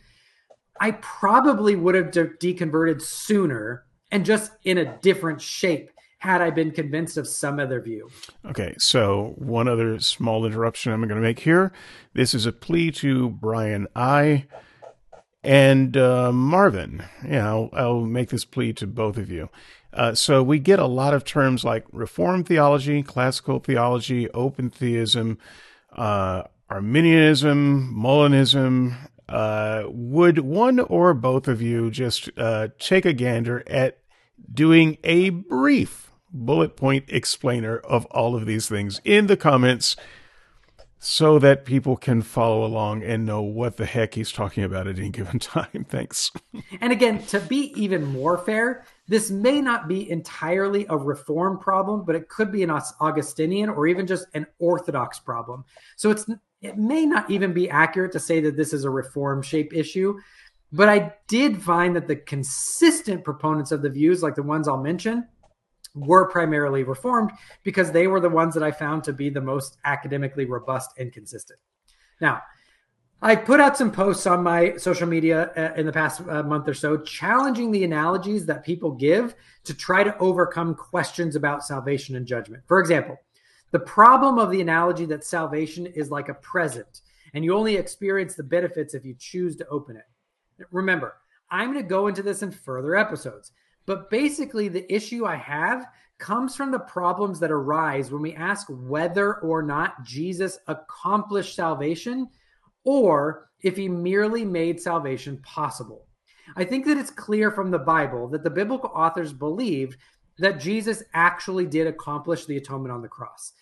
I probably would have de- deconverted sooner and just in a different shape had I been convinced of some other view. Okay, so one other small interruption I'm going to make here. This is a plea to Brian I. and uh, Marvin. Yeah, I'll, I'll, make this plea to both of you. Uh, so we get a lot of terms like reform theology, classical theology, open theism, uh, Arminianism, Molinism, uh, would one or both of you just uh, take a gander at doing a brief bullet point explainer of all of these things in the comments so that people can follow along and know what the heck he's talking about at any given time. Thanks. And again, to be even more fair, this may not be entirely a reform problem, but it could be an Augustinian or even just an Orthodox problem. So it's it may not even be accurate to say that this is a reform shape issue, but I did find that the consistent proponents of the views, like the ones I'll mention, were primarily reformed because they were the ones that I found to be the most academically robust and consistent. Now, I put out some posts on my social media uh, in the past uh, month or so challenging the analogies that people give to try to overcome questions about salvation and judgment. For example, the problem of the analogy that salvation is like a present and you only experience the benefits if you choose to open it. Remember, I'm going to go into this in further episodes, But basically, the issue I have comes from the problems that arise when we ask whether or not Jesus accomplished salvation or if he merely made salvation possible. I think that it's clear from the Bible that the biblical authors believed that Jesus actually did accomplish the atonement on the cross,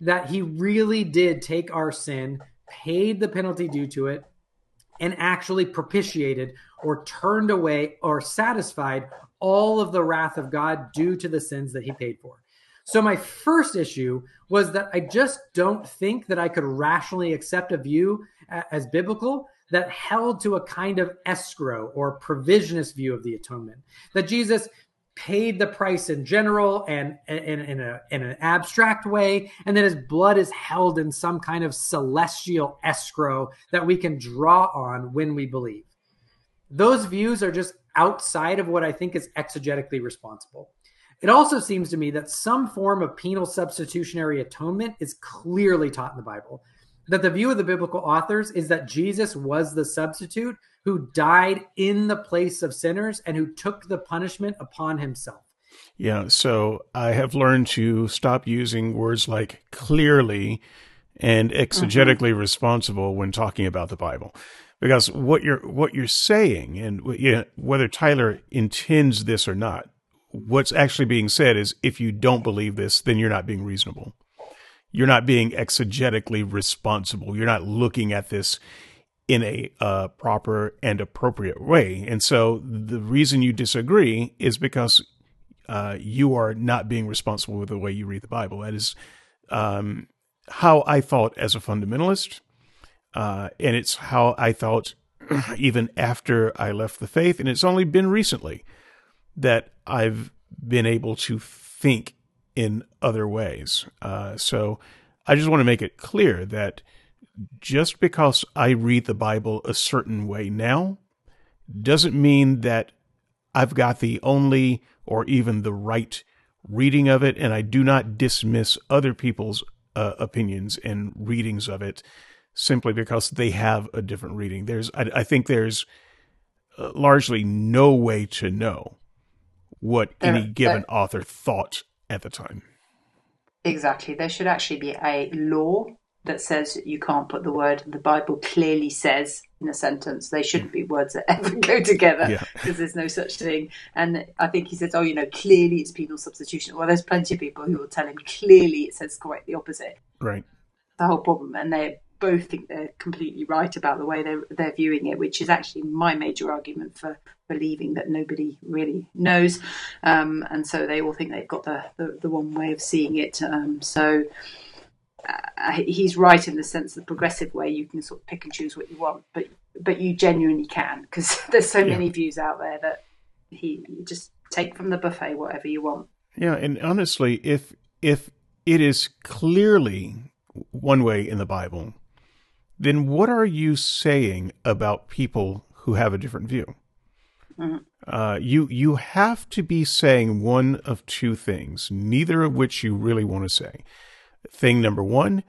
that he really did take our sin, paid the penalty due to it, and actually propitiated or turned away or satisfied all of the wrath of God due to the sins that he paid for. So, my first issue was that I just don't think that I could rationally accept a view as biblical that held to a kind of escrow or provisionist view of the atonement. That Jesus paid the price in general and in, an abstract way, and that his blood is held in some kind of celestial escrow that we can draw on when we believe. Those views are just outside of what I think is exegetically responsible. It also seems to me that some form of penal substitutionary atonement is clearly taught in the Bible. That the view of the biblical authors is that Jesus was the substitute who died in the place of sinners and who took the punishment upon himself. Yeah, so I have learned to stop using words like clearly and exegetically mm-hmm. responsible when talking about the Bible because what you're what you're saying and you know, whether Tyler intends this or not, what's actually being said is if you don't believe this, then you're not being reasonable. You're not being exegetically responsible. You're not looking at this in a uh, proper and appropriate way. And so the reason you disagree is because uh, you are not being responsible with the way you read the Bible. That is um, how I thought as a fundamentalist uh, and it's how I felt even after I left the faith. And it's only been recently that I've been able to think in other ways. Uh, so I just want to make it clear that just because I read the Bible a certain way now doesn't mean that I've got the only or even the right reading of it, and I do not dismiss other people's uh, opinions and readings of it simply because they have a different reading. There's, I, I think there's uh, largely no way to know what there, any given there, author thought at the time. Exactly. There should actually be a law that says you can't put the word the Bible clearly says in a sentence. They shouldn't be words that ever go together because yeah. there's no such thing. And I think he says, oh, you know, clearly it's penal substitution. Well, there's plenty of people who will tell him clearly it says quite the opposite. Right. The whole problem. And they both think they're completely right about the way they're, they're viewing it, which is actually my major argument for believing that nobody really knows. Um, and so they all think they've got the, the, the one way of seeing it. Um, so uh, he's right in the sense of the progressive way you can sort of pick and choose what you want, but but you genuinely can because there's so yeah. many views out there that he just take from the buffet whatever you want. Yeah, and honestly, if if it is clearly one way in the Bible, then what are you saying about people who have a different view? Mm-hmm. Uh, you you have to be saying one of two things, neither of which you really want to say. Thing number one,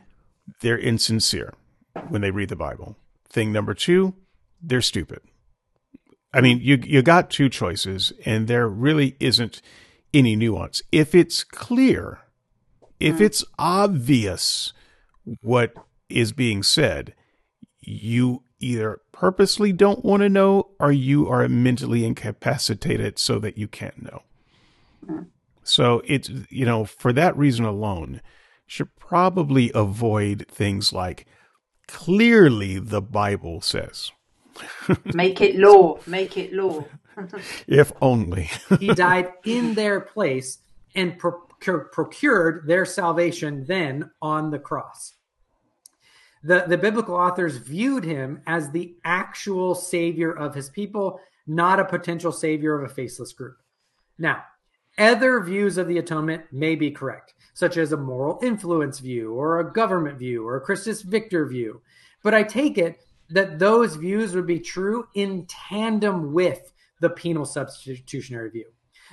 they're insincere when they read the Bible. Thing number two, they're stupid. I mean, you you got two choices, and there really isn't any nuance. If it's clear, if mm-hmm. it's obvious what is being said, you either purposely don't want to know or you are mentally incapacitated so that you can't know. Hmm. So it's, you know, for that reason alone, should probably avoid things like clearly the Bible says. make it law. Make it law. if only. he died in their place and procured their salvation then on the cross the, the biblical authors viewed him as the actual savior of his people, not a potential savior of a faceless group. Now, other views of the atonement may be correct, such as a moral influence view, or a government view, or a Christus Victor view. But I take it that those views would be true in tandem with the penal substitutionary view.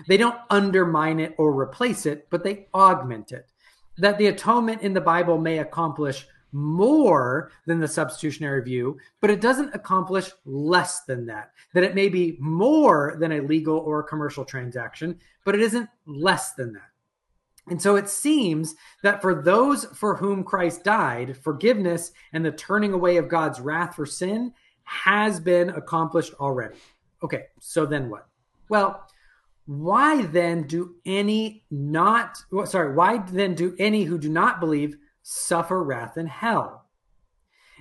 They don't undermine it or replace it, but they augment it. That the atonement in the Bible may accomplish more than the substitutionary view, but it doesn't accomplish less than that. That it may be more than a legal or a commercial transaction, but it isn't less than that. And so it seems that for those for whom Christ died, forgiveness and the turning away of God's wrath for sin has been accomplished already. Okay, so then what? Well, why then do any not sorry, why then do any who do not believe suffer wrath in hell?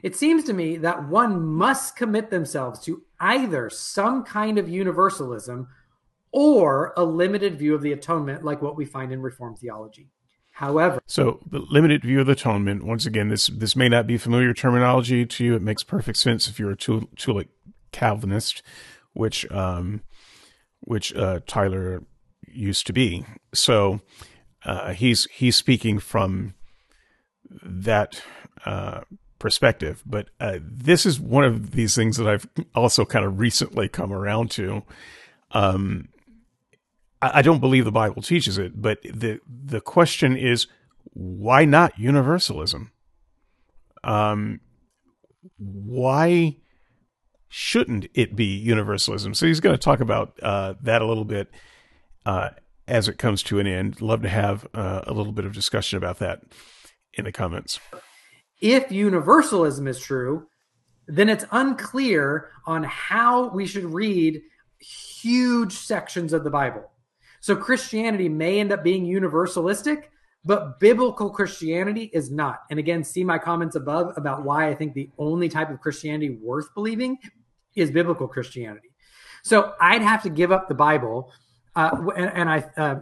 It seems to me that one must commit themselves to either some kind of universalism or a limited view of the atonement, like what we find in Reformed theology. However, so the limited view of the atonement. Once again, this this may not be familiar terminology to you. It makes perfect sense if you're a Tulip Calvinist, which um, which uh, Tyler used to be. So uh, he's he's speaking from that uh, perspective. But uh, this is one of these things that I've also kind of recently come around to. Um, I don't believe the Bible teaches it, but the the question is why not universalism? Um, why shouldn't it be universalism? So he's going to talk about uh, that a little bit uh, as it comes to an end. Love to have uh, a little bit of discussion about that in the comments. If universalism is true, then it's unclear on how we should read huge sections of the Bible. So Christianity may end up being universalistic, but biblical Christianity is not. And again, see my comments above about why I think the only type of Christianity worth believing is biblical Christianity. So I'd have to give up the Bible, uh, and, and, I, uh,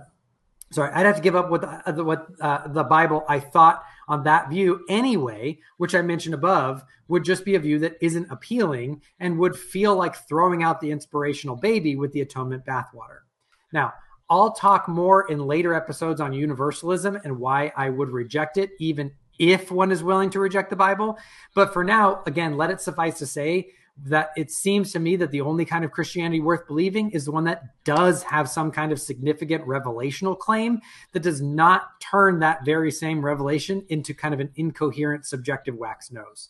sorry, I'd have to give up what the, uh, what uh, the Bible I thought on that view anyway, which I mentioned above, would just be a view that isn't appealing and would feel like throwing out the inspirational baby with the atonement bathwater. Now, I'll talk more in later episodes on universalism and why I would reject it, even if one is willing to reject the Bible. But for now, again, let it suffice to say that it seems to me that the only kind of Christianity worth believing is the one that does have some kind of significant revelational claim that does not turn that very same revelation into kind of an incoherent subjective wax nose.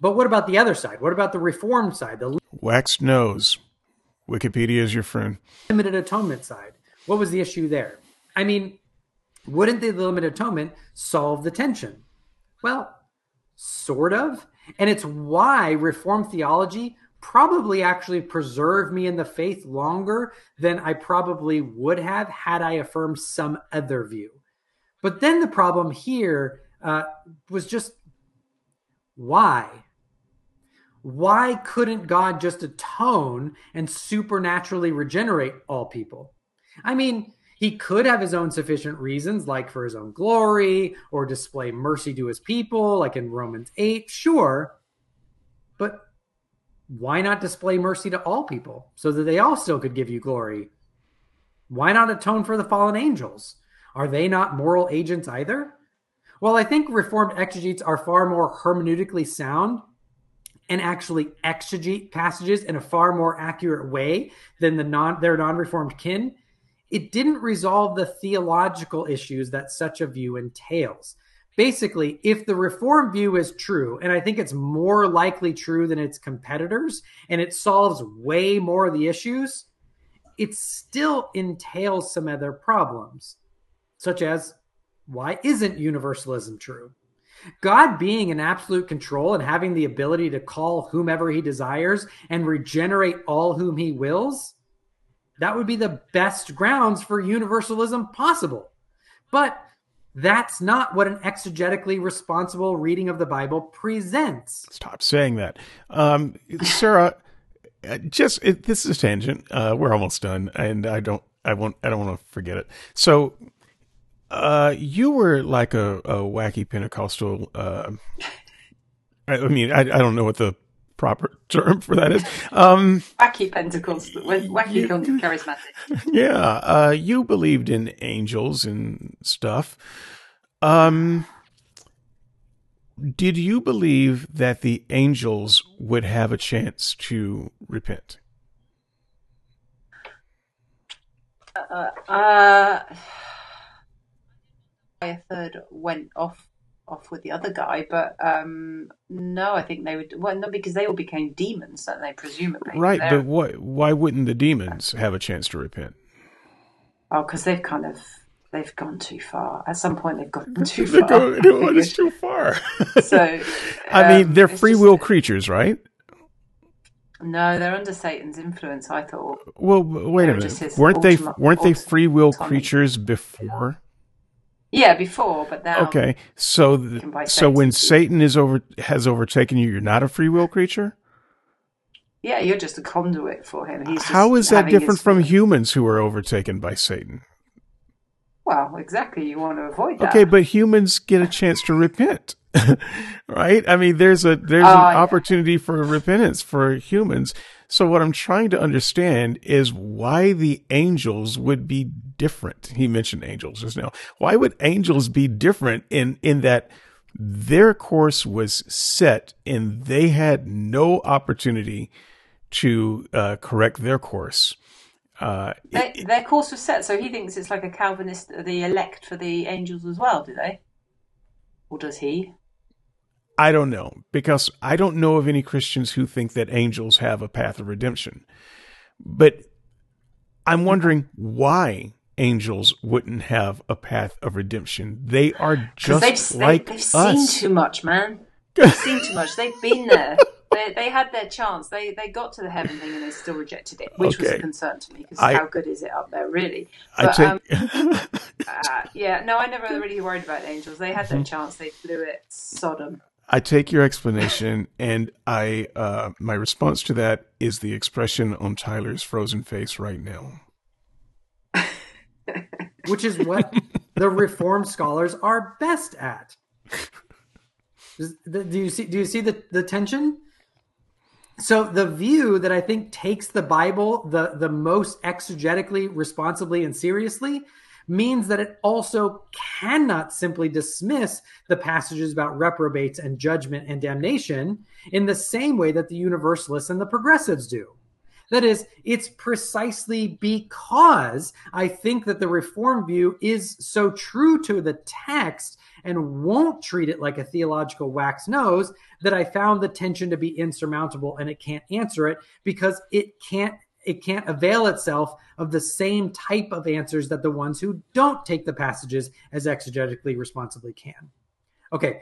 But what about the other side? What about the reformed side? The wax nose. Wikipedia is your friend. Limited atonement side. What was the issue there? I mean, wouldn't the limited atonement solve the tension? Well, sort of. And it's why Reformed theology probably actually preserved me in the faith longer than I probably would have had I affirmed some other view. But then the problem here uh, was just why? why couldn't God just atone and supernaturally regenerate all people? I mean, he could have his own sufficient reasons, like for his own glory or display mercy to his people, like in Romans 8, sure. But why not display mercy to all people so that they all still could give you glory? Why not atone for the fallen angels? Are they not moral agents either? Well, I think Reformed exegetes are far more hermeneutically sound and actually exegete passages in a far more accurate way than the non their non-reformed kin, it didn't resolve the theological issues that such a view entails. Basically, if the reform view is true, and I think it's more likely true than its competitors, and it solves way more of the issues, it still entails some other problems, such as why isn't universalism true? God being in absolute control and having the ability to call whomever he desires and regenerate all whom he wills, that would be the best grounds for universalism possible. But that's not what an exegetically responsible reading of the Bible presents. Stop saying that. Um, Sarah, uh, just it, this is a tangent. Uh, we're almost done, and I don't, I won't, I don't want to forget it. So uh, you were like a, a wacky Pentecostal. Uh, I, I mean, I, I don't know what the proper term for that is. Um, wacky Pentecostal, wacky you, charismatic. Yeah, uh, you believed in angels and stuff. Um, did you believe that the angels would have a chance to repent? Uh, uh a third went off off with the other guy. But um, no, I think they would. Well, no, because they all became demons, don't they? Presumably, Right, They're- but what? Why wouldn't the demons have a chance to repent? oh, because they've kind of they've gone too far. At some point, they've gone too far. going, no, it's too far. so, I mean, um, they're it's free just- will creatures, right? No, they're under Satan's influence. I thought. Well, wait a minute. weren't they weren't they free will autonomy. creatures before? Yeah, before, but now. Okay, so so when Satan. Is over has overtaken you, you're not a free will creature. Yeah, you're just a conduit for him. He's just How is that different from humans who are overtaken by Satan? Well, exactly. You want to avoid that. Okay, but humans get a chance to repent, right? I mean, there's a there's Oh, an ah, yeah. opportunity for repentance for humans. So what I'm trying to understand is why the angels would be different. He mentioned angels just now. Why would angels be different in in that their course was set and they had no opportunity to uh, correct their course? Uh, They, their course was set, so he thinks it's like a Calvinist, the elect for the angels as well, do they? Or does he? I don't know because I don't know of any Christians who think that angels have a path of redemption. But I'm wondering why angels wouldn't have a path of redemption. They are just they've, like they, they've seen too much, man. They've seen too much. They've been there. They, they had their chance. They they got to the heaven thing and they still rejected it, which was a concern to me because how good is it up there, really? I take um, uh, yeah, no, I never really worried about angels. They had their Mm-hmm. chance. They blew it. Sodom. I take your explanation, and I uh, my response to that is the expression on Tyler's frozen face right now. which is what the reform scholars are best at. Do you see? Do you see the the tension? So the view that I think takes the Bible the the most exegetically, responsibly, and seriously means that it also cannot simply dismiss the passages about reprobates and judgment and damnation in the same way that the universalists and the progressives do. That is, it's precisely because I think that the reform view is so true to the text and won't treat it like a theological wax nose that I found the tension to be insurmountable and it can't answer it because it can't it can't avail itself of the same type of answers that the ones who don't take the passages as exegetically responsibly can. Okay,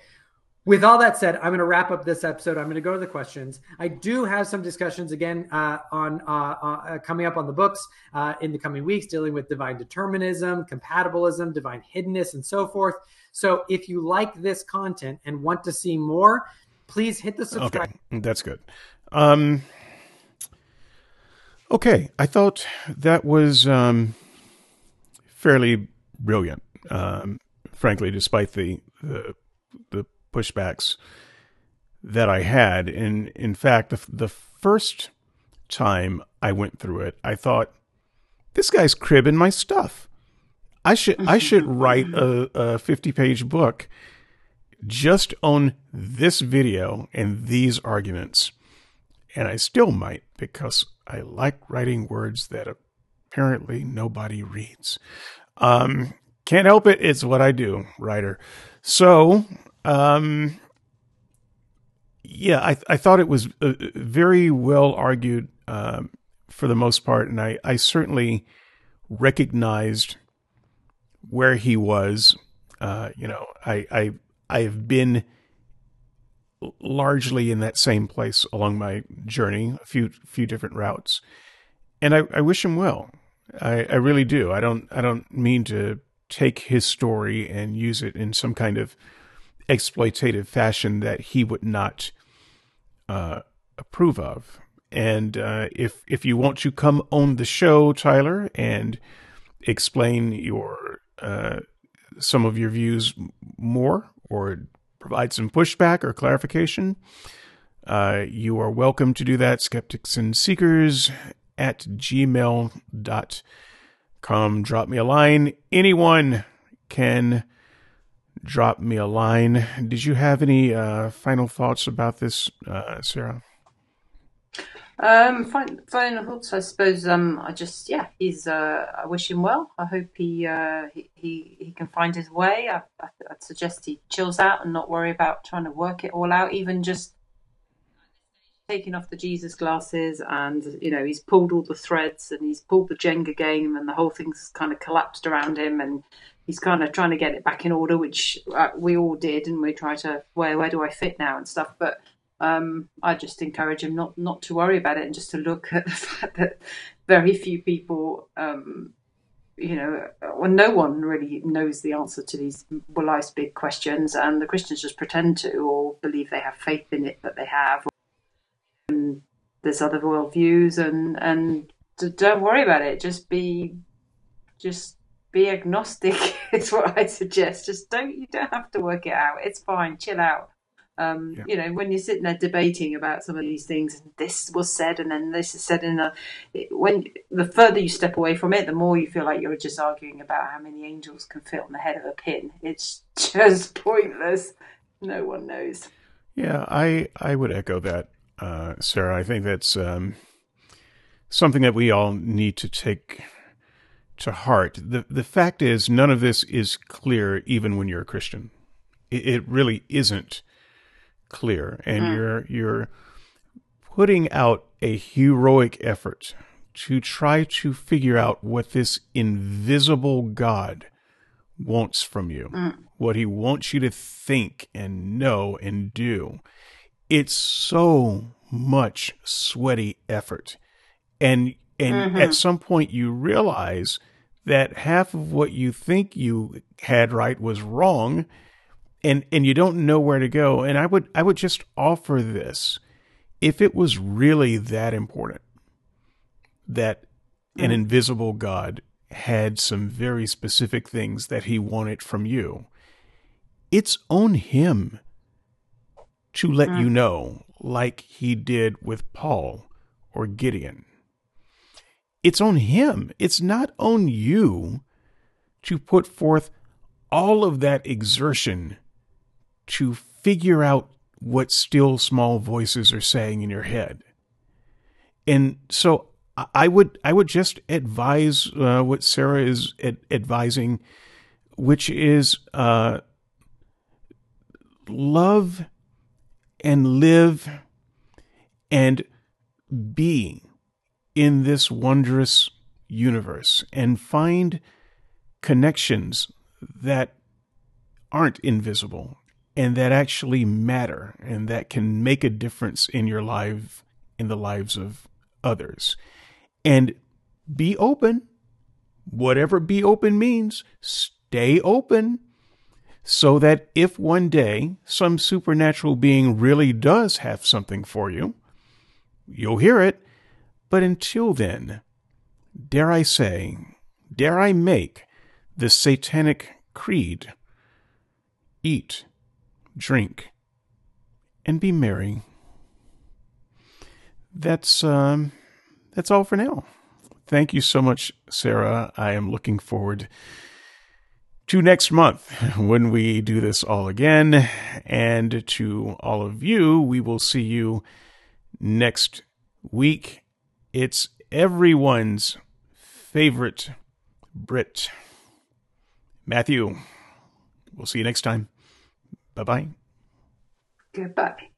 with all that said, I'm going to wrap up this episode. I'm going to go to the questions. I do have some discussions again uh, on uh, uh, coming up on the books uh, in the coming weeks, dealing with divine determinism, compatibilism, divine hiddenness, and so forth. So if you like this content and want to see more, please hit the subscribe. Okay, that's good. Um, okay, I thought that was um, fairly brilliant. Um, frankly, despite the, the the pushbacks that I had, and in fact, the the first time I went through it, I thought this guy's cribbing my stuff. I should I should write a, a fifty page book just on this video and these arguments. And I still might because I like writing words that apparently nobody reads. Um, can't help it. It's what I do, writer. So, um, yeah, I, I thought it was uh, very well argued um, for the most part. And I, I certainly recognized where he was. Uh, you know, I, I I have been largely in that same place along my journey, a few few different routes, and I, I wish him well. I, I really do. I don't I don't mean to take his story and use it in some kind of exploitative fashion that he would not uh, approve of. And uh, if if you want to come on the show, Tyler, and explain your uh, some of your views more or provide some pushback or clarification, uh, you are welcome to do that. Skeptics and Seekers at gmail.com. Drop me a line. Anyone can drop me a line. Did you have any uh, final thoughts about this, uh, Sarah? Um, fine final thoughts. I suppose. Um, I just yeah, he's. Uh, I wish him well. I hope he uh, he, he, he can find his way. I, I, I'd suggest he chills out and not worry about trying to work it all out. Even just taking off the Jesus glasses, and you know he's pulled all the threads and he's pulled the Jenga game, and the whole thing's kind of collapsed around him, and he's kind of trying to get it back in order, which uh, we all did, and we try to where where do I fit now and stuff, but um, I just encourage him not not to worry about it and just to look at the fact that very few people, um, you know, well, no one really knows the answer to these well, life's big questions, and the Christians just pretend to or believe they have faith in it that they have. And there's other worldviews, and and don't worry about it. Just be, just be agnostic. is what I suggest. Just don't you don't have to work it out. It's fine. Chill out um, yeah. You know, when you're sitting there debating about some of these things, this was said, and then this is said in a. When the further you step away from it, the more you feel like you're just arguing about how many angels can fit on the head of a pin. It's just pointless. No one knows. Yeah, I I would echo that, uh, Sarah. I think that's um, something that we all need to take to heart. the The fact is, none of this is clear, even when you're a Christian. It, it really isn't clear and mm. you're you're putting out a heroic effort to try to figure out what this invisible God wants from you, mm. what he wants you to think and know and do. It's so much sweaty effort. And and mm-hmm. at some point you realize that half of what you think you had right was wrong and and you don't know where to go and i would i would just offer this if it was really that important that an mm-hmm. invisible god had some very specific things that he wanted from you it's on him to let mm-hmm. you know like he did with paul or gideon it's on him it's not on you to put forth all of that exertion to figure out what still small voices are saying in your head. And so I would I would just advise uh, what Sarah is ad- advising, which is uh, love and live and be in this wondrous universe and find connections that aren't invisible and that actually matter and that can make a difference in your life, in the lives of others. And be open, whatever be open means, stay open so that if one day some supernatural being really does have something for you, you'll hear it. But until then, dare I say, dare I make the satanic creed eat drink, and be merry. That's um, that's all for now. Thank you so much, Sarah. I am looking forward to next month when we do this all again. And to all of you, we will see you next week. It's everyone's favorite Brit, Matthew. We'll see you next time. Bye bye. Goodbye.